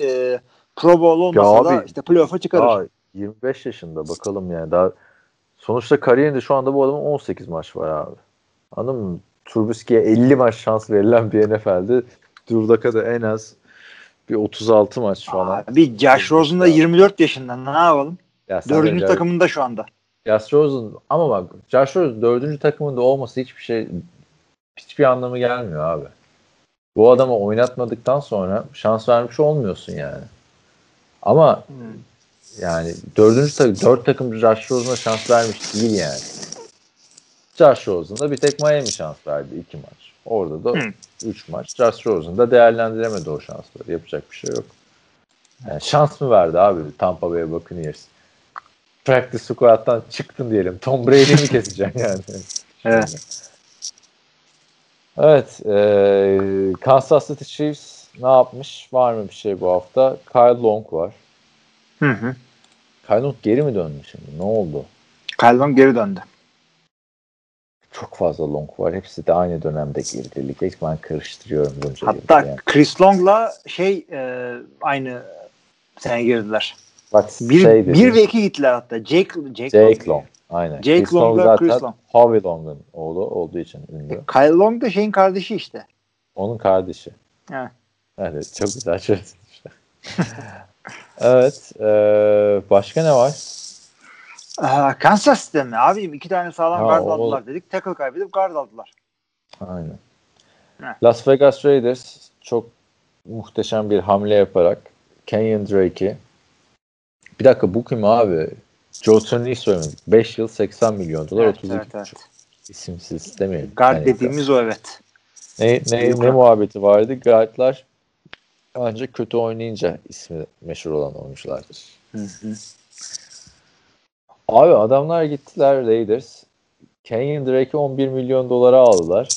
e, Pro Bowl olmasa da abi, işte playoff'a çıkarır. Daha 25 yaşında bakalım yani. Daha sonuçta kariyerinde şu anda bu adamın 18 maç var abi. Anladın mı? Trubisky'ye 50 maç şans verilen bir NFL'de Drew Luck'a da en az bir 36 maç falan. Abi Josh Rosen da 24 yaşında ne yapalım? Ya Dördüncü Josh- takımında şu anda. Josh Rosen ama bak Josh Rosen dördüncü takımında olması hiçbir şey hiçbir anlamı gelmiyor abi. Bu adamı oynatmadıktan sonra şans vermiş olmuyorsun yani. Ama yani dördüncü takım, dört takım Josh Rosen'a şans vermiş değil yani. Josh Rosen'a bir tek Miami şans verdi iki maç. Orada da Hı. üç maç. Josh Rosen da değerlendiremedi o şansları. Yapacak bir şey yok. Yani şans mı verdi abi Tampa Bay Buccaneers? Practice squad'dan çıktın diyelim. Tom Brady'yi mi keseceksin yani? Evet. Evet. E, Kansas City Chiefs ne yapmış? Var mı bir şey bu hafta? Kyle Long var. Hı hı. Kyle Long geri mi döndü şimdi? Ne oldu? Kyle geri döndü. Çok fazla Long var. Hepsi de aynı dönemde girdi. Lige. Ben karıştırıyorum bunca Hatta yani. Chris Long'la şey e, aynı sene girdiler. Bak Bir, şey dedi. bir ve iki gittiler hatta. Jake, Jake, Jake Long. Aynen. Jake Chris Long zaten Chris Long. Howie Long'un oğlu olduğu için ünlü. Kyle Long da şeyin kardeşi işte. Onun kardeşi. Evet. Evet. Çok güzel çözmüşler. evet. E, başka ne var? Aa, Kansas City mi? Abi iki tane sağlam Ha, guard o- aldılar dedik. Tackle kaybedip guard aldılar. Aynen. Heh. Las Vegas Raiders çok muhteşem bir hamle yaparak Kenyon Drake'i bir dakika bu kim abi? Joe Turney'i söylemedik. 5 yıl 80 milyon dolar Evet, 32 evet, evet. isimsiz demeyelim. Guard Yani dediğimiz o evet. ne, ne, ne muhabbeti vardı? Guardlar ancak kötü oynayınca ismi meşhur olan oyunculardır. Hı hı. Abi adamlar gittiler Raiders. Kenyon Drake'i 11 milyon dolara aldılar.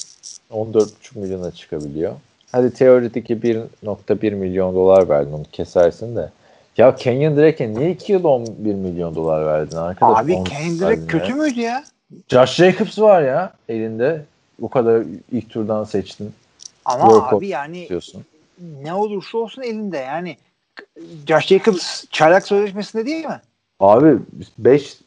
14,5 milyona çıkabiliyor. Hadi teorideki 1.1 milyon dolar verdin onu kesersin de. Ya Kenyon Drake'e niye 2 yıl 11 milyon dolar verdin arkadaş? Abi On- Kane verdin direkt kötü ya. müydü ya? Josh Jacobs var ya elinde. Bu kadar ilk turdan seçtin Ama Workout abi yani diyorsun. ne olursa olsun elinde yani. Josh Jacobs çaylak sözleşmesinde değil mi? Abi 5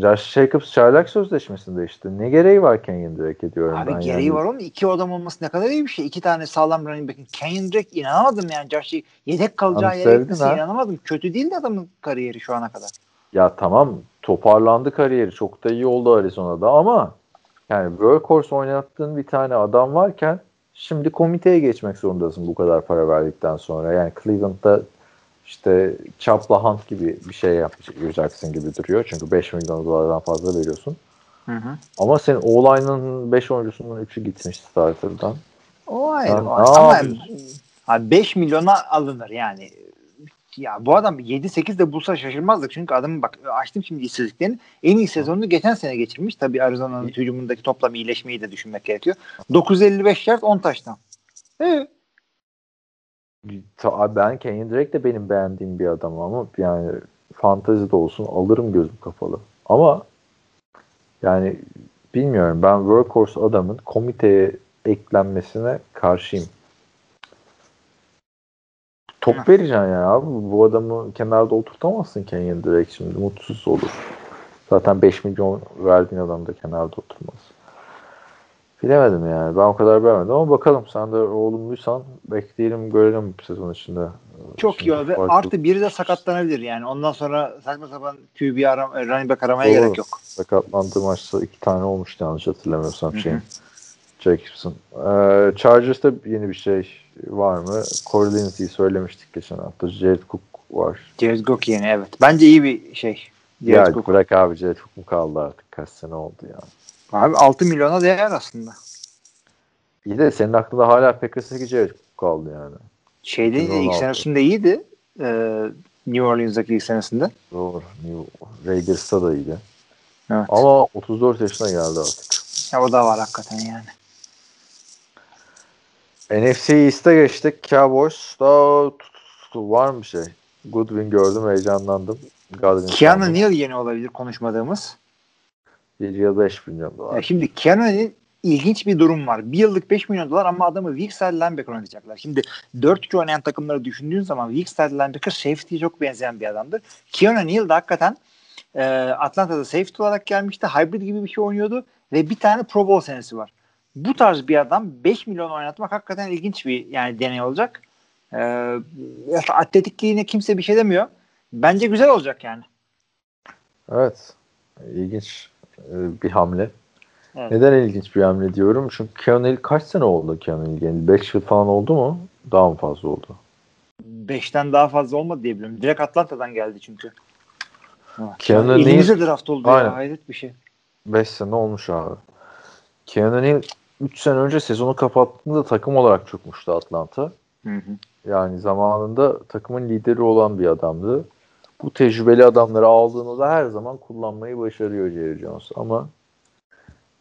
Josh Jacobs çaylak sözleşmesinde işte. Ne gereği var Kenyon Drake'e diyorum Abi ben. gereği yani. var onun. iki adam olması ne kadar iyi bir şey. İki tane sağlam running back'in. Drake inanamadım yani. Josh yedek kalacağı Abi yere gitmesi inanamadım. Kötü değil de adamın kariyeri şu ana kadar. Ya tamam toparlandı kariyeri. Çok da iyi oldu Arizona'da ama yani workhorse oynattığın bir tane adam varken şimdi komiteye geçmek zorundasın bu kadar para verdikten sonra. Yani Cleveland'da işte Chapla Hunt gibi bir şey yapacaksın gibi duruyor. Çünkü 5 milyon dolardan fazla veriyorsun. Hı hı. Ama senin O-line'ın 5 oyuncusunun 3'ü gitmiş starter'dan. O ayrı. Sen. Ama abi 5 milyona alınır yani. Ya bu adam 7-8 de bulsa şaşırmazdık. Çünkü adamın bak açtım şimdi istatistiklerini. En iyi sezonunu geçen sene geçirmiş. Tabii Arizona'nın hücumundaki toplam iyileşmeyi de düşünmek gerekiyor. 955 yard 10 taştan. Evet. Ben Drake de benim beğendiğim bir adam ama yani fantezi de olsun alırım gözüm kapalı. Ama yani bilmiyorum ben workhorse adamın komiteye eklenmesine karşıyım. Top vereceksin ya abi. Bu adamı kenarda oturtamazsın Kenyon Drake şimdi. Mutsuz olur. Zaten 5 milyon verdiğin adam da kenarda oturmaz. Bilemedim yani. Ben o kadar beğenmedim ama bakalım. Sen de olumluysan bekleyelim görelim bu sezon içinde. Çok Şimdi iyi oldu. farklı- Artı biri de sakatlanabilir yani. Ondan sonra saçma sapan QB aram, e, running back aramaya Doğru. gerek yok. Sakatlandığı maçta iki tane olmuştu yanlış hatırlamıyorsam Hı hı. şeyin. Jacobson. Ee, Chargers'ta yeni bir şey var mı? Corey Lindsey'i söylemiştik geçen hafta. Jared Cook var. Jared Cook yeni evet. Bence iyi bir şey. Jared ya Cook. bırak abi Jared Cook mu kaldı artık? Kaç sene oldu ya. Abi 6 milyona değer aslında. İyi de senin aklında hala Packers'taki Jared Cook kaldı yani. Şeyde ilk 2016. senesinde iyiydi. Ee, New Orleans'daki ilk senesinde. Doğru. New Raiders'ta da iyiydi. Evet. Ama 34 yaşına geldi artık. Ya o da var hakikaten yani. NFC East'e geçtik. Cowboys daha var mı bir şey? Goodwin gördüm heyecanlandım. Godwin Keanu. Neal yeni olabilir konuşmadığımız. Bir yıl 5 milyon dolar. Ya şimdi Neal ilginç bir durum var. Bir yıllık 5 milyon dolar ama adamı side linebacker oynatacaklar. Şimdi 4-2 oynayan takımları düşündüğün zaman side linebacker safety'ye çok benzeyen bir adamdır. Keanu Neal da hakikaten e, Atlanta'da safety olarak gelmişti. Hybrid gibi bir şey oynuyordu ve bir tane Pro Bowl senesi var. Bu tarz bir adam 5 milyon oynatmak hakikaten ilginç bir yani deney olacak. E, atletikliğine kimse bir şey demiyor. Bence güzel olacak yani. Evet. İlginç bir hamle. Evet. Neden ilginç bir hamle diyorum? Çünkü Keanu Neal kaç sene oldu Keanu Neal? Yani 5 yıl falan oldu mu? Daha mı fazla oldu? 5'ten daha fazla olmadı diye biliyorum. Direkt Atlanta'dan geldi çünkü. Keanu Yani Neal- elimize draft oldu Aynen. ya. Hayret bir şey. 5 sene olmuş abi. Keanu Neal 3 sene önce sezonu kapattığında takım olarak çökmüştü Atlanta. Hı hı. Yani zamanında takımın lideri olan bir adamdı. Bu tecrübeli adamları aldığında her zaman kullanmayı başarıyor Jerry Jones. Ama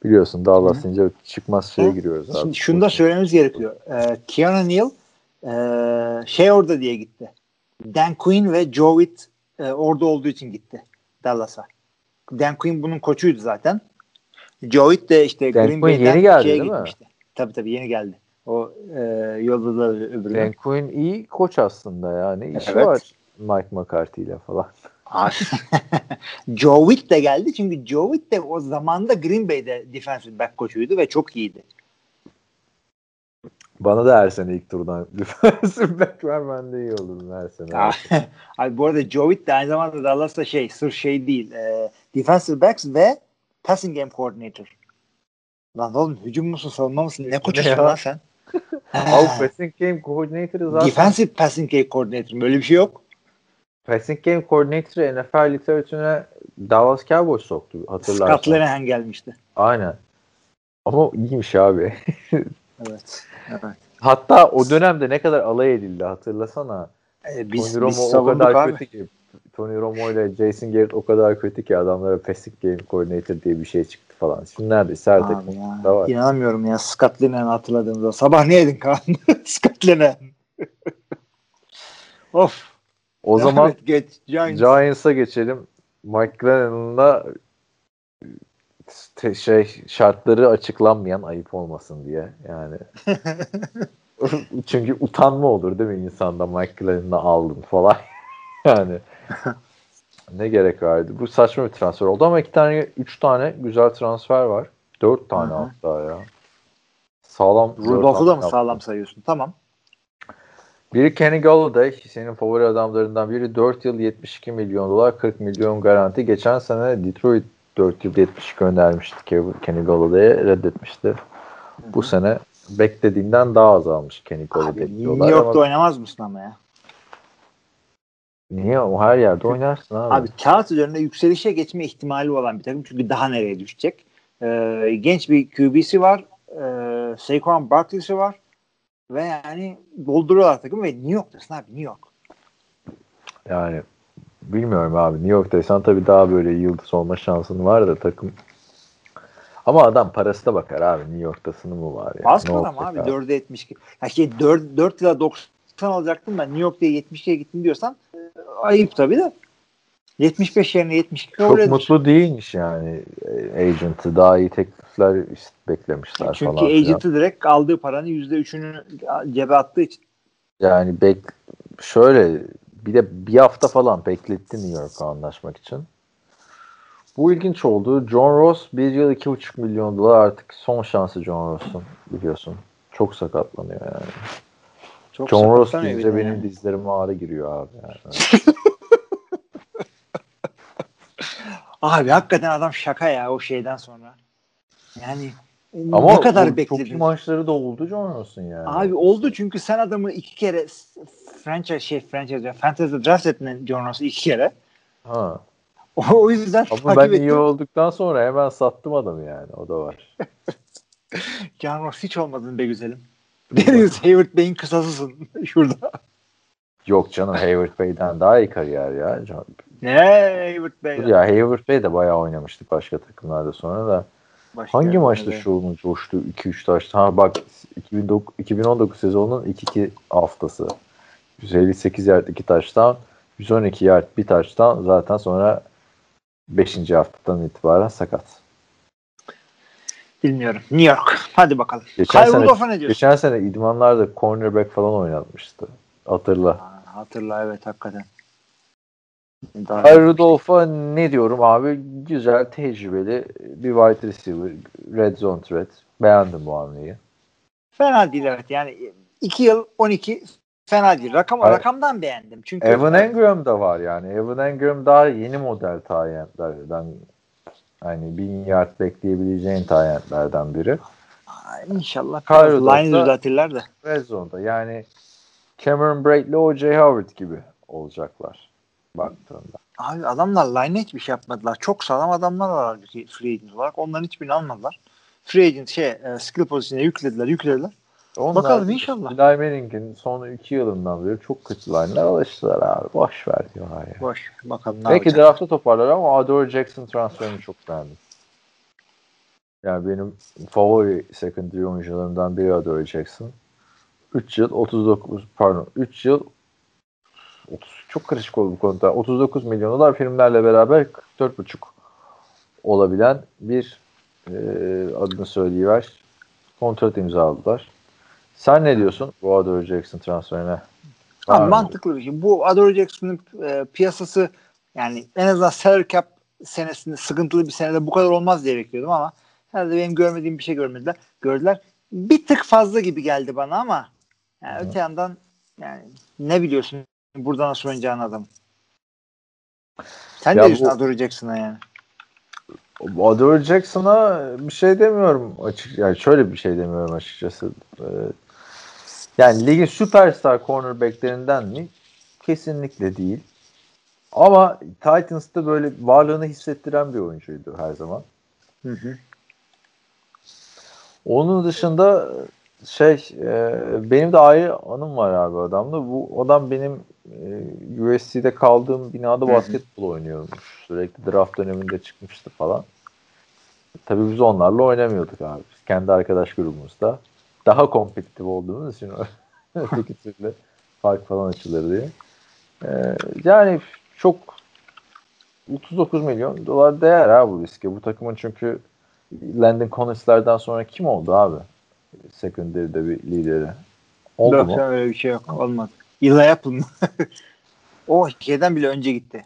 biliyorsun Dallas deyince çıkmaz şeye giriyoruz abi. Şimdi şunu da söylememiz gerekiyor. Ee, Keanu Neal e, şey orada diye gitti. Dan Quinn ve Joe Witt e, orada olduğu için gitti Dallas'a. Dan Quinn bunun koçuydu zaten. Joe Witt de işte Dan Green Bay'den yeni geldi şeye değil mi? gitmişti. Tabii tabii yeni geldi. O e, yolladılar öbürünü. Dan Quinn iyi koç aslında yani. İşi Evet. var Mike McCarthy ile falan. Joe Witt de geldi çünkü Joe Witt de o zamanda Green Bay'de defensive back koçuydu ve çok iyiydi. Bana da her sene ilk turdan defensive back ver ben de iyi olurum her sene. Abi bu arada Joe Witt de aynı zamanda Dallas'ta şey sırf şey değil. E, defensive backs ve passing game coordinator. Lan oğlum hücum musun savunma mısın? Ne koçusun lan sen? Abi passing game coordinator'ı zaten Defensive passing game coordinator. Böyle bir şey yok. Passing game coordinator'ı NFL literatürüne Dallas Cowboys soktu hatırlarsan. Scott Linehan gelmişti. Aynen. Ama iyiymiş abi. Evet. evet. Hatta o dönemde ne kadar alay edildi hatırlasana. E, biz, Tony Romo biz o savunduk kadar abi. kötü ki. Tony Romo ile Jason Garrett o kadar kötü ki adamlara passing game coordinator diye bir şey çıktı falan. Şimdi neredeyse her takımda var. İnanamıyorum ya Scott Linehan'ı hatırladığımda. Sabah ne yedin Kaan? Scott Linehan. of. O zaman Evet, geç. Giants. Giants'a geçelim. Mike Glennon'la şey şartları açıklanmayan ayıp olmasın diye yani. Çünkü utanma olur değil mi insanda Mike Glennon'ı aldın falan. yani ne gerek vardı. Bu saçma bir transfer oldu ama iki tane, üç tane güzel transfer var. Dört tane Hı hı. hatta ya. Sağlam. Rudolph'u da mı yaptı. sağlam sayıyorsun? Tamam. Biri Kenny Galladay, senin favori adamlarından biri 4 yıl 72 milyon dolar, 40 milyon garanti. Geçen sene Detroit 4 yıl 70 göndermişti Ke- Kenny Galladay'e, reddetmişti. Bu sene beklediğinden daha az almış Kenny Galladay New diyorlar York'ta ama oynamaz mısın ama ya? niye? O her yerde oynarsın abi. Abi kağıt üzerinde yükselişe geçme ihtimali olan bir takım. Çünkü daha nereye düşecek? Ee, genç bir QB'si var. Ee, Saquon Barkley'si var. Ve yani dolduruyorlar takımı ve New York'tasın abi New York. Yani bilmiyorum abi. New York'taysan tabii daha böyle yıldız olma şansın var da takım ama adam parasına bakar abi. New York'tasını mı var ya? Az mı olacak abi? 4'e 72. Ya şey 4, 4 yıla 90 alacaktım ben New York'ta 72'ye gittim diyorsan e, ayıp tabii de. 75 yerine 72 kabul Çok edilir. mutlu değilmiş yani agent'ı. Daha iyi teklifler beklemişler Çünkü falan. filan. agent'ı direkt aldığı paranın %3'ünü cebe attığı için. Yani bek şöyle bir de bir hafta falan bekletti New York'a anlaşmak için. Bu ilginç oldu. John Ross bir yıl iki buçuk milyon dolar artık son şansı John Ross'un biliyorsun. Çok sakatlanıyor yani. Çok John Ross deyince benim yani. dizlerime ağrı giriyor abi. Yani. Abi hakikaten adam şaka ya o şeyden sonra. Yani Ama ne kadar o çok iyi bekledin? maçları da oldu John Ross'un yani. Abi oldu çünkü sen adamı iki kere franchise şey franchise fantasy draft ettin John Ross'u iki kere. Ha. O, o yüzden Ama ben iyi ettim. olduktan sonra hemen sattım adamı yani. O da var. John Ross hiç olmadın be güzelim. Deniz Hayward Bey'in kısasısın şurada. Yok canım Hayward Bey'den daha iyi kariyer ya. Ne Hayward Bey? Ya Hayward Bey de bayağı oynamıştık başka takımlarda sonra da. Başka Hangi maçta şovunu coştu 2-3 taştan? Ha bak 2009, 2019 sezonunun ilk iki haftası. 158 yard 2 taştan, 112 yard bir taştan zaten sonra 5. haftadan itibaren sakat. Bilmiyorum. New York. Hadi bakalım. Geçen Kyle sene, ne diyorsun? geçen sene idmanlarda cornerback falan oynatmıştı. Hatırla. Ha, hatırla evet hakikaten. Daha Rudolph'a ne diyorum abi? Güzel, tecrübeli bir wide receiver. Red zone threat. Beğendim bu hamleyi. Fena değil evet. Yani 2 yıl 12 fena değil. Rakam, Hayır. rakamdan beğendim. Çünkü Evan Engram da var yani. Evan Engram daha yeni model tayyentlerden hani bin yard bekleyebileceğin tayyentlerden biri. Aa, inşallah line düzeltirler de. Red zone'da yani Cameron Braid ile O.J. Howard gibi olacaklar baktığında. Abi adamlar line hiçbir şey yapmadılar. Çok sağlam adamlar var free agent olarak. Onların hiçbirini almadılar. Free agent şey e, skill pozisyonuna yüklediler yüklediler. Onlar Bakalım inşallah. Eli Manning'in son iki yılından beri çok kötü line'ler alıştılar abi. Boş ver diyorlar ya. Boş. Bakalım ne Belki draftta toparlar ama Adore Jackson transferini çok beğendim. Yani benim favori secondary oyuncularımdan biri Adore Jackson. 3 yıl 39 pardon 3 yıl 30, çok karışık oldu bu konuda. 39 milyon dolar filmlerle beraber 44,5 olabilen bir e, adını söyleyiver kontrat imzaladılar. Sen ne diyorsun bu Adore Jackson transferine? Var mı? mantıklı bir şey. Bu Adore Jackson'ın e, piyasası yani en azından salary cap senesinde sıkıntılı bir senede bu kadar olmaz diye bekliyordum ama herhalde benim görmediğim bir şey görmediler. Gördüler. Bir tık fazla gibi geldi bana ama yani Hı. öte yandan yani ne biliyorsun burada nasıl oynayacağını adam. Sen Ya ne diyorsun bu- Adore Jackson'a yani? Adore Jackson'a bir şey demiyorum açık yani şöyle bir şey demiyorum açıkçası. Ee, yani ligin süperstar cornerbacklerinden mi? Kesinlikle değil. Ama Titans'ta böyle varlığını hissettiren bir oyuncuydu her zaman. Hı hı. Onun dışında şey e, benim de ayrı anım var abi adamla. Bu adam benim e, USC'de kaldığım binada basketbol oynuyormuş. Sürekli draft döneminde çıkmıştı falan. Tabii biz onlarla oynamıyorduk abi. Biz kendi arkadaş grubumuzda. Daha kompetitif olduğumuz için öteki türlü fark falan açılır diye. E, yani çok 39 milyon dolar değer ha bu riske. Bu takımın çünkü Landon Collins'lerden sonra kim oldu abi? Secondary'de bir lideri. Oldu Yok, mu? öyle bir şey yok. Olmadı. Apple mı? o şeyden bile önce gitti.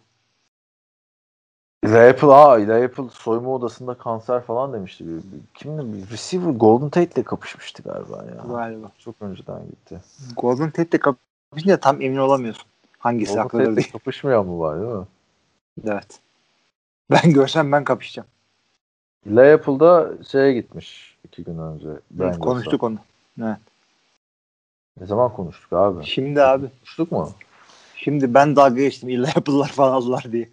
Eli Apple, aa Eli Apple soyma odasında kanser falan demişti. Bir, bir, kimle bir receiver Golden Tate'le kapışmıştı galiba ya. Galiba. Çok önceden gitti. Golden Tate'le kapışınca tam emin olamıyorsun. Hangisi Golden haklıdır diye. kapışmayan mı var değil mi? Evet. Ben görsem ben kapışacağım. Eli Apple'da şeye gitmiş iki gün önce. Bengals'a. Konuştuk onu. Evet. Ne zaman konuştuk abi? Şimdi abi. Konuştuk mu? Şimdi ben dalga geçtim. İlla yapılar falan aldılar diye.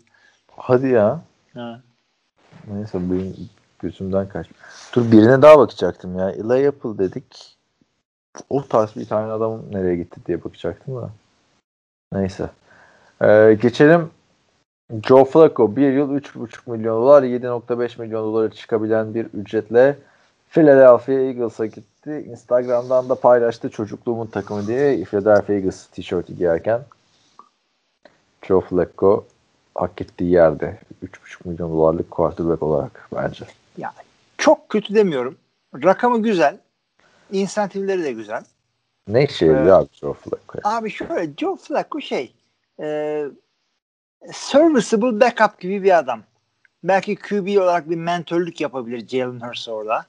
Hadi ya. Ha. Neyse benim gözümden kaç. Dur birine daha bakacaktım ya. Eli Apple dedik. O tarz bir tane adam nereye gitti diye bakacaktım da. Neyse. Ee, geçelim. Joe Flacco bir yıl 3,5 milyon dolar 7.5 milyon dolara çıkabilen bir ücretle Philadelphia Eagles'a gitti. Instagram'dan da paylaştı çocukluğumun takımı diye Philadelphia Eagles tişörtü giyerken. Joe Flacco hak ettiği yerde 3,5 milyon dolarlık quarterback olarak bence. Çok kötü demiyorum. Rakamı güzel. İnsentifleri de güzel. Ne yarıyor Evet. abi Joe Flacco? ya? Abi şöyle Joe Flacco şey e, serviceable backup gibi bir adam. Belki QB olarak bir mentörlük yapabilir Jalen Hurts orada.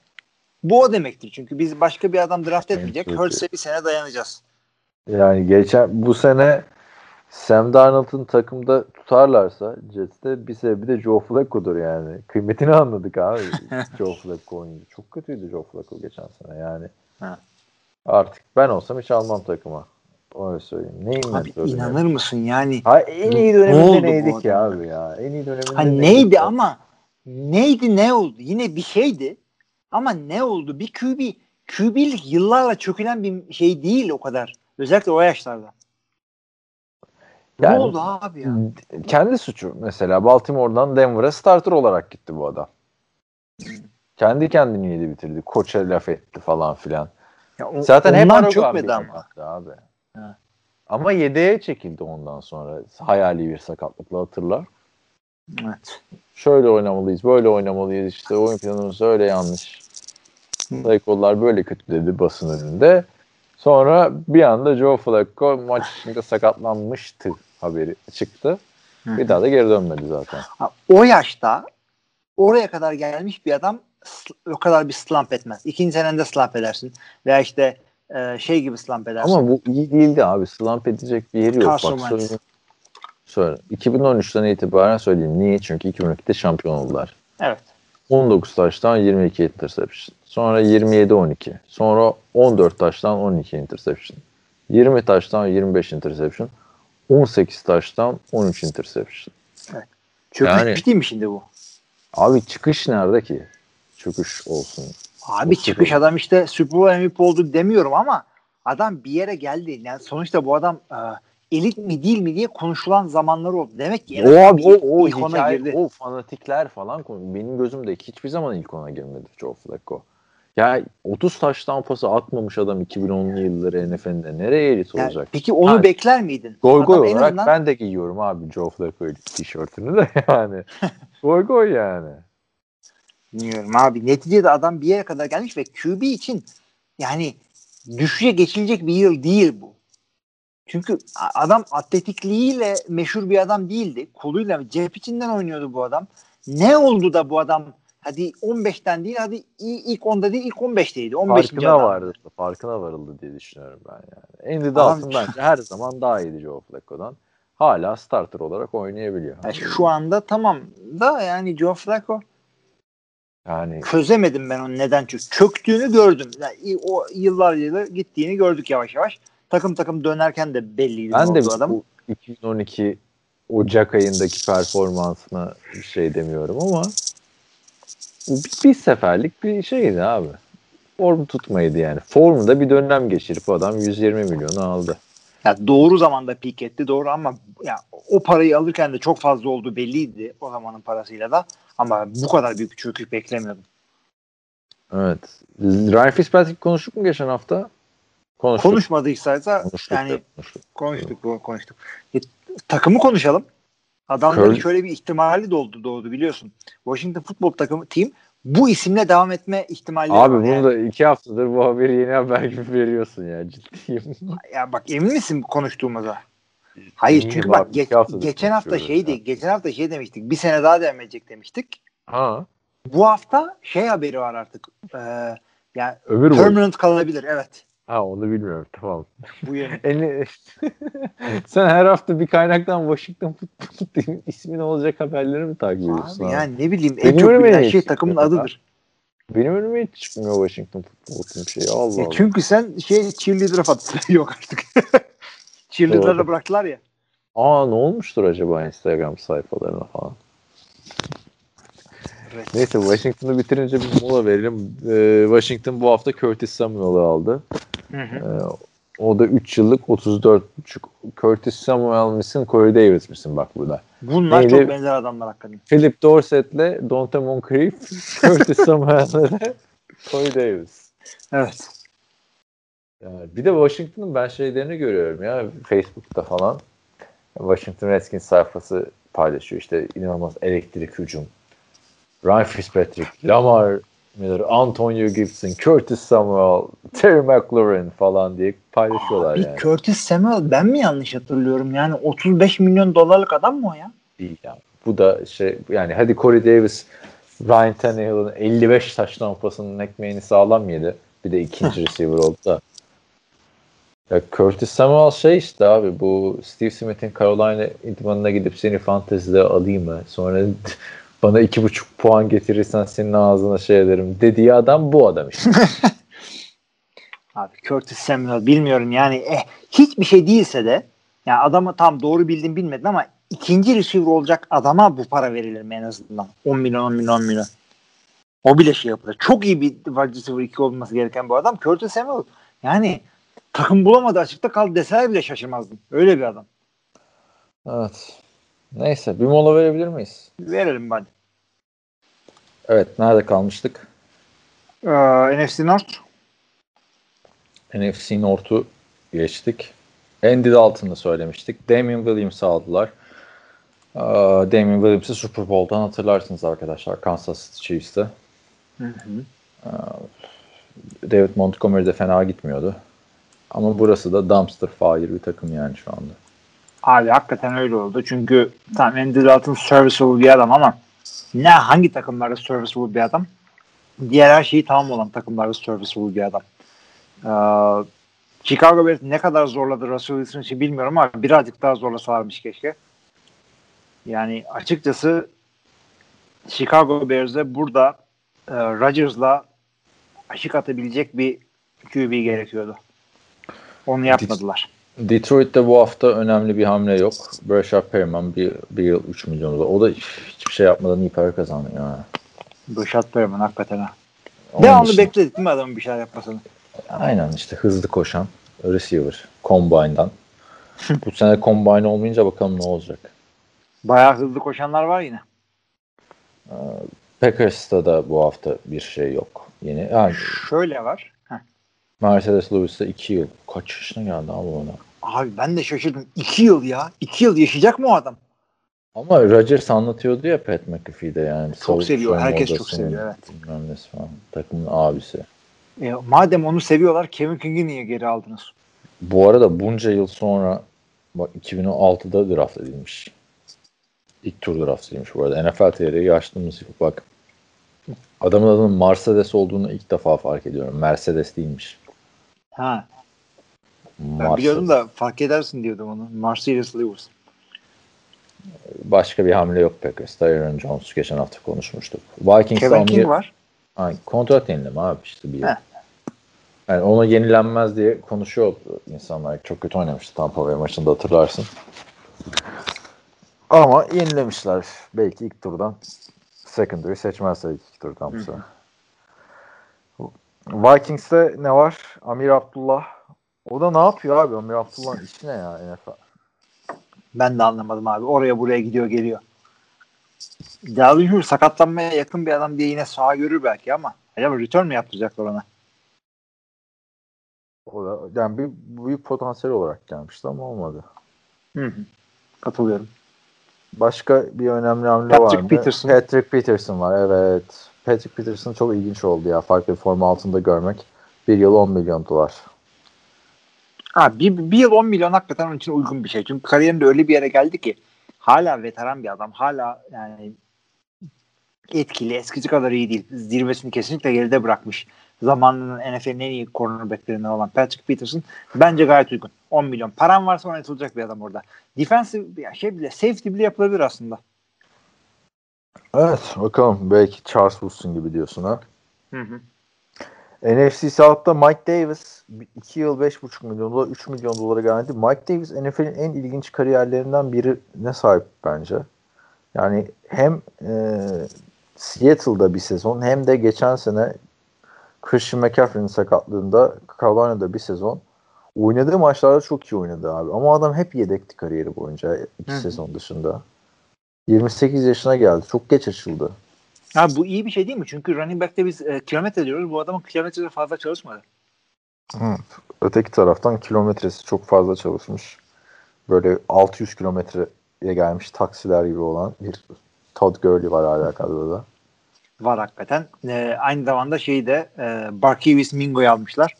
Bu o demektir. Çünkü biz başka bir adam draft etmeyecek. Hurts'e bir sene dayanacağız. Yani geçen bu sene Sam Darnold'un takımda tutarlarsa Jets'te bir sebebi de Joe Flacco'dur yani. Kıymetini anladık abi Joe Flacco oyuncu. Çok kötüydü Joe Flacco geçen sene yani. Ha. Artık ben olsam hiç almam takıma. Öyle söyleyeyim. Neyin Abi mentörü inanır mısın yani? Ha, en iyi Ne döneminde neydik ya adama? abi ya. En iyi döneminde Ha neydi ya? ama neydi ne oldu? Yine bir şeydi. Ama ne oldu? Bir QB QB'lik yıllarla çökülen bir şey değil o kadar. Özellikle o yaşlarda. Yani- ne oldu abi ya? kendi suçu mesela Baltimore'dan Denver'a starter olarak gitti bu adam. Kendi kendini yedi bitirdi. Koça laf etti falan filan. Ya o- Zaten hep çökmedi bir ama. abi. Ha. Ama yedeğe çekildi ondan sonra. Hayali bir sakatlıkla hatırlar. Evet. Şöyle oynamalıyız, böyle oynamalıyız. İşte oyun planımız öyle yanlış. Saykollar böyle kötü dedi basın önünde. Sonra bir anda Joe Flacco maç içinde sakatlanmıştı haberi çıktı. Bir daha da geri dönmedi zaten. O yaşta oraya kadar gelmiş bir adam o kadar bir slump etmez. İkinci senende slump edersin. Veya işte e, şey gibi slump edersin. Ama bu iyi değildi abi. Slump edecek bir yeri yok. Carson Bak Wentz. Söyle. 2013'ten itibaren söyleyeyim. Niye? Çünkü 2012'de şampiyon oldular. Evet. 19 taştan 22 interception. Sonra 27-12. Sonra 14 taştan 12 interception. 20 taştan 25 interception. 18 taştan 13 interception. Çökmüş Yani- değil mi şimdi bu? Abi çıkış nerede ki? Çıkış olsun. Abi O çıkış adam işte Super Bowl MVP oldu demiyorum ama adam bir yere geldi. Yani sonuçta bu adam e, elit mi değil mi diye konuşulan zamanları oldu. Demek ki O abi o, o ilk ona hikaye, girdi. o fanatikler falan benim gözümde hiçbir zaman ilk ona girmedi Joe Flacco. Ya 30 taştan pası atmamış adam 2010'lu yılları NFL'de nereye elit Yani olacak? peki onu Ha. bekler miydin? Goy goy olarak azından- ben de giyiyorum abi Joe Flacco tişörtünü de yani. goy goy yani. Bilmiyorum abi. Neticede adam bir yere kadar gelmiş ve QB için yani düşüşe geçilecek bir yıl değil bu. Çünkü adam atletikliğiyle meşhur bir adam değildi. Koluyla cep içinden oynuyordu bu adam. Ne oldu da bu adam hadi 15'ten değil hadi ilk 10'da değil ilk 15'teydi. 15. Farkına adam. vardı. Farkına varıldı diye düşünüyorum ben yani. Andy Dalton bence her zaman daha iyiydi Joe Flacco'dan. Hala starter olarak oynayabiliyor. Yani şu anda tamam da yani Joe Flacco Yani çözemedim ben onu neden çök çöktüğünü gördüm. Yani o yıllar yılı gittiğini gördük yavaş yavaş. Takım takım dönerken de belliydi Ben de adam. bu 2012 Ocak ayındaki performansına bir şey demiyorum ama bir, bir seferlik bir şeydi abi. Form tutmaydı yani. Formda bir dönem geçirip adam 120 milyonu aldı. Ya doğru zamanda peak etti doğru ama ya o parayı alırken de çok fazla olduğu belliydi o zamanın parasıyla da ama bu kadar büyük çöküş beklemiyordum. Evet. Ryan Fitzpatrick konuştuk mu geçen hafta? Konuştuk. Konuşmadıysa Konuştuk. yani konuştuk. konuştuk bu- konuştuk. E, takımı konuşalım. Adamların Curl- şöyle bir ihtimali doğdu doğdu biliyorsun. Washington Football takımı team bu isimle devam etme ihtimalleri Abi bunu Yani, da iki haftadır bu haberi yeni haber gibi veriyorsun ya ciddiyim. ya bak emin misin konuştuğumuza? Hayır çünkü bak geç- haftadır geçen hafta şeydi. ya. Geçen hafta şey demiştik. Bir sene daha devam edecek demiştik. Ha. Bu hafta şey haberi var artık. Ee, yani Ömür boyu. permanent kalabilir evet. Ha onu bilmiyorum tamam. Bu. En, sen her hafta bir kaynaktan Washington Football Team'in ismi ne olacak haberleri mi takip ediyorsun? Abi abi? yani ne bileyim en Benim çok bilinen şey takımın adıdır. Benim önüme hiç çıkmıyor Washington Football Team şeyi. Allah E Allah. çünkü sen şey cheerleader'a fatih yok artık. cheerleader'a bıraktılar ya. Aa ne olmuştur acaba Instagram sayfalarına falan. Evet. Neyse Washington'ı bitirince bir mola verelim. Ee, Washington bu hafta Curtis Samuel'ı aldı. Hı hı. Ee, o da 3 yıllık 34,5. Curtis Samuel misin Corey Davis misin bak burada. Bunlar Neydi? çok benzer adamlar hakikaten. Philip Dorsett'le Dante Moncrief, Curtis Samuel'le de Corey Davis. Evet. Yani bir de Washington'ın ben şeylerini görüyorum ya Facebook'ta falan. Washington Redskins sayfası paylaşıyor işte inanılmaz elektrik hücum. Ryan Fitzpatrick, Lamar Miller, Antonio Gibson, Curtis Samuel, Terry McLaurin falan diye paylaşıyorlar Bir yani. Curtis Samuel ben mi yanlış hatırlıyorum? Yani 35 milyon dolarlık adam mı o ya? Değil yani. Bu da şey yani hadi Corey Davis Ryan Tannehill'ın 55 taş tampasının ekmeğini sağlam yedi. Bir de ikinci receiver oldu da. Ya Curtis Samuel şey işte abi bu Steve Smith'in Carolina idmanına gidip seni fantezide alayım mı? Sonra bana iki buçuk puan getirirsen senin ağzına şey ederim dediği adam bu adam işte. Abi Curtis Samuel bilmiyorum yani eh, hiçbir şey değilse de yani adamı tam doğru bildin bilmedin ama ikinci receiver olacak adama bu para verilir mi en azından? 10 milyon 10 milyon 10 milyon. O bile şey yapılır. Çok iyi bir wide receiver 2 olması gereken bu adam. Curtis Samuel yani takım bulamadı açıkta kaldı deseler bile şaşırmazdım. Öyle bir adam. evet. Neyse bir mola verebilir miyiz? Verelim hadi. Evet nerede kalmıştık? Ee, NFC North. NFC North'u geçtik. Andy Dalton'ı söylemiştik. Damian Williams'ı aldılar. Ee, Damian Williams'ı Super Bowl'dan hatırlarsınız arkadaşlar. Kansas City Chiefs'te. Hı hı. David Montgomery de fena gitmiyordu. Ama burası da dumpster fire bir takım yani şu anda. Abi hakikaten öyle oldu. Çünkü tam Andy Dalton serviceable bir adam ama ne hangi takımlarda serviceable bir adam? Diğer her şeyi tamam olan takımlarda serviceable bir adam. Ee, Chicago Bears ne kadar zorladı Russell Wilson için bilmiyorum ama birazcık daha zorlasalarmış keşke. Yani açıkçası Chicago Bears'e burada e, Rodgers'la aşık atabilecek bir QB gerekiyordu. Onu yapmadılar. Detroit'te bu hafta önemli bir hamle yok. Brashard Perriman bir, bir yıl 3 milyon dolar. O da hiçbir şey yapmadan iyi para kazanıyor. Yani. Rashad Perriman hakikaten ha. Onun Devamlı dışında- bekledik değil mi adamın bir şeyler yapmasını? Aynen işte hızlı koşan receiver Combine'dan. bu sene Combine olmayınca bakalım ne olacak. Bayağı hızlı koşanlar var yine. Packers'ta da bu hafta bir şey yok. Yeni yani Şöyle var. Mercedes Lewis'te 2 yıl. Kaç yaşına geldi abi ona? Abi ben de şaşırdım. İki yıl ya. İki yıl yaşayacak mı o adam? Ama Rodgers anlatıyordu ya Pat McAfee'de yani. Çok seviyor, herkes çok seviyor, evet. bilmem falan. Takımın abisi. E, madem onu seviyorlar Kevin King'i niye geri aldınız? Bu arada bunca yıl sonra bak 2006'da draft edilmiş. İlk tur draft edilmiş bu arada. NFL TR'yi yaşlımız. Bak adamın adının Mercedes olduğunu ilk defa fark ediyorum. Mercedes değilmiş. Ha, ben biliyordum da fark edersin diyordum onu. Mercedes Lewis. Başka bir hamle yok Packers'ta. Aaron Jones geçen hafta konuşmuştuk. Vikings'te Kevin King var. Ay, kontrat yenileme abi işte bir yıl. Yani ona yenilenmez diye konuşuyor insanlar. Çok kötü oynamıştı Tampa Bay maçında hatırlarsın. Ama yenilemişler. Belki ilk turdan. Secondary seçmezler ilk turdan bu sefer. Vikings'te ne var? Amir Abdullah. O da ne yapıyor abi? Amir Abdullah'ın işi ne ya NFL? Ben de anlamadım abi. Oraya buraya gidiyor geliyor. Dalvin Hur sakatlanmaya yakın bir adam diye yine sağa görür belki ama acaba return mi yaptıracaklar ona? O da yani bir büyük potansiyel olarak gelmişti ama olmadı. Hı hı. Katılıyorum. Başka bir önemli hamle Patrick var mı? Peterson. Patrick Peterson var evet. Patrick Peterson çok ilginç oldu ya. Farklı bir forma altında görmek. Bir yıl 10 milyon dolar. Ha, bir, bir yıl 10 milyon hakikaten onun için uygun bir şey. Çünkü kariyerinde öyle bir yere geldi ki hala veteran bir adam. Hala yani etkili. Eskisi kadar iyi değil. Zirvesini kesinlikle geride bırakmış. Zamanının NFL'in en iyi cornerbacklerinden olan Patrick Peterson bence gayet uygun. 10 milyon. Paran varsa oynatılacak bir adam orada. Defensive ya şey bile safety bile yapılabilir aslında. Evet bakalım. Belki Charles Woodson gibi diyorsun ha. Hı hı. NFC South'ta Mike Davis 2 yıl 5,5 milyon dolar 3 milyon dolara garanti. Mike Davis NFL'in en ilginç kariyerlerinden birine sahip bence. Yani hem e, Seattle'da bir sezon hem de geçen sene Christian McCaffrey'nin sakatlığında Carolina'da bir sezon oynadığı maçlarda çok iyi oynadı abi. Ama adam hep yedekti kariyeri boyunca iki Hı sezon dışında. 28 yaşına geldi. Çok geç açıldı. Ha, bu iyi bir şey değil mi? Çünkü running back'te biz e, kilometre diyoruz. Bu adamın kilometrede fazla çalışmadı. Evet. Öteki taraftan kilometresi çok fazla çalışmış. Böyle 600 kilometreye gelmiş taksiler gibi olan bir Todd Gurley var hala kadroda. Var hakikaten. E, aynı zamanda şeyi de e, Barkevius Mingo'yu almışlar.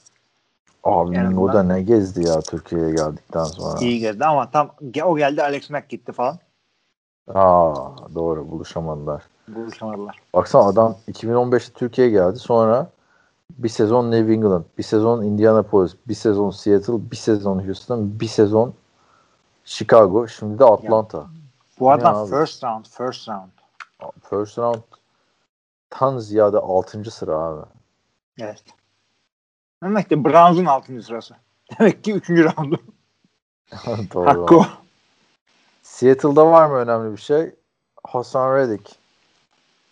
Abi Yani o da ne gezdi ya Türkiye'ye geldikten sonra. İyi geldi ama tam o geldi Alex Mack gitti falan. Aa doğru buluşamadılar. Buluşamadılar. Baksana adam 2015'te Türkiye'ye geldi sonra bir sezon New England, bir sezon Indianapolis, bir sezon Seattle, bir sezon Houston, bir sezon Chicago, şimdi de Atlanta. Bu adam first round, first round. First round tan ziyade 6. sıra abi. Evet. Demek ki Browns'un 6. sırası. Demek ki 3. roundu. Doğru. Hakkı o. Seattle'da var mı önemli bir şey? Hasan Reddick.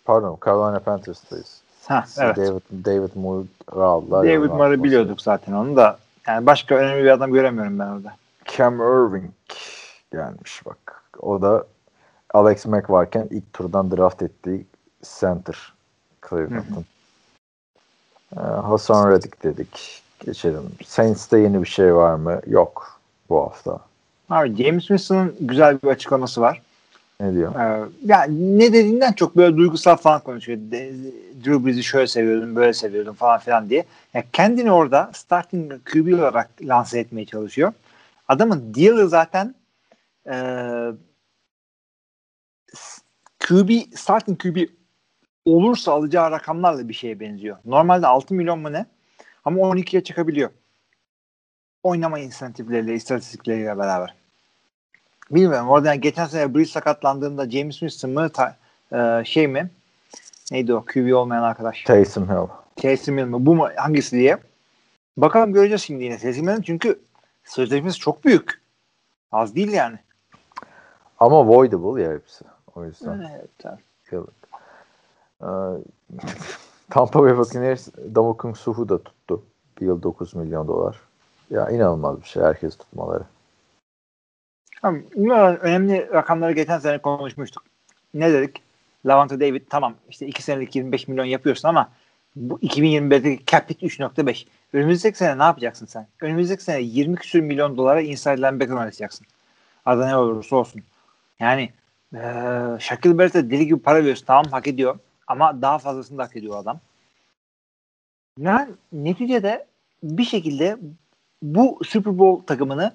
Pardon, Carolina Panthers'tayız. Ha, evet. David, David Moore'u aldılar. David Moore'u biliyorduk zaten onu da. Yani başka önemli bir adam göremiyorum ben orada. Cam Irving gelmiş bak. O da Alex Mack varken ilk turdan draft ettiği center Cleveland'ın. Ee, Hasan Reddick dedik. Geçelim. Saints'te yeni bir şey var mı? Yok bu hafta. Abi James Winston'ın güzel bir açıklaması var. Ne diyor? Ee, yani ne dediğinden çok böyle duygusal falan konuşuyor. De, Drew Brees'i şöyle seviyordum, böyle seviyordum falan filan diye. Yani kendini orada starting QB olarak lanse etmeye çalışıyor. Adamın deal'ı zaten e, QB, starting QB olursa alacağı rakamlarla bir şeye benziyor. Normalde 6 milyon mu ne? Ama 12'ye çıkabiliyor. Oynama insentifleriyle, istatistikleriyle beraber. Bilmiyorum. Orada yani geçen sene Breeze sakatlandığında James Winston mı ta, e, şey mi? Neydi o? QB olmayan arkadaş. Taysom Hill. Taysom Hill mi? Bu mu? Hangisi diye. Bakalım göreceğiz şimdi yine. Taysom Hill'in çünkü sözleşmesi çok büyük. Az değil yani. Ama voidable ya hepsi. O yüzden. Evet, tabii. Ee, Tampa Bay Buccaneers Damokung Suhu da tuttu. Bir yıl 9 milyon dolar. Ya inanılmaz bir şey. Herkes tutmaları. Tamam, önemli rakamları geçen sene konuşmuştuk. Ne dedik? Lavante David tamam işte 2 senelik 25 milyon yapıyorsun ama bu 2021'deki cap hit 3.5. Önümüzdeki sene ne yapacaksın sen? Önümüzdeki sene 20 küsür milyon dolara inside linebacker oynatacaksın. Adı ne olursa olsun. Yani ee, Shaquille Barrett'e deli gibi para veriyorsun. Tamam hak ediyor. Ama daha fazlasını da hak ediyor adam. Yani neticede bir şekilde bu Super Bowl takımını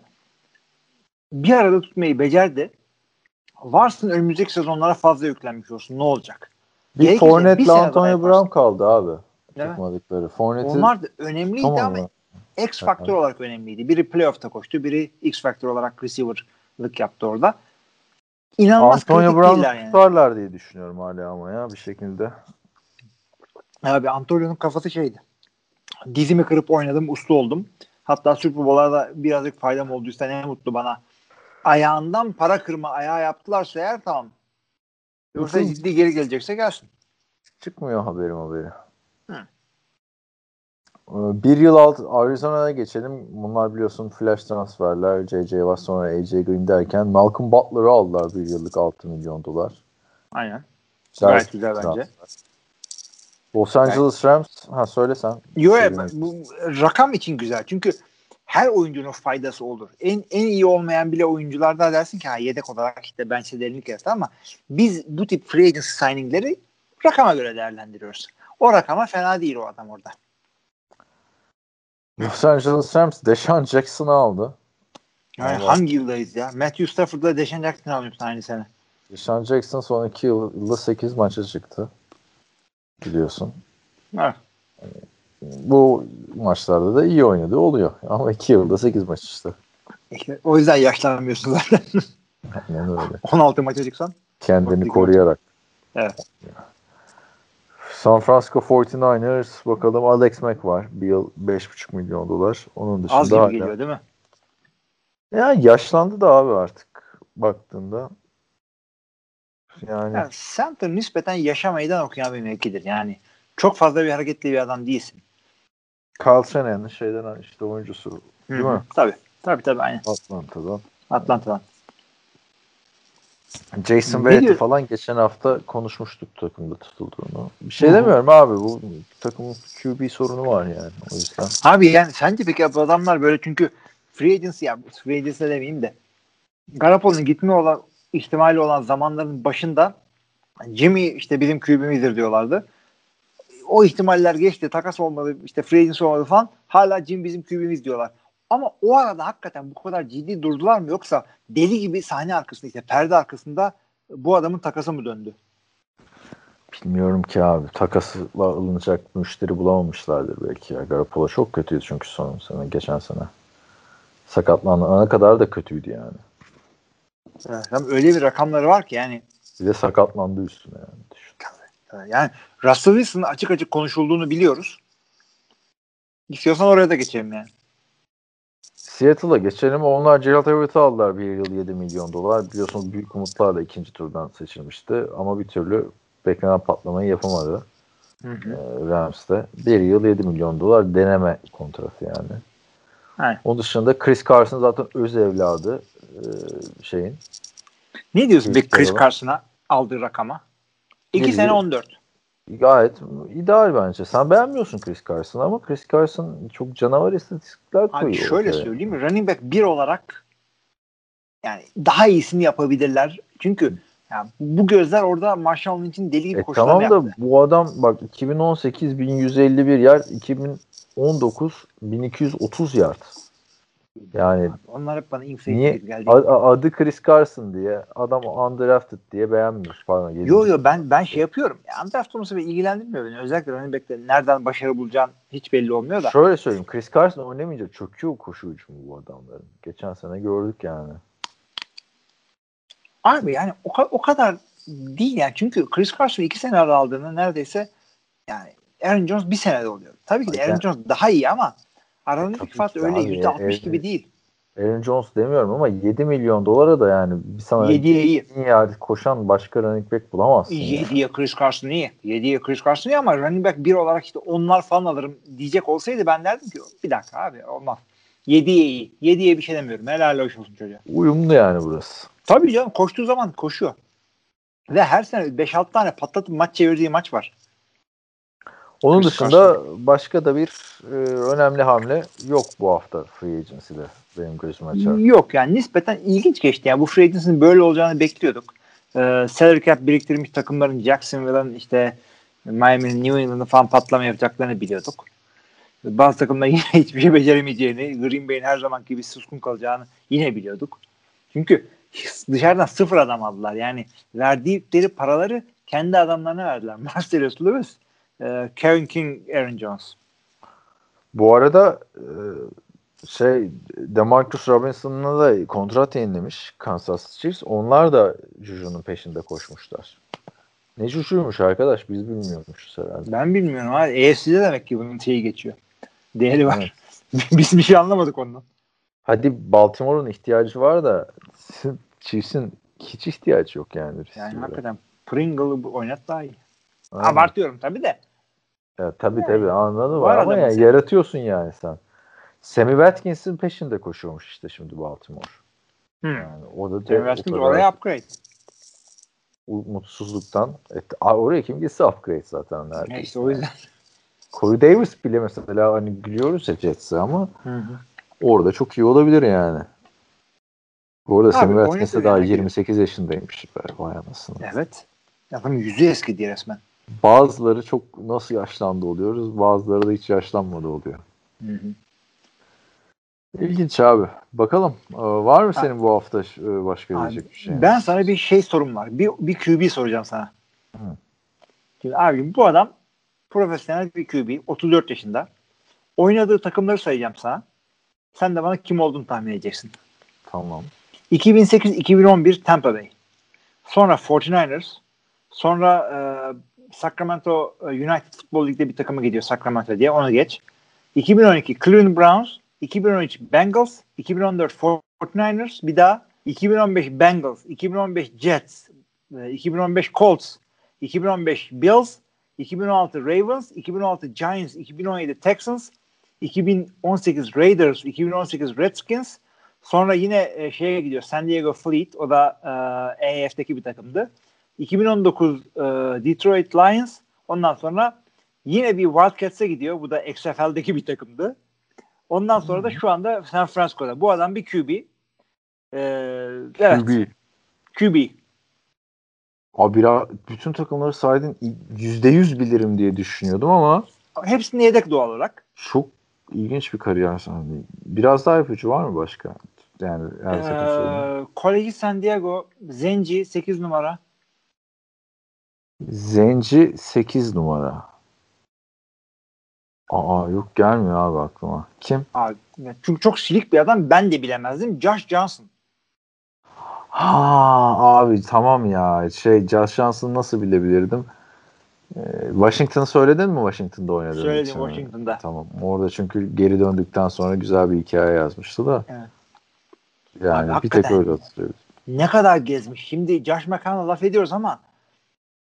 bir arada tutmayı becerdi. Varsın önümüzdeki sezonlara fazla yüklenmiş olsun. Ne olacak? Bir Gerekirse Fournette sene Antonio Brown kaldı abi. Değil mi? Tutmadıkları. Fournette'i Onlar da önemliydi Tamam ama? X faktör olarak önemliydi. Biri playoff'ta koştu, biri X faktör olarak receiver'lık yaptı orada. İnanılmaz Antonio değiller yani. tutarlar diye düşünüyorum hala ama ya bir şekilde. Abi Antonio'nun kafası şeydi. Dizimi kırıp oynadım, uslu oldum. Hatta Super Bowl'larda birazcık faydam olduysa ne mutlu bana. Ayağından para kırma ayağı yaptılarsa eğer tamam. Yoksa- ciddi geri gelecekse gelsin. Çıkmıyor haberim haberi. Hı. Ee, Bir yıl alt Arizona'ya geçelim. Bunlar biliyorsun flash transferler. J.J. Watt sonra A.J. Green derken Malcolm Butler'ı aldılar bir yıllık 6 milyon dolar. Aynen. Güzel Gayet güzel transfer. bence. Los Angeles Rams. Ha söyle sen. Yo, Şey bu rakam için güzel. Çünkü her oyuncunun faydası olur. En en iyi olmayan bile oyuncularda dersin ki ha yedek olarak işte ben derinlik yaratır ama biz bu tip free agency signingleri rakama göre değerlendiriyoruz. O rakama fena değil o adam orada. Los Angeles Rams Deshaun Jackson'ı aldı. Yani Allah. hangi yıldayız ya? Matthew Stafford'la Deshaun Jackson'ı alıyorsun aynı sene. Deshaun Jackson son 2 yılda 8 maça çıktı. Biliyorsun. Ha. Bu maçlarda da iyi oynadı oluyor. Ama 2 yılda 8 maç işte. O yüzden yaşlanmıyorsun zaten. Aynen öyle. 16 maça çıksan. Kendini koruyarak. Evet. San Francisco 49ers bakalım Alex Mack var. Bir yıl 5,5 milyon dolar. Onun dışında Az gibi hala- geliyor değil mi? Ya yaşlandı da abi artık baktığında. Yani Yani center nispeten yaşa meydan okuyan bir mevkidir. Yani çok fazla bir hareketli bir adam değilsin. Carl Shanahan'ın şeyden işte oyuncusu değil Hı hı. mi? Tabii. Tabii tabii aynen. Atlanta'dan. Atlanta'dan. Jason Verrett'i falan geçen hafta konuşmuştuk takımda tutulduğunu. Bir şey demiyorum abi. Bu takımın QB sorunu var yani. O yüzden. Abi yani sence peki adamlar böyle çünkü free agency ya free agency demeyeyim de Garoppolo'nun gitme olan ihtimali olan zamanların başında Jimmy işte bizim QB'mizdir diyorlardı. O ihtimaller geçti. Takas olmadı. işte free agency olmadı falan. Hala Jim bizim QB'miz diyorlar. Ama o arada hakikaten bu kadar ciddi durdular mı yoksa deli gibi sahne arkasında işte perde arkasında bu adamın takası mı döndü? Bilmiyorum ki abi. Takasla alınacak müşteri bulamamışlardır belki ya. Garoppolo çok kötüydü çünkü son sene, geçen sene. Sakatlanana kadar da kötüydü yani. Evet. Hem öyle bir rakamları var ki yani Bir de sakatlandı üstüne yani. Düşün. Yani Russell Wilson'ın açık açık konuşulduğunu biliyoruz. İstiyorsan oraya da geçelim yani. Seattle'a geçelim. Onlar Gerald Everett'i aldılar bir yıl 7 milyon dolar. Biliyorsunuz büyük umutlarla ikinci turdan seçilmişti. Ama bir türlü beklenen patlamayı yapamadı. Hı hı. e, Rams'te. Bir yıl 7 milyon dolar deneme kontratı yani. Aynen. Onun dışında Chris Carson zaten öz evladı e, şeyin. Ne diyorsun Chris paralar. Carson'a aldığı rakama? 2 Bir sene yıl. 14. gayet ideal bence. Sen beğenmiyorsun Chris Carson ama Chris Carson çok canavar istatistikler koyuyor. Abi şöyle ortaya. söyleyeyim? Running back 1 olarak yani daha iyisini yapabilirler. Çünkü yani bu gözler orada Marshall Lynch'in deli gibi E koşularını tamam da yaptı. bu adam bak 2018 1151 yard 2019 1230 yard. Yani Onlar hep bana inflate niye geldi. adı Chris Carson diye adam undrafted diye beğenmiyoruz falan. Yo yo ben ben şey yapıyorum. Ya, Andraft olması beni ilgilendirmiyor beni. Özellikle running back'te nereden başarı bulacağın hiç belli olmuyor da. Şöyle söyleyeyim Chris Carson oynamayınca çöküyor koşu hücumu bu adamların. Geçen sene gördük yani. Abi yani o, o kadar değil yani. Çünkü Chris Carson'ı iki sene ara aldığında neredeyse yani Aaron Jones bir senede oluyor. Tabii ki de Aaron Jones daha iyi ama Tabii aralarındaki ki fark öyle yüzde altmış gibi değil. Aaron Jones demiyorum ama 7 milyon dolara da yani bir sana 7'ye iyi. yard koşan başka running back bulamazsın. ya. 7'ye Chris Carson iyi. 7'ye Chris Carson iyi ama running back 1 olarak işte onlar falan alırım diyecek olsaydı ben derdim ki bir dakika abi olmaz. 7'ye iyi. 7'ye bir şey demiyorum. Helal hoş olsun çocuğa. Uyumlu yani burası. Tabii canım koştuğu zaman koşuyor. Ve her sene 5-6 tane patlatıp maç çevirdiği maç var. Onun Chris dışında başka da bir e, önemli hamle yok bu hafta free agency'de benim gözüme çarptı. Yok yani nispeten ilginç geçti. Yani bu free agency'nin böyle olacağını bekliyorduk. Ee, salary cap biriktirmiş takımların Jacksonville'ın işte Miami'nin New England'ın falan patlama yapacaklarını biliyorduk. Bazı takımlar yine hiçbir şey beceremeyeceğini, Green Bay'in her zaman gibi suskun kalacağını yine biliyorduk. Çünkü dışarıdan sıfır adam aldılar. Yani verdikleri paraları kendi adamlarına verdiler. Marcellus Lewis, e, Kevin King, Aaron Jones. Bu arada e, şey Demarcus Robinson'la da kontrat yenilemiş Kansas Chiefs. Onlar da Juju'nun peşinde koşmuşlar. Ne Juju'ymuş arkadaş biz bilmiyormuşuz herhalde. Ben bilmiyorum abi. AFC'de demek ki bunun şeyi geçiyor. Değeri var. Biz bir şey anlamadık ondan. Hadi Baltimore'un ihtiyacı var da Chiefs'in hiç ihtiyacı yok yani. Yani hakikaten Pringle'ı oynat daha iyi. Aynen. Abartıyorum tabii de. Ya, tabii tabii anladım Var ama yani sen. yaratıyorsun yani sen. Sammy Watkins'in peşinde koşuyormuş işte şimdi Baltimore. Hmm. Yani o da o Watkins oraya upgrade. mutsuzluktan et, oraya kim gitse upgrade zaten neredeyse. Ya işte o yüzden. Corey Davis bile mesela hani gülüyoruz ya Jets'e ama Hı hı. orada çok iyi olabilir yani. Bu arada Sammy Watkins de oynatır daha yani. 28 yaşındaymış. Vay anasını. Evet. Adamın yüzü eskidi resmen. Bazıları çok nasıl yaşlandı oluyoruz. Bazıları da hiç yaşlanmadı oluyor. Hı hı. İlginç abi. Bakalım. Ee, Var mı senin bu hafta e, başka Abi, diyecek bir şey? Ben sana bir şey sorum var. Bir, bir QB soracağım sana. Hı. Şimdi abi bu adam profesyonel bir QB. 34 yaşında. Oynadığı takımları sayacağım sana. Sen de bana kim olduğunu tahmin edeceksin. Tamam. 2008-2011 Tampa Bay. Sonra 49ers. Sonra e, Sacramento e, United Football League'de bir takıma gidiyor Sacramento diye. Onu geç. 2012 Cleveland Browns. 2013 Bengals. 2014 49ers. Bir daha 2015 Bengals. 2015 Jets. e, 2015 Colts. 2015 Bills. 2016 Ravens. 2016 Giants. 2017 Texans. 2018 Raiders. 2018 Redskins. Sonra yine e, şeye gidiyor. San Diego Fleet. O da e, AF'deki bir takımdı. 2019 e, Detroit Lions. Ondan sonra yine bir Wildcats'e gidiyor. Bu da XFL'deki bir takımdı. Ondan sonra da şu anda San Francisco'da. Bu adam bir QB. E, evet. QB. QB. Abi biraz bütün takımları saydın %100 bilirim diye düşünüyordum ama Hepsinde yedek doğal olarak. çok ilginç bir kariyer sahne. Biraz daha ipucu var mı başka? Yani her. Ee, Koleji San Diego. Zenci 8 numara. Zenci 8 numara. Aa yok gelmiyor abi aklıma. Kim? Abi, çünkü çok silik bir adam. Ben de bilemezdim. Josh Johnson. Ha abi tamam ya. Şey Josh Johnson nasıl bilebilirdim? Ee, Washington'ı söyledin mi Washington'da oynadığını Söyledim için? Washington'da. Tamam. Orada çünkü geri döndükten sonra güzel bir hikaye yazmıştı da. Evet. Yani Abi bir tek öyle hatırlıyorum. Ne kadar gezmiş. Şimdi Josh McCown'a laf ediyoruz ama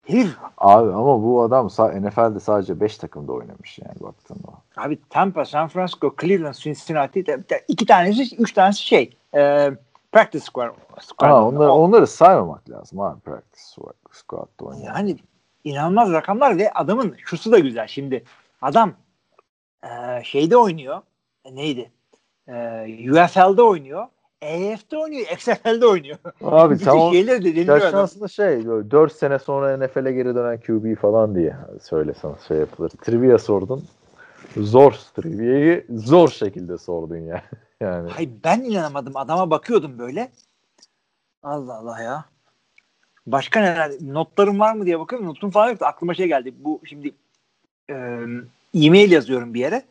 herif Abi ama bu adam NFL'de sadece 5 takımda oynamış yani baktığında. abi Tampa, San Francisco, Cleveland, Cincinnati de, de iki tanesi, üç tanesi şey e, practice squad. squad. Ha, onları, O- onları saymamak lazım abi practice squad'da oynayan. yani inanılmaz rakamlar ve adamın şusu da güzel. Şimdi adam e, şeyde oynuyor. E, neydi? E, UFL'de oynuyor. EF'de oynuyor. XFL'de oynuyor. Abi Bütün tamam. şeyleri de adam. aslında şey 4 sene sonra NFL'e geri dönen QB falan diye söylesen şey yapılır. Trivia sordun. Zor trivia'yı zor şekilde sordun ya. Yani Hayır ben inanamadım. Adama bakıyordum böyle. Allah Allah ya. Başka neler? Notlarım var mı diye bakıyorum. Notum falan yoktu. Aklıma şey geldi. Bu şimdi e, e-mail yazıyorum bir yere.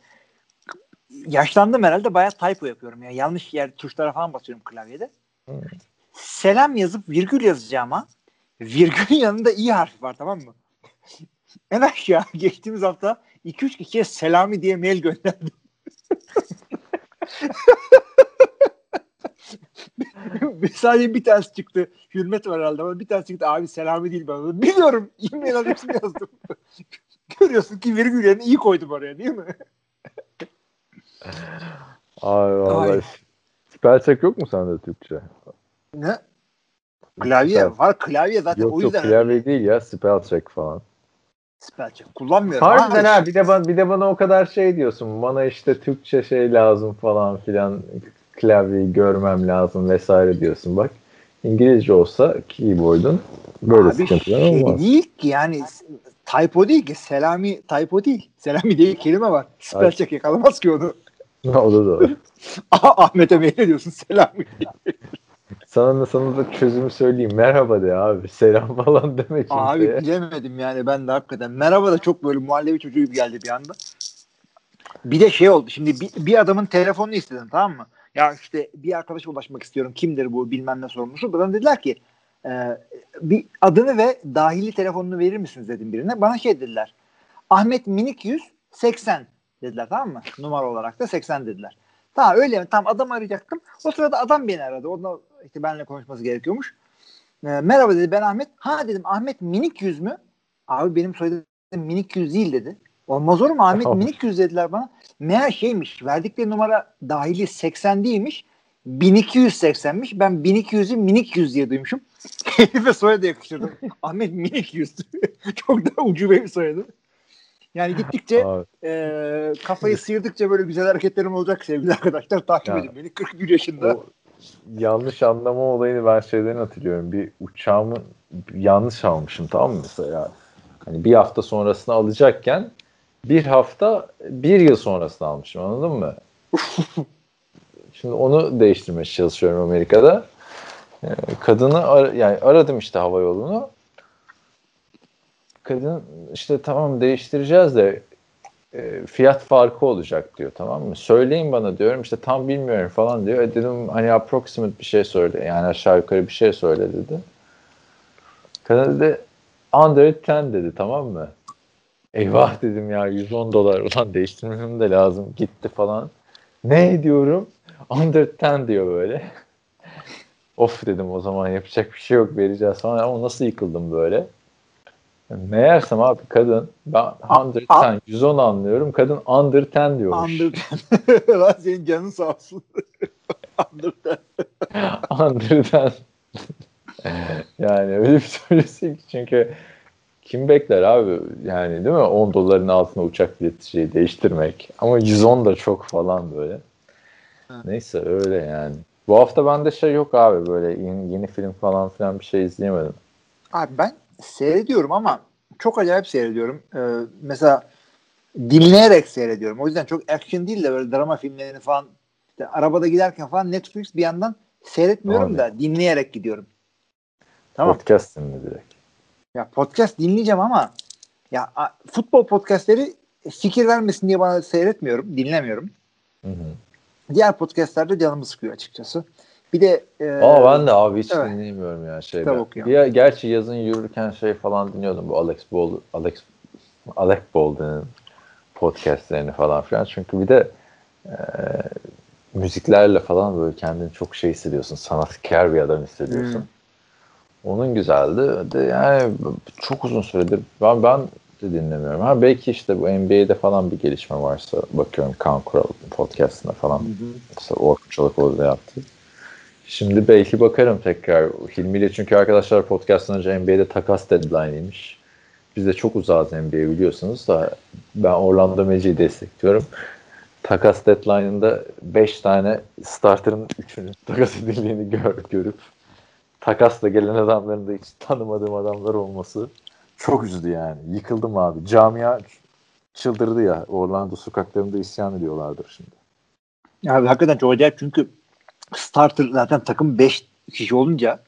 Yaşlandım herhalde. Bayağı typo yapıyorum. Yani yanlış yer tuşlara falan basıyorum klavyede. Hmm. Selam yazıp virgül yazacağıma virgülün yanında i harfi var tamam mı? en aşağı geçtiğimiz hafta 2-3 kişiye selami diye mail gönderdim. Sadece bir tanesi çıktı. Hürmet var herhalde ama bir tanesi çıktı. Abi selami değil bana. Biliyorum. E-mail adresini yazdım. Görüyorsun ki virgül yerine iyi koydum oraya değil mi? Ay vallahi. Spell check yok mu sende Türkçe? Ne? Klavye Spell- var. Klavye zaten Yok o yok yüzden. klavye değil ya spell check falan. Spell check kullanmıyorum. Harbiden Ha, ha bir de bana bir de bana o kadar şey diyorsun. Bana işte Türkçe şey lazım falan filan. Klavyeyi görmem lazım vesaire diyorsun. Bak İngilizce olsa keyboard'un böyle Abi sıkıntılar şey olmaz. değil ki yani typo değil ki. Selami typo değil. Selami diye kelime var. Spell Ay. check yakalamaz ki onu. O da doğru. Ahmet'e mail ediyorsun Selami. Sana da, sana da çözümü söyleyeyim. Merhaba de abi. Selam falan deme kimseye. Abi bilemedim yani ben de hakikaten. Merhaba da çok böyle muhallebi çocuğu gibi geldi bir anda. Bir de şey oldu. Şimdi bir, bir adamın telefonunu istedim tamam mı? Ya işte bir arkadaşa ulaşmak istiyorum. Kimdir bu bilmem ne sorumlusu. Bana dediler ki e, bir adını ve dahili telefonunu verir misiniz dedim birine. Bana şey dediler. Ahmet Minik 100 80 dediler tamam mı? Numara olarak da 80 dediler. Tamam öyle mi? Tamam adam arayacaktım. O sırada adam beni aradı. Onunla işte benimle konuşması gerekiyormuş. E, merhaba dedi ben Ahmet. Ha dedim Ahmet Minik 100 mü? Abi benim soyadım Minik 100 değil dedi. Olmaz olur mu Ahmet. Minik 100 dediler bana. Meğer şeymiş verdikleri numara dahili 80 değilmiş. 1280'miş. Ben 1200'ü minik 100 diye duymuşum. Herife soyadı yakıştırdım. Ahmet minik 100. Çok da ucube bir soyadı. Yani gittikçe e, kafayı sıyırdıkça böyle güzel hareketlerim olacak sevgili arkadaşlar. Takip Ya. edin beni. 41 yaşında. o yanlış anlama olayını ben şeyden hatırlıyorum. Bir uçağımı yanlış almışım tamam mı mesela? Hani bir hafta sonrasını alacakken bir hafta bir yıl sonrasını almışım anladın mı? Şimdi onu değiştirmeye çalışıyorum Amerika'da. Kadını ar- yani aradım işte hava yolunu. Kadın işte tamam değiştireceğiz de e, fiyat farkı olacak diyor tamam mı? Söyleyin bana diyorum işte tam bilmiyorum falan diyor. E dedim hani approximate bir şey söyle yani aşağı yukarı bir şey söyle dedi. Kadın dedi under 10 dedi tamam mı? Eyvah dedim ya 110 dolar ulan değiştirmem de lazım gitti falan. Ne diyorum? Under 10 diyor böyle. of dedim o zaman yapacak bir şey yok vereceğiz falan ama nasıl yıkıldım böyle. Meğersem abi kadın ben under a- 10 110 anlıyorum kadın under 10 diyormuş. Under Lan senin canın sağ olsun. Under under 10 yani öyle bir söylesi ki çünkü kim bekler abi yani değil mi 10 doların altına uçak bileti şeyi değiştirmek ama 110 da çok falan böyle. Ha. Neyse öyle yani. Bu hafta bende şey yok abi böyle yeni, yeni film falan filan bir şey izleyemedim. Abi ben seyrediyorum ama çok acayip seyrediyorum. Ee, mesela dinleyerek seyrediyorum. O yüzden çok action değil de böyle drama filmlerini falan işte arabada giderken falan Netflix bir yandan seyretmiyorum Abi. da dinleyerek gidiyorum. Tamam. Podcast dinle direkt. Ya podcast dinleyeceğim ama ya a- futbol podcastleri fikir vermesin diye bana seyretmiyorum, dinlemiyorum. Hı hı. Diğer podcastlerde canımı sıkıyor açıkçası. Bir de e, Aa ben de abi hiç evet. dinleyemiyorum ya şey. Kitap okuyorum. Bir, gerçi yazın yürürken şey falan dinliyordum bu Alex Bol Alex Alec Baldwin'in podcastlerini falan filan. Çünkü bir de e, müziklerle falan böyle kendini çok şey hissediyorsun. Sanatkar bir adam hissediyorsun. Hmm. Onun güzeldi. De yani çok uzun süredir ben ben de dinlemiyorum. Ha belki işte bu NBA'de falan bir gelişme varsa bakıyorum Kaan Kural podcastına falan. Mesela Orkun Çolakoğlu da yaptı. Şimdi belki bakarım tekrar. Hilmi ile çünkü arkadaşlar podcast'tan önce NBA'de takas deadline'ıymış. biz de çok uzağız NBA biliyorsunuz da ben Orlando Magic'i destekliyorum. Takas deadline'ında 5 tane starter'ın 3'ünü takas edildiğini gör, görüp takasla gelen adamların da hiç tanımadığım adamlar olması çok üzdü yani. Yıkıldım abi. Camia çıldırdı ya. Orlando sokaklarında isyan ediyorlardır şimdi. Abi hakikaten çok acayip çünkü starter zaten takım 5 kişi olunca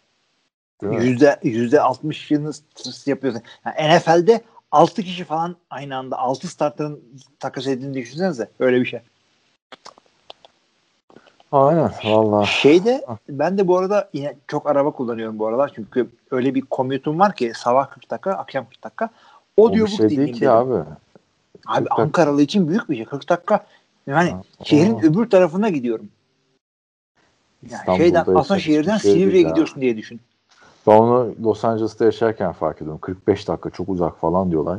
yüzde yüzde 60'ını yapıyorsun. Yani NFL'de 6 kişi falan aynı anda 6 starterın takas edildiğini düşünsenize. Öyle bir şey. Aynen valla. Şeyde ben de bu arada yine çok araba kullanıyorum bu aralar çünkü öyle bir commute'um var ki sabah 40 dakika akşam 40 dakika. O bir Audiobook şey değil ki dedim. abi. Abi 40 dakika. Ankaralı için büyük bir şey. 40 dakika yani Ha, şehrin aa. öbür tarafına gidiyorum. Yani şeyden Ataşehir'den Silivri'ye gidiyorsun diye düşün. Ben onu Los Angeles'ta yaşarken fark ediyorum. 45 dakika çok uzak falan diyorlar.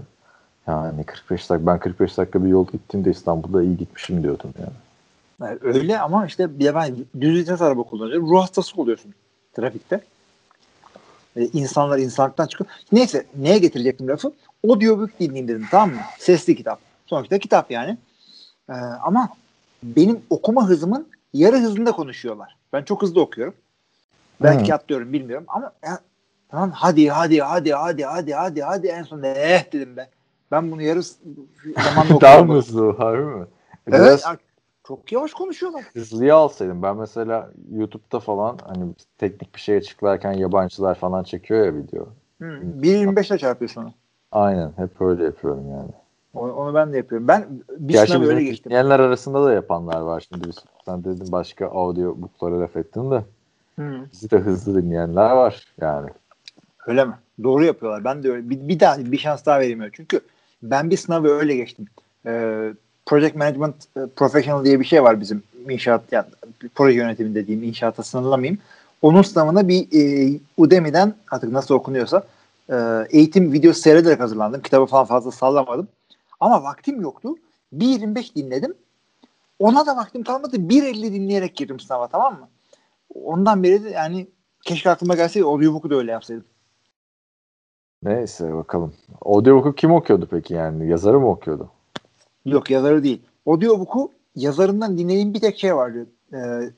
Yani 45 dakika ben 45 dakika bir yol gittiğimde İstanbul'da iyi gitmişim diyordum yani. Yani öyle ama işte bir de ben düz vites araba kullanıyorum. Ruh hastası oluyorsun trafikte. Ee, insanlar insanlıktan çıkıyor. Neyse neye getirecektim lafı? Audiobook dinleyeyim dedim tamam mı? Sesli kitap. Sonuçta kitap yani. Ee, ama benim okuma hızımın yarı hızında konuşuyorlar. Ben çok hızlı okuyorum. Belki Hı. atlıyorum bilmiyorum ama ya, tamam hadi hadi hadi hadi hadi hadi hadi en sonunda eh dedim be. Ben bunu yarı Daha okuyorum. mı hızlı harbi mi? Evet. Biraz çok yavaş konuşuyorlar. hızlıya alsaydım. Ben mesela YouTube'da falan hani teknik bir şey açıklarken yabancılar falan çekiyor ya video. Hı, 1.25'le çarpıyorsun onu. Aynen hep öyle yapıyorum yani. Onu, onu ben de yapıyorum. Ben bir Gerçi bizim öyle geçtim. dinleyenler arasında da yapanlar var. Şimdi biz, sen dedin başka audio booklara laf ettin de Hı. bizi de hızlı dinleyenler var yani. Öyle mi? Doğru yapıyorlar. Ben de öyle. Bir, bir daha bir şans daha vereyim öyle. Çünkü ben bir sınavı öyle geçtim. Ee, Project Management e, Professional diye bir şey var bizim inşaat yani proje yönetiminde diyeyim inşaata sınırlamayayım. Onun sınavına bir e, Udemy'den artık nasıl okunuyorsa e, eğitim videosu seyrederek hazırlandım. Kitabı falan fazla sallamadım. Ama vaktim yoktu. 1.25 dinledim. Ona da vaktim kalmadı. 1.50 dinleyerek girdim sınava tamam mı? Ondan beri de yani keşke aklıma gelseydi audiobook'u da öyle yapsaydım. Neyse bakalım. Audiobook'u kim okuyordu peki yani? Yazarı mı okuyordu? Yok yazarı değil. Audiobook'u yazarından dinlediğim bir tek şey vardı. Ee,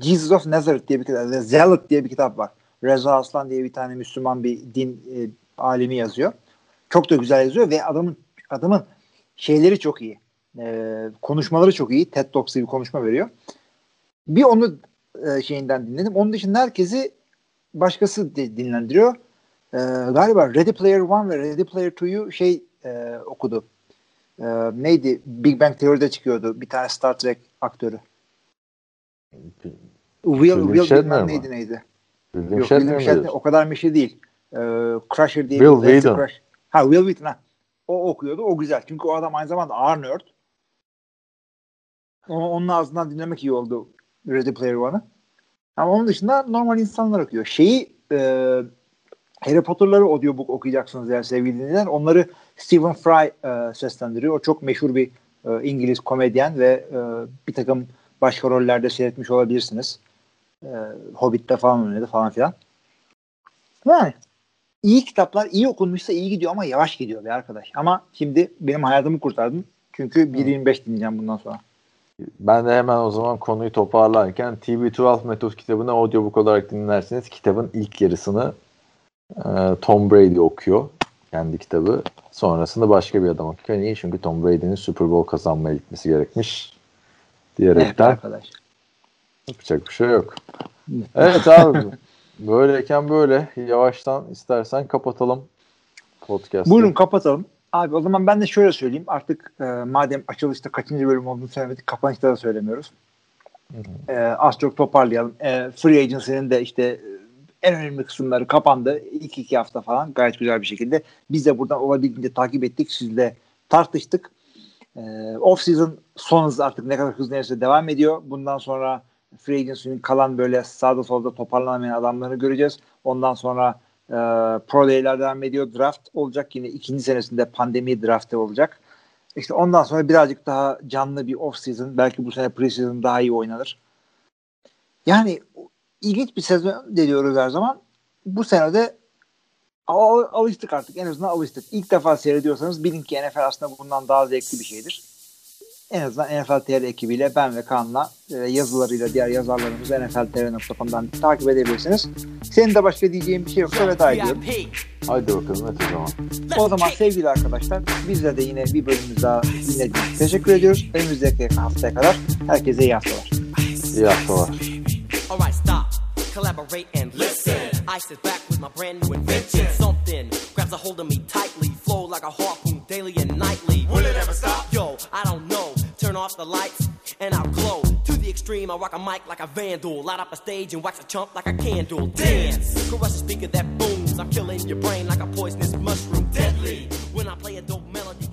Jesus of Nazareth diye bir kitap. Zealot diye bir kitap var. Reza Aslan diye bir tane Müslüman bir din e, alimi yazıyor. Çok da güzel yazıyor ve adamın adamın şeyleri çok iyi. Ee, konuşmaları çok iyi. TED Talks gibi konuşma veriyor. Bir onu e, şeyinden dinledim. Onun dışında herkesi başkası di- dinlendiriyor. Ee, galiba Ready Player One ve Ready Player Two'yu şey e, okudu. Ee, neydi? Big Bang Theory'de çıkıyordu. Bir tane Star Trek aktörü. Will, William Will Shatner neydi neydi. William Yok Shatner William Shatner o kadar bir şey değil. Ee, Crusher diye Will bir. Crusher. Ha Will Wheaton ha. O okuyordu. O güzel. Çünkü o adam aynı zamanda ağır nerd. O, onun ağzından dinlemek iyi oldu Ready Player One'ı. Ama onun dışında normal insanlar okuyor. Şeyi e, Harry Potter'ları audiobook okuyacaksınız eğer sevgili dinleyenler. Onları Stephen Fry e, seslendiriyor. O çok meşhur bir e, İngiliz komedyen ve e, bir takım başka rollerde seyretmiş olabilirsiniz. E, Hobbit'te falan oynadı falan filan. Yani iyi kitaplar iyi okunmuşsa iyi gidiyor ama yavaş gidiyor be arkadaş. Ama şimdi benim hayatımı kurtardın. Çünkü 1.25 dinleyeceğim bundan sonra. Ben de hemen o zaman konuyu toparlarken TB12 Metot kitabını audiobook olarak dinlerseniz kitabın ilk yarısını e, Tom Brady okuyor. Kendi kitabı. Sonrasında başka bir adam okuyor. Niye? Çünkü Tom Brady'nin Super Bowl kazanmaya gitmesi gerekmiş. Evet Diyerekten arkadaş. yapacak bir şey yok. Evet abi. Böyleyken böyle. Yavaştan istersen kapatalım podcast'ı. Buyurun kapatalım. Abi o zaman ben de şöyle söyleyeyim. Artık e, madem açılışta kaçıncı bölüm olduğunu söylemedik. Kapanışta da söylemiyoruz. E, az çok toparlayalım. E, Free Agency'nin de işte e, en önemli kısımları kapandı. İlk iki hafta falan gayet güzel bir şekilde. Biz de buradan olabildiğince takip ettik. Sizle tartıştık. E, off season son hız artık ne kadar hızlı neyse devam ediyor. Bundan sonra Free Agency'nin kalan böyle sağda solda toparlanamayan adamlarını göreceğiz. Ondan sonra e, Pro Day'ler devam ediyor. Draft olacak yine ikinci senesinde pandemi draftı olacak. İşte ondan sonra birazcık daha canlı bir off season. Belki bu sene preseason daha iyi oynanır. Yani ilginç bir sezon diliyoruz her zaman. Bu sene de Al, alıştık artık. En azından alıştık. İlk defa seyrediyorsanız bilin ki NFL aslında bundan daha zevkli bir şeydir. En azından NFL TR ekibiyle ben ve Kaan'la e, yazılarıyla diğer yazarlarımız nfltr.com'dan takip edebilirsiniz. Senin de başka diyeceğin bir şey yoksa veda ediyorum. Haydi bakalım evet o zaman. O zaman sevgili arkadaşlar bizle de yine bir bölümümüz daha dinlediğiniz için teşekkür ediyoruz. Önümüzdeki haftaya kadar herkese iyi haftalar. İyi haftalar. Alright, stop, collaborate and listen. I sit back with my brand new invention. Something grabs a hold of me tightly, flow like a harpoon daily and nightly. Will it ever stop? Yo, I don't know. turn off the lights, and I'll glow. To the extreme, I rock a mic like a vandal. Light up a stage and wax a chump like a candle. Dance! Caress the speaker that booms. I'm killing your brain like a poisonous mushroom. Deadly! When I play a dope melody.